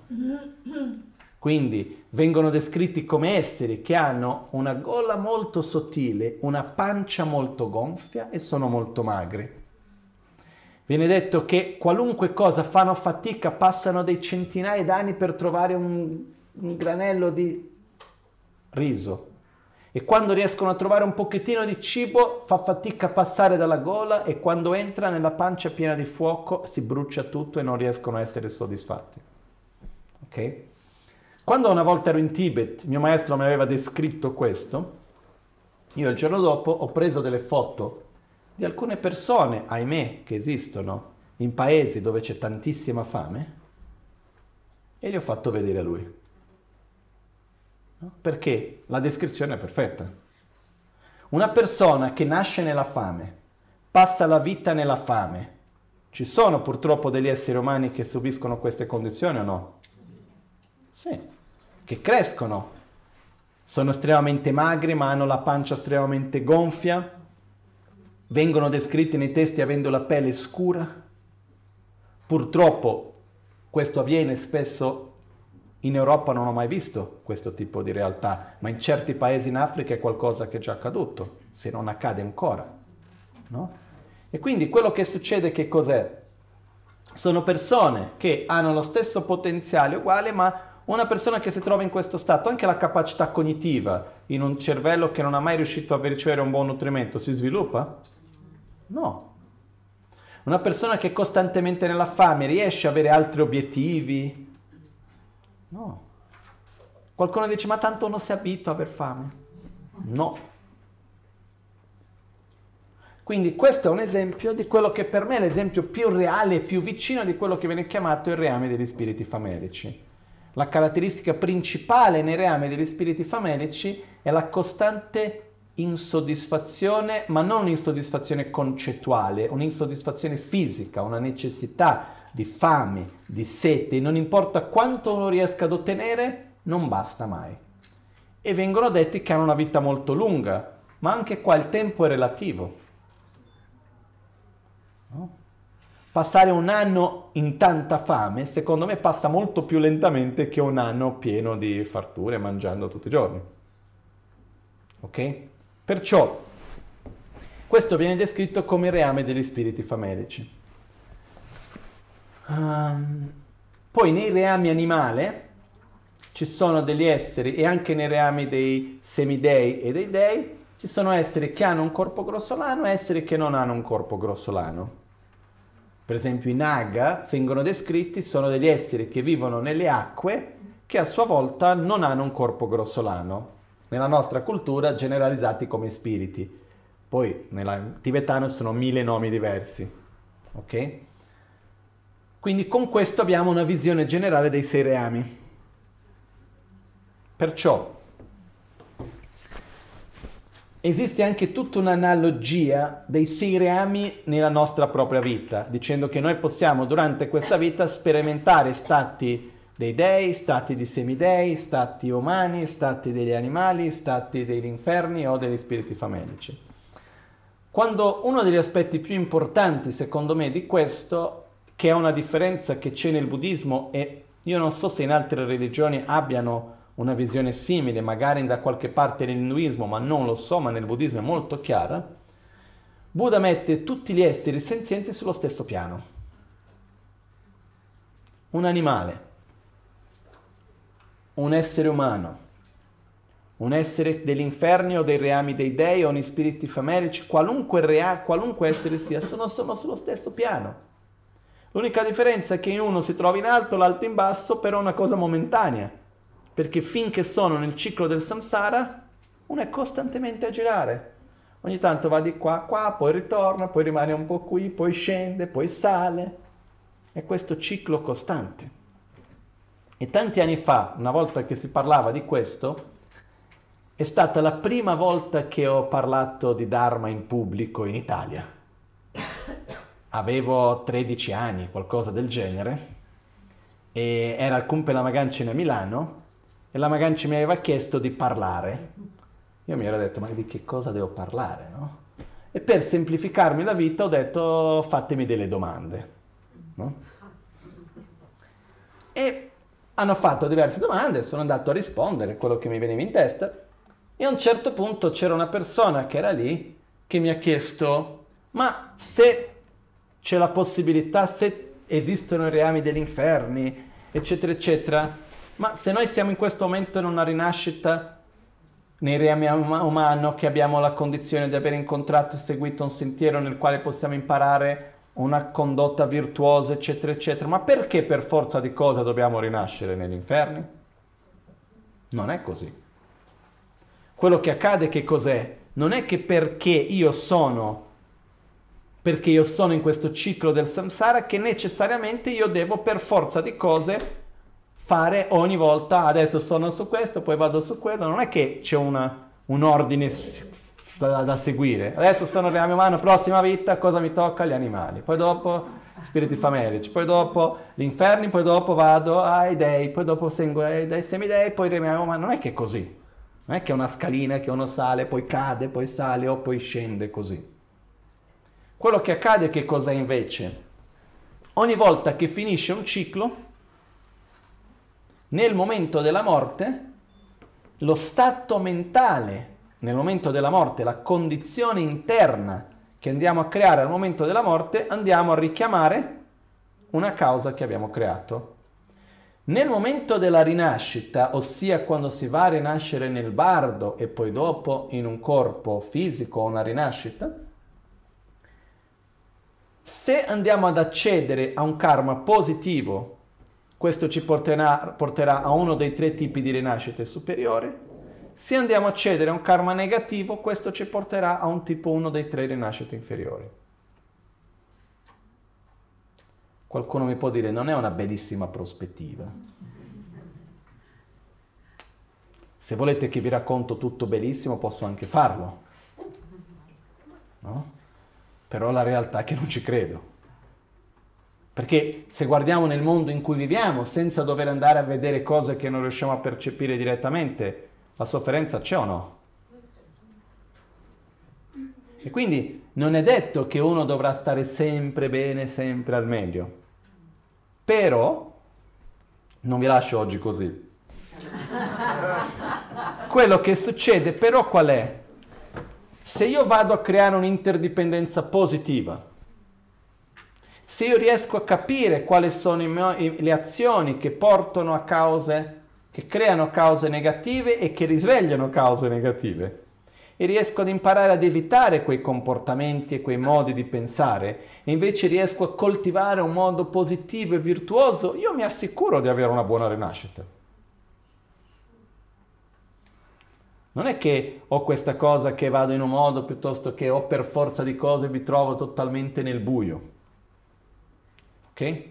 Quindi vengono descritti come esseri che hanno una gola molto sottile, una pancia molto gonfia e sono molto magri. Viene detto che qualunque cosa fanno fatica, passano dei centinaia d'anni per trovare un, un granello di riso, e quando riescono a trovare un pochettino di cibo fa fatica a passare dalla gola e quando entra nella pancia piena di fuoco si brucia tutto e non riescono a essere soddisfatti. Ok? Quando una volta ero in Tibet, mio maestro mi aveva descritto questo, io il giorno dopo ho preso delle foto di alcune persone, ahimè, che esistono in paesi dove c'è tantissima fame e gli ho fatto vedere a lui. Perché la descrizione è perfetta. Una persona che nasce nella fame, passa la vita nella fame, ci sono purtroppo degli esseri umani che subiscono queste condizioni o no? Sì, che crescono, sono estremamente magri ma hanno la pancia estremamente gonfia, vengono descritti nei testi avendo la pelle scura. Purtroppo questo avviene spesso in Europa non ho mai visto questo tipo di realtà, ma in certi paesi in Africa è qualcosa che è già accaduto, se non accade ancora. No? E quindi quello che succede che cos'è? Sono persone che hanno lo stesso potenziale uguale, ma una persona che si trova in questo stato, anche la capacità cognitiva in un cervello che non ha mai riuscito a ricevere un buon nutrimento, si sviluppa? No. Una persona che è costantemente nella fame riesce ad avere altri obiettivi, No. Qualcuno dice, ma tanto non si abitua a aver fame. No. Quindi questo è un esempio di quello che per me è l'esempio più reale e più vicino di quello che viene chiamato il reame degli spiriti famelici. La caratteristica principale nei reami degli spiriti famelici è la costante insoddisfazione, ma non un'insoddisfazione concettuale, un'insoddisfazione fisica, una necessità di fame, di sete, non importa quanto uno riesca ad ottenere, non basta mai. E vengono detti che hanno una vita molto lunga, ma anche qua il tempo è relativo. No? Passare un anno in tanta fame, secondo me, passa molto più lentamente che un anno pieno di farture mangiando tutti i giorni. Ok? Perciò questo viene descritto come il reame degli spiriti famelici. Um, poi nei reami animale ci sono degli esseri e anche nei reami dei semidei e dei dei ci sono esseri che hanno un corpo grossolano e esseri che non hanno un corpo grossolano. Per esempio i naga vengono descritti, sono degli esseri che vivono nelle acque che a sua volta non hanno un corpo grossolano. Nella nostra cultura generalizzati come spiriti. Poi nel tibetano ci sono mille nomi diversi. Ok? Quindi con questo abbiamo una visione generale dei sei reami. Perciò esiste anche tutta un'analogia dei sei reami nella nostra propria vita, dicendo che noi possiamo durante questa vita sperimentare stati dei dei, stati di semidei, stati umani, stati degli animali, stati degli inferni o degli spiriti famelici. Quando uno degli aspetti più importanti, secondo me, di questo che è una differenza che c'è nel buddismo e io non so se in altre religioni abbiano una visione simile, magari da qualche parte nell'induismo, ma non lo so, ma nel buddismo è molto chiara. Buddha mette tutti gli esseri senzienti sullo stesso piano. Un animale, un essere umano, un essere degli inferni o dei reami dei dei o gli spiriti famelici, qualunque, rea, qualunque essere sia, sono, sono sullo stesso piano. L'unica differenza è che uno si trova in alto, l'altro in basso, però è una cosa momentanea, perché finché sono nel ciclo del samsara, uno è costantemente a girare. Ogni tanto va di qua qua, poi ritorna, poi rimane un po' qui, poi scende, poi sale. È questo ciclo costante. E tanti anni fa, una volta che si parlava di questo, è stata la prima volta che ho parlato di Dharma in pubblico in Italia avevo 13 anni, qualcosa del genere, e era al Cumpe la Magancina a Milano e la Maganci mi aveva chiesto di parlare. Io mi ero detto, ma di che cosa devo parlare, no? E per semplificarmi la vita ho detto, fatemi delle domande, no? E hanno fatto diverse domande, sono andato a rispondere quello che mi veniva in testa e a un certo punto c'era una persona che era lì che mi ha chiesto, ma se c'è la possibilità, se esistono i reami degli inferni, eccetera, eccetera, ma se noi siamo in questo momento in una rinascita nei reami umani, che abbiamo la condizione di aver incontrato e seguito un sentiero nel quale possiamo imparare una condotta virtuosa, eccetera, eccetera, ma perché per forza di cosa dobbiamo rinascere negli inferni? Non è così. Quello che accade che cos'è? Non è che perché io sono perché io sono in questo ciclo del samsara che necessariamente io devo per forza di cose fare ogni volta, adesso sono su questo, poi vado su quello, non è che c'è una, un ordine da, da, seguire, adesso sono reame umano, prossima vita, cosa mi tocca? Gli animali, poi dopo spiriti famelici, poi dopo gli inferni, poi dopo vado ai dei, poi dopo seguo ai dei semidei, poi reame umano, non è che è così, non è che è una scalina che uno sale, poi cade, poi sale o poi scende così. Quello che accade che cos'è invece? Ogni volta che finisce un ciclo, nel momento della morte, lo stato mentale, nel momento della morte, la condizione interna che andiamo a creare al momento della morte, andiamo a richiamare una causa che abbiamo creato. Nel momento della rinascita, ossia quando si va a rinascere nel bardo e poi dopo in un corpo fisico una rinascita, se andiamo ad accedere a un karma positivo, questo ci porterà, porterà a uno dei tre tipi di rinascite superiore. Se andiamo a accedere a un karma negativo, questo ci porterà a un tipo uno dei tre rinascite inferiori. Qualcuno mi può dire, non è una bellissima prospettiva. Se volete che vi racconto tutto bellissimo, posso anche farlo. No? però la realtà è che non ci credo. Perché se guardiamo nel mondo in cui viviamo, senza dover andare a vedere cose che non riusciamo a percepire direttamente, la sofferenza c'è o no? E quindi non è detto che uno dovrà stare sempre bene, sempre al meglio. Però, non vi lascio oggi così. Quello che succede però qual è? se io vado a creare un'interdipendenza positiva, se io riesco a capire quali sono mio, le azioni che portano a cause, che creano cause negative e che risvegliano cause negative, e riesco ad imparare ad evitare quei comportamenti e quei modi di pensare, e invece riesco a coltivare un modo positivo e virtuoso, io mi assicuro di avere una buona rinascita. Non è che ho questa cosa che vado in un modo piuttosto che ho per forza di cose mi trovo totalmente nel buio. Ok?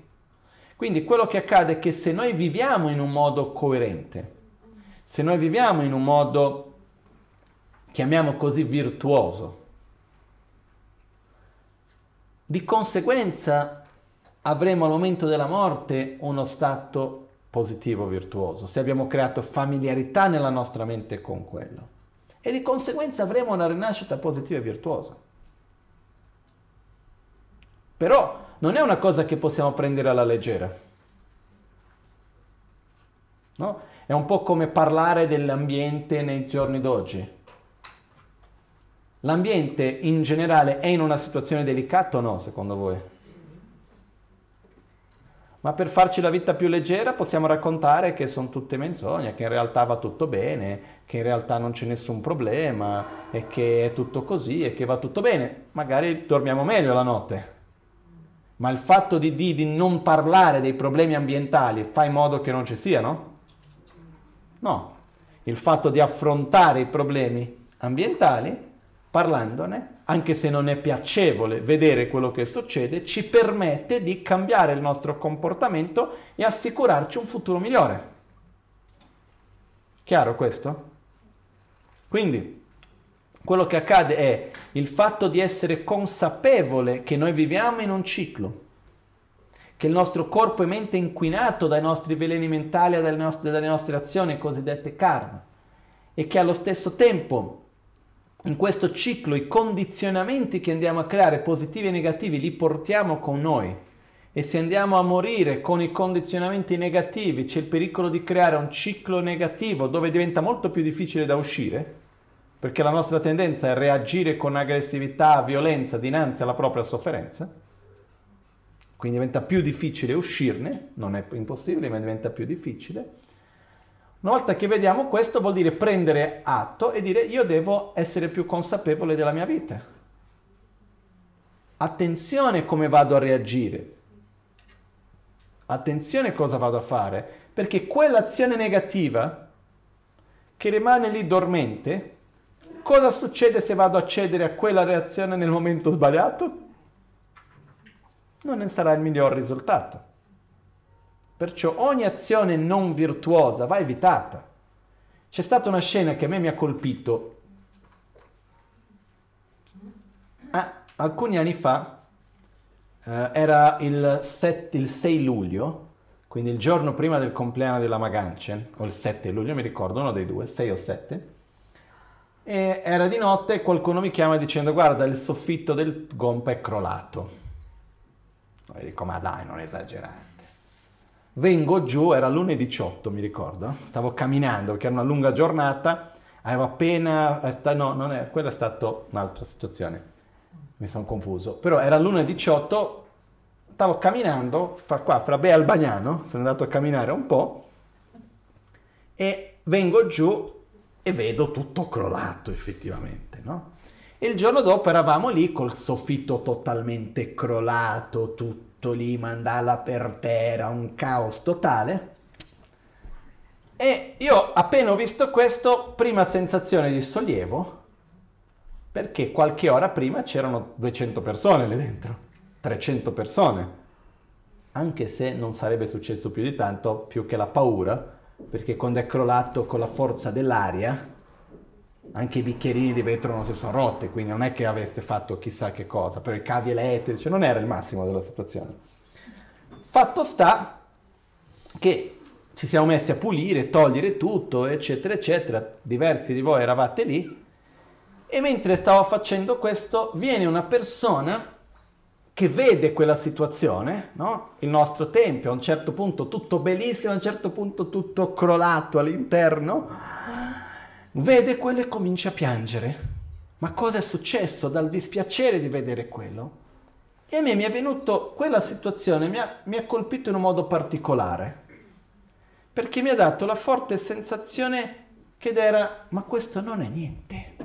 Quindi quello che accade è che se noi viviamo in un modo coerente, se noi viviamo in un modo, chiamiamo così, virtuoso, di conseguenza avremo al momento della morte uno stato positivo, virtuoso, se abbiamo creato familiarità nella nostra mente con quello. E di conseguenza avremo una rinascita positiva e virtuosa. Però non è una cosa che possiamo prendere alla leggera. No? È un po' come parlare dell'ambiente nei giorni d'oggi. L'ambiente in generale è in una situazione delicata o no, secondo voi? Ma per farci la vita più leggera possiamo raccontare che sono tutte menzogne, che in realtà va tutto bene, che in realtà non c'è nessun problema e che è tutto così e che va tutto bene. Magari dormiamo meglio la notte. Ma il fatto di, di, di non parlare dei problemi ambientali fa in modo che non ci siano? No. Il fatto di affrontare i problemi ambientali parlandone, anche se non è piacevole vedere quello che succede, ci permette di cambiare il nostro comportamento e assicurarci un futuro migliore. Chiaro questo? Quindi, quello che accade è il fatto di essere consapevole che noi viviamo in un ciclo, che il nostro corpo e mente è inquinato dai nostri veleni mentali e dalle dalle nostre azioni cosiddette karma e che allo stesso tempo in questo ciclo i condizionamenti che andiamo a creare, positivi e negativi, li portiamo con noi. E se andiamo a morire con i condizionamenti negativi, c'è il pericolo di creare un ciclo negativo dove diventa molto più difficile da uscire, perché la nostra tendenza è reagire con aggressività, violenza dinanzi alla propria sofferenza. Quindi diventa più difficile uscirne, non è impossibile, ma diventa più difficile. Una volta che vediamo questo vuol dire prendere atto e dire io devo essere più consapevole della mia vita. Attenzione come vado a reagire. Attenzione cosa vado a fare, perché quell'azione negativa che rimane lì dormente, cosa succede se vado a cedere a quella reazione nel momento sbagliato? Non ne sarà il miglior risultato. Perciò ogni azione non virtuosa va evitata. C'è stata una scena che a me mi ha colpito. Ah, alcuni anni fa, eh, era il, set, il 6 luglio, quindi il giorno prima del compleanno della Maganchen, o il 7 luglio, mi ricordo, uno dei due, 6 o 7, e era di notte e qualcuno mi chiama dicendo guarda il soffitto del gompa è crollato. E dico ma dai, non esagerare. Vengo giù, era lunedì 18 mi ricordo, stavo camminando perché era una lunga giornata, avevo appena, eh, no, non è, quella è stata un'altra situazione, mi sono confuso, però era lunedì 18, stavo camminando fra qua, fra Bea Albagnano, sono andato a camminare un po' e vengo giù e vedo tutto crollato effettivamente, no? E il giorno dopo eravamo lì col soffitto totalmente crollato, tutto lì, mandala per terra, un caos totale. E io appena ho visto questo, prima sensazione di sollievo, perché qualche ora prima c'erano 200 persone lì dentro, 300 persone, anche se non sarebbe successo più di tanto, più che la paura, perché quando è crollato con la forza dell'aria, anche i bicchierini di vetro non si sono rotti, quindi non è che avesse fatto chissà che cosa, però i cavi elettrici non era il massimo della situazione. Fatto sta che ci siamo messi a pulire, togliere tutto, eccetera, eccetera, diversi di voi eravate lì, e mentre stavo facendo questo viene una persona che vede quella situazione, no? il nostro tempio a un certo punto tutto bellissimo, a un certo punto tutto crollato all'interno, vede quello e comincia a piangere. Ma cosa è successo dal dispiacere di vedere quello? E a me mi è venuto, quella situazione mi ha, mi ha colpito in un modo particolare, perché mi ha dato la forte sensazione che era, ma questo non è niente.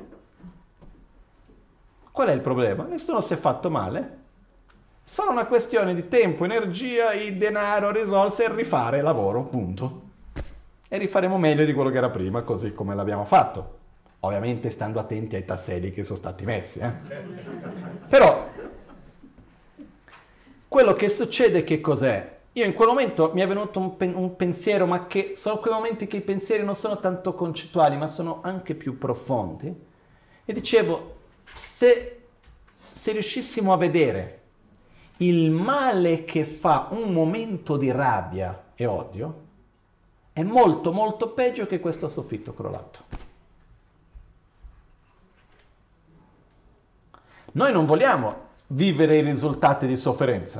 Qual è il problema? Nessuno si è fatto male. Solo una questione di tempo, energia, denaro, risorse e rifare lavoro, punto e rifaremo meglio di quello che era prima, così come l'abbiamo fatto. Ovviamente stando attenti ai tasselli che sono stati messi. Eh? Però quello che succede che cos'è? Io in quel momento mi è venuto un, pen- un, pensiero, ma che sono quei momenti che i pensieri non sono tanto concettuali, ma sono anche più profondi. E dicevo, se, se riuscissimo a vedere il male che fa un momento di rabbia e odio, è molto molto peggio che questo soffitto crollato. Noi non vogliamo vivere i risultati di sofferenza.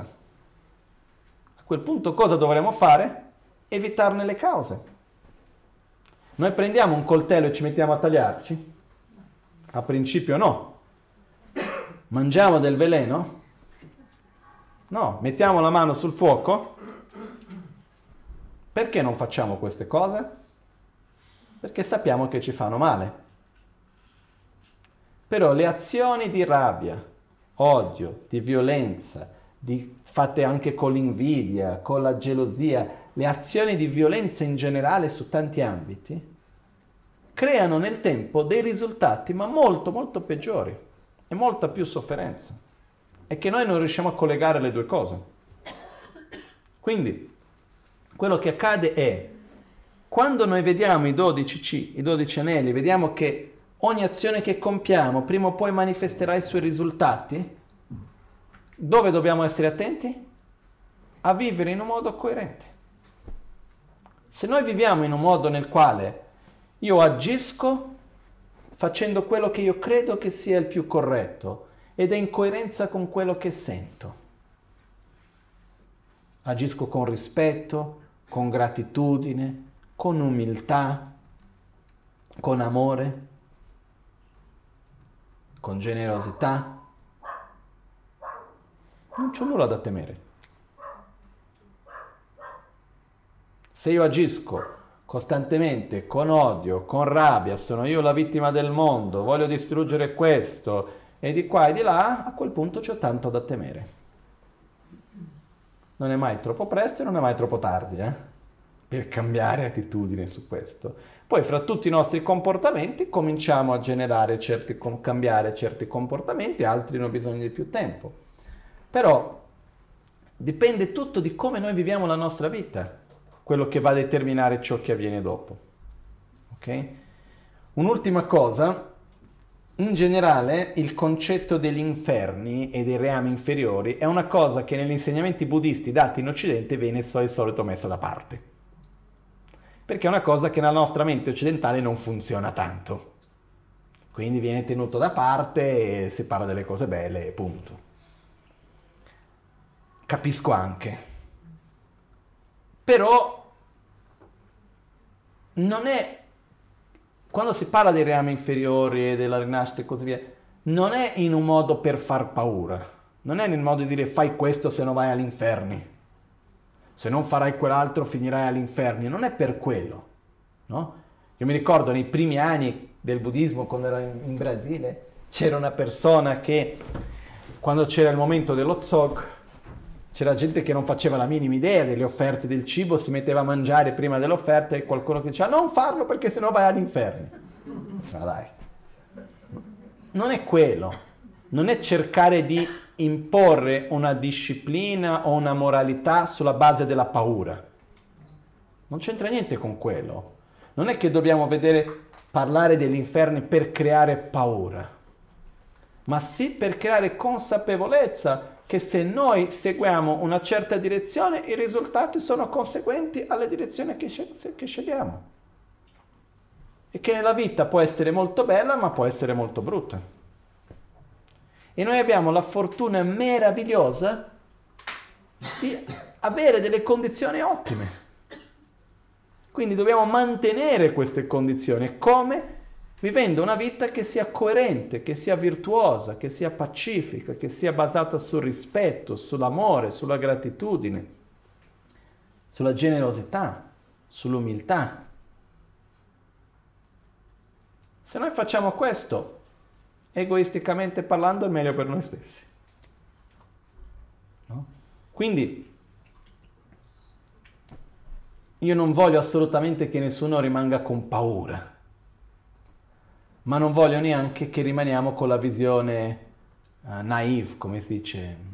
A quel punto cosa dovremmo fare? Evitarne le cause. Noi prendiamo un coltello e ci mettiamo a tagliarci? A principio no, Mangiamo del veleno? No, mettiamo la mano sul fuoco? Perché non facciamo queste cose? Perché sappiamo che ci fanno male. Però le azioni di rabbia, odio, di violenza, di, fatte anche con l'invidia, con la gelosia, le azioni di violenza in generale su tanti ambiti, creano nel tempo dei risultati ma molto molto peggiori e molta più sofferenza. E che noi non riusciamo a collegare le due cose. Quindi, quello che accade è, quando noi vediamo i 12 C, i 12 anelli, vediamo che ogni azione che compiamo prima o poi manifesterà i suoi risultati, dove dobbiamo essere attenti? A vivere in un modo coerente. Se noi viviamo in un modo nel quale io agisco facendo quello che io credo che sia il più corretto ed è in coerenza con quello che sento. Agisco con rispetto, con gratitudine, con umiltà, con amore con generosità, non c'è nulla da temere. Se io agisco costantemente con odio, con rabbia, sono io la vittima del mondo, voglio distruggere questo e di qua e di là, a quel punto c'è tanto da temere. Non è mai troppo presto e non è mai troppo tardi eh? per cambiare attitudine su questo. Poi fra tutti i nostri comportamenti cominciamo a generare certi, cambiare certi comportamenti, altri hanno bisogno di più tempo. Però dipende tutto di come noi viviamo la nostra vita, quello che va a determinare ciò che avviene dopo. Ok? Un'ultima cosa, in generale il concetto degli inferni e dei reami inferiori è una cosa che negli insegnamenti buddisti dati in Occidente viene di solito messa da parte perché è una cosa che nella nostra mente occidentale non funziona tanto. Quindi viene tenuto da parte e si parla delle cose belle e punto. Capisco anche. Però non è quando si parla dei reami inferiori e della rinascita e così via, non è in un modo per far paura, non è nel modo di dire fai questo se no vai all'inferno se non farai quell'altro finirai all'inferno, non è per quello, no? Io mi ricordo nei primi anni del buddismo, quando ero in, in Brasile, c'era una persona che quando c'era il momento dello zog, c'era gente che non faceva la minima idea delle offerte del cibo, si metteva a mangiare prima dell'offerta e qualcuno che diceva non farlo perché sennò vai all'inferno. Ma dai, non è quello, non è cercare di imporre una disciplina o una moralità sulla base della paura. Non c'entra niente con quello. Non è che dobbiamo vedere parlare degli inferni per creare paura, ma sì per creare consapevolezza che se noi seguiamo una certa direzione i risultati sono conseguenti alle direzioni che, che scegliamo. E che nella vita può essere molto bella ma può essere molto brutta. E noi abbiamo la fortuna meravigliosa di avere delle condizioni ottime. Quindi dobbiamo mantenere queste condizioni. Come? Vivendo una vita che sia coerente, che sia virtuosa, che sia pacifica, che sia basata sul rispetto, sull'amore, sulla gratitudine, sulla generosità, sull'umiltà. Se noi facciamo questo, egoisticamente parlando, è meglio per noi stessi. No? Quindi io non voglio assolutamente che nessuno rimanga con paura, ma non voglio neanche che rimaniamo con la visione uh, naive, come si dice.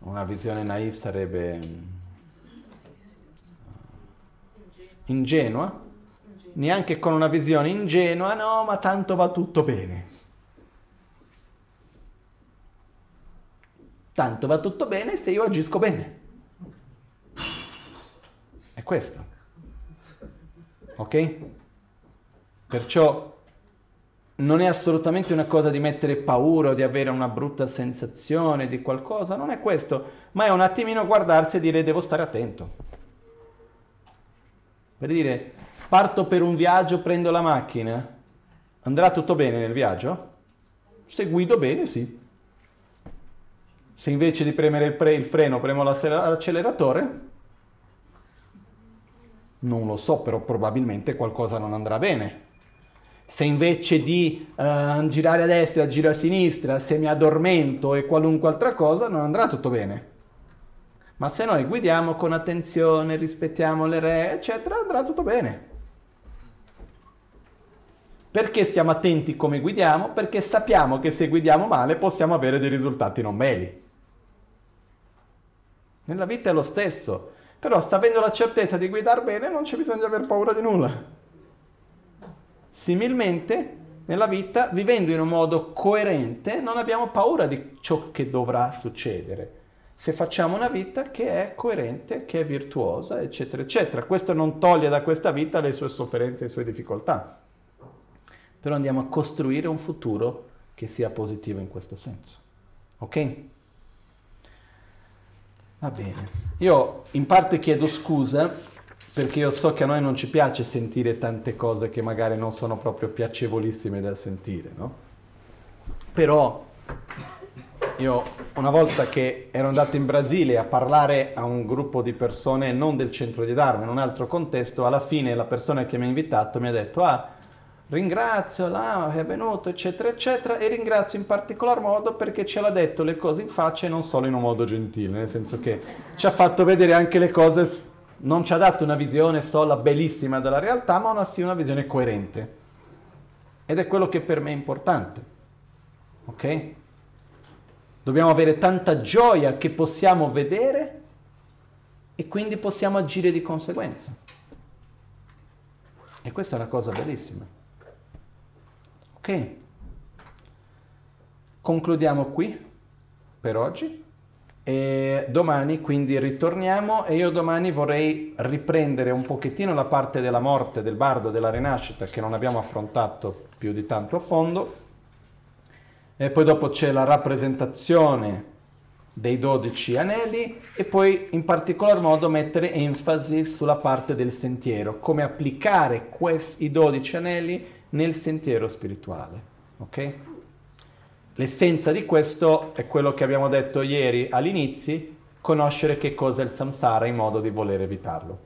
Una visione naive sarebbe uh, ingenua neanche con una visione ingenua, no, ma tanto va tutto bene. Tanto va tutto bene se io agisco bene. È questo. Ok? Perciò non è assolutamente una cosa di mettere paura o di avere una brutta sensazione di qualcosa, non è questo, ma è un attimino guardarsi e dire devo stare attento. Per dire, parto per un viaggio, prendo la macchina. andrà tutto bene nel viaggio? Se guido bene, sì. Se invece di premere il, pre- il freno premo l'acceleratore, non lo so, però probabilmente qualcosa non andrà bene. Se invece di uh, girare a destra, giro a sinistra, se mi addormento e qualunque altra cosa, non andrà tutto bene. Ma se noi guidiamo con attenzione, rispettiamo le regole, eccetera, andrà tutto bene. Perché stiamo attenti come guidiamo? Perché sappiamo che se guidiamo male possiamo avere dei risultati non belli. Nella vita è lo stesso, però sta avendo la certezza di guidare bene non c'è bisogno di aver paura di nulla. Similmente, nella vita, vivendo in un modo coerente, non abbiamo paura di ciò che dovrà succedere. Se facciamo una vita che è coerente, che è virtuosa, eccetera, eccetera. Questo non toglie da questa vita le sue sofferenze e le sue difficoltà. Però andiamo a costruire un futuro che sia positivo in questo senso. Ok? Va bene. Io in parte chiedo scusa perché io so che a noi non ci piace sentire tante cose che magari non sono proprio piacevolissime da sentire, no? Però io una volta che ero andato in Brasile a parlare a un gruppo di persone non del centro di Dharma, in un altro contesto, alla fine la persona che mi ha invitato mi ha detto ah ringrazio Lama che è venuto eccetera eccetera e ringrazio in particolar modo perché ce l'ha detto le cose in faccia e non solo in un modo gentile, nel senso che ci ha fatto vedere anche le cose non ci ha dato una visione sola bellissima della realtà, ma una, sì una visione coerente. Ed è quello che per me è importante. Ok? Dobbiamo avere tanta gioia che possiamo vedere e quindi possiamo agire di conseguenza. E questa è una cosa bellissima. Ok? Concludiamo qui per oggi. E domani quindi ritorniamo e io domani vorrei riprendere un pochettino la parte della morte del bardo della rinascita che non abbiamo affrontato più di tanto a fondo. E poi dopo c'è la rappresentazione dei dodici anelli e poi in particolar modo mettere enfasi sulla parte del sentiero, come applicare questi, i dodici anelli nel sentiero spirituale. Ok? L'essenza di questo è quello che abbiamo detto ieri all'inizio, conoscere che cosa è il samsara in modo di voler evitarlo.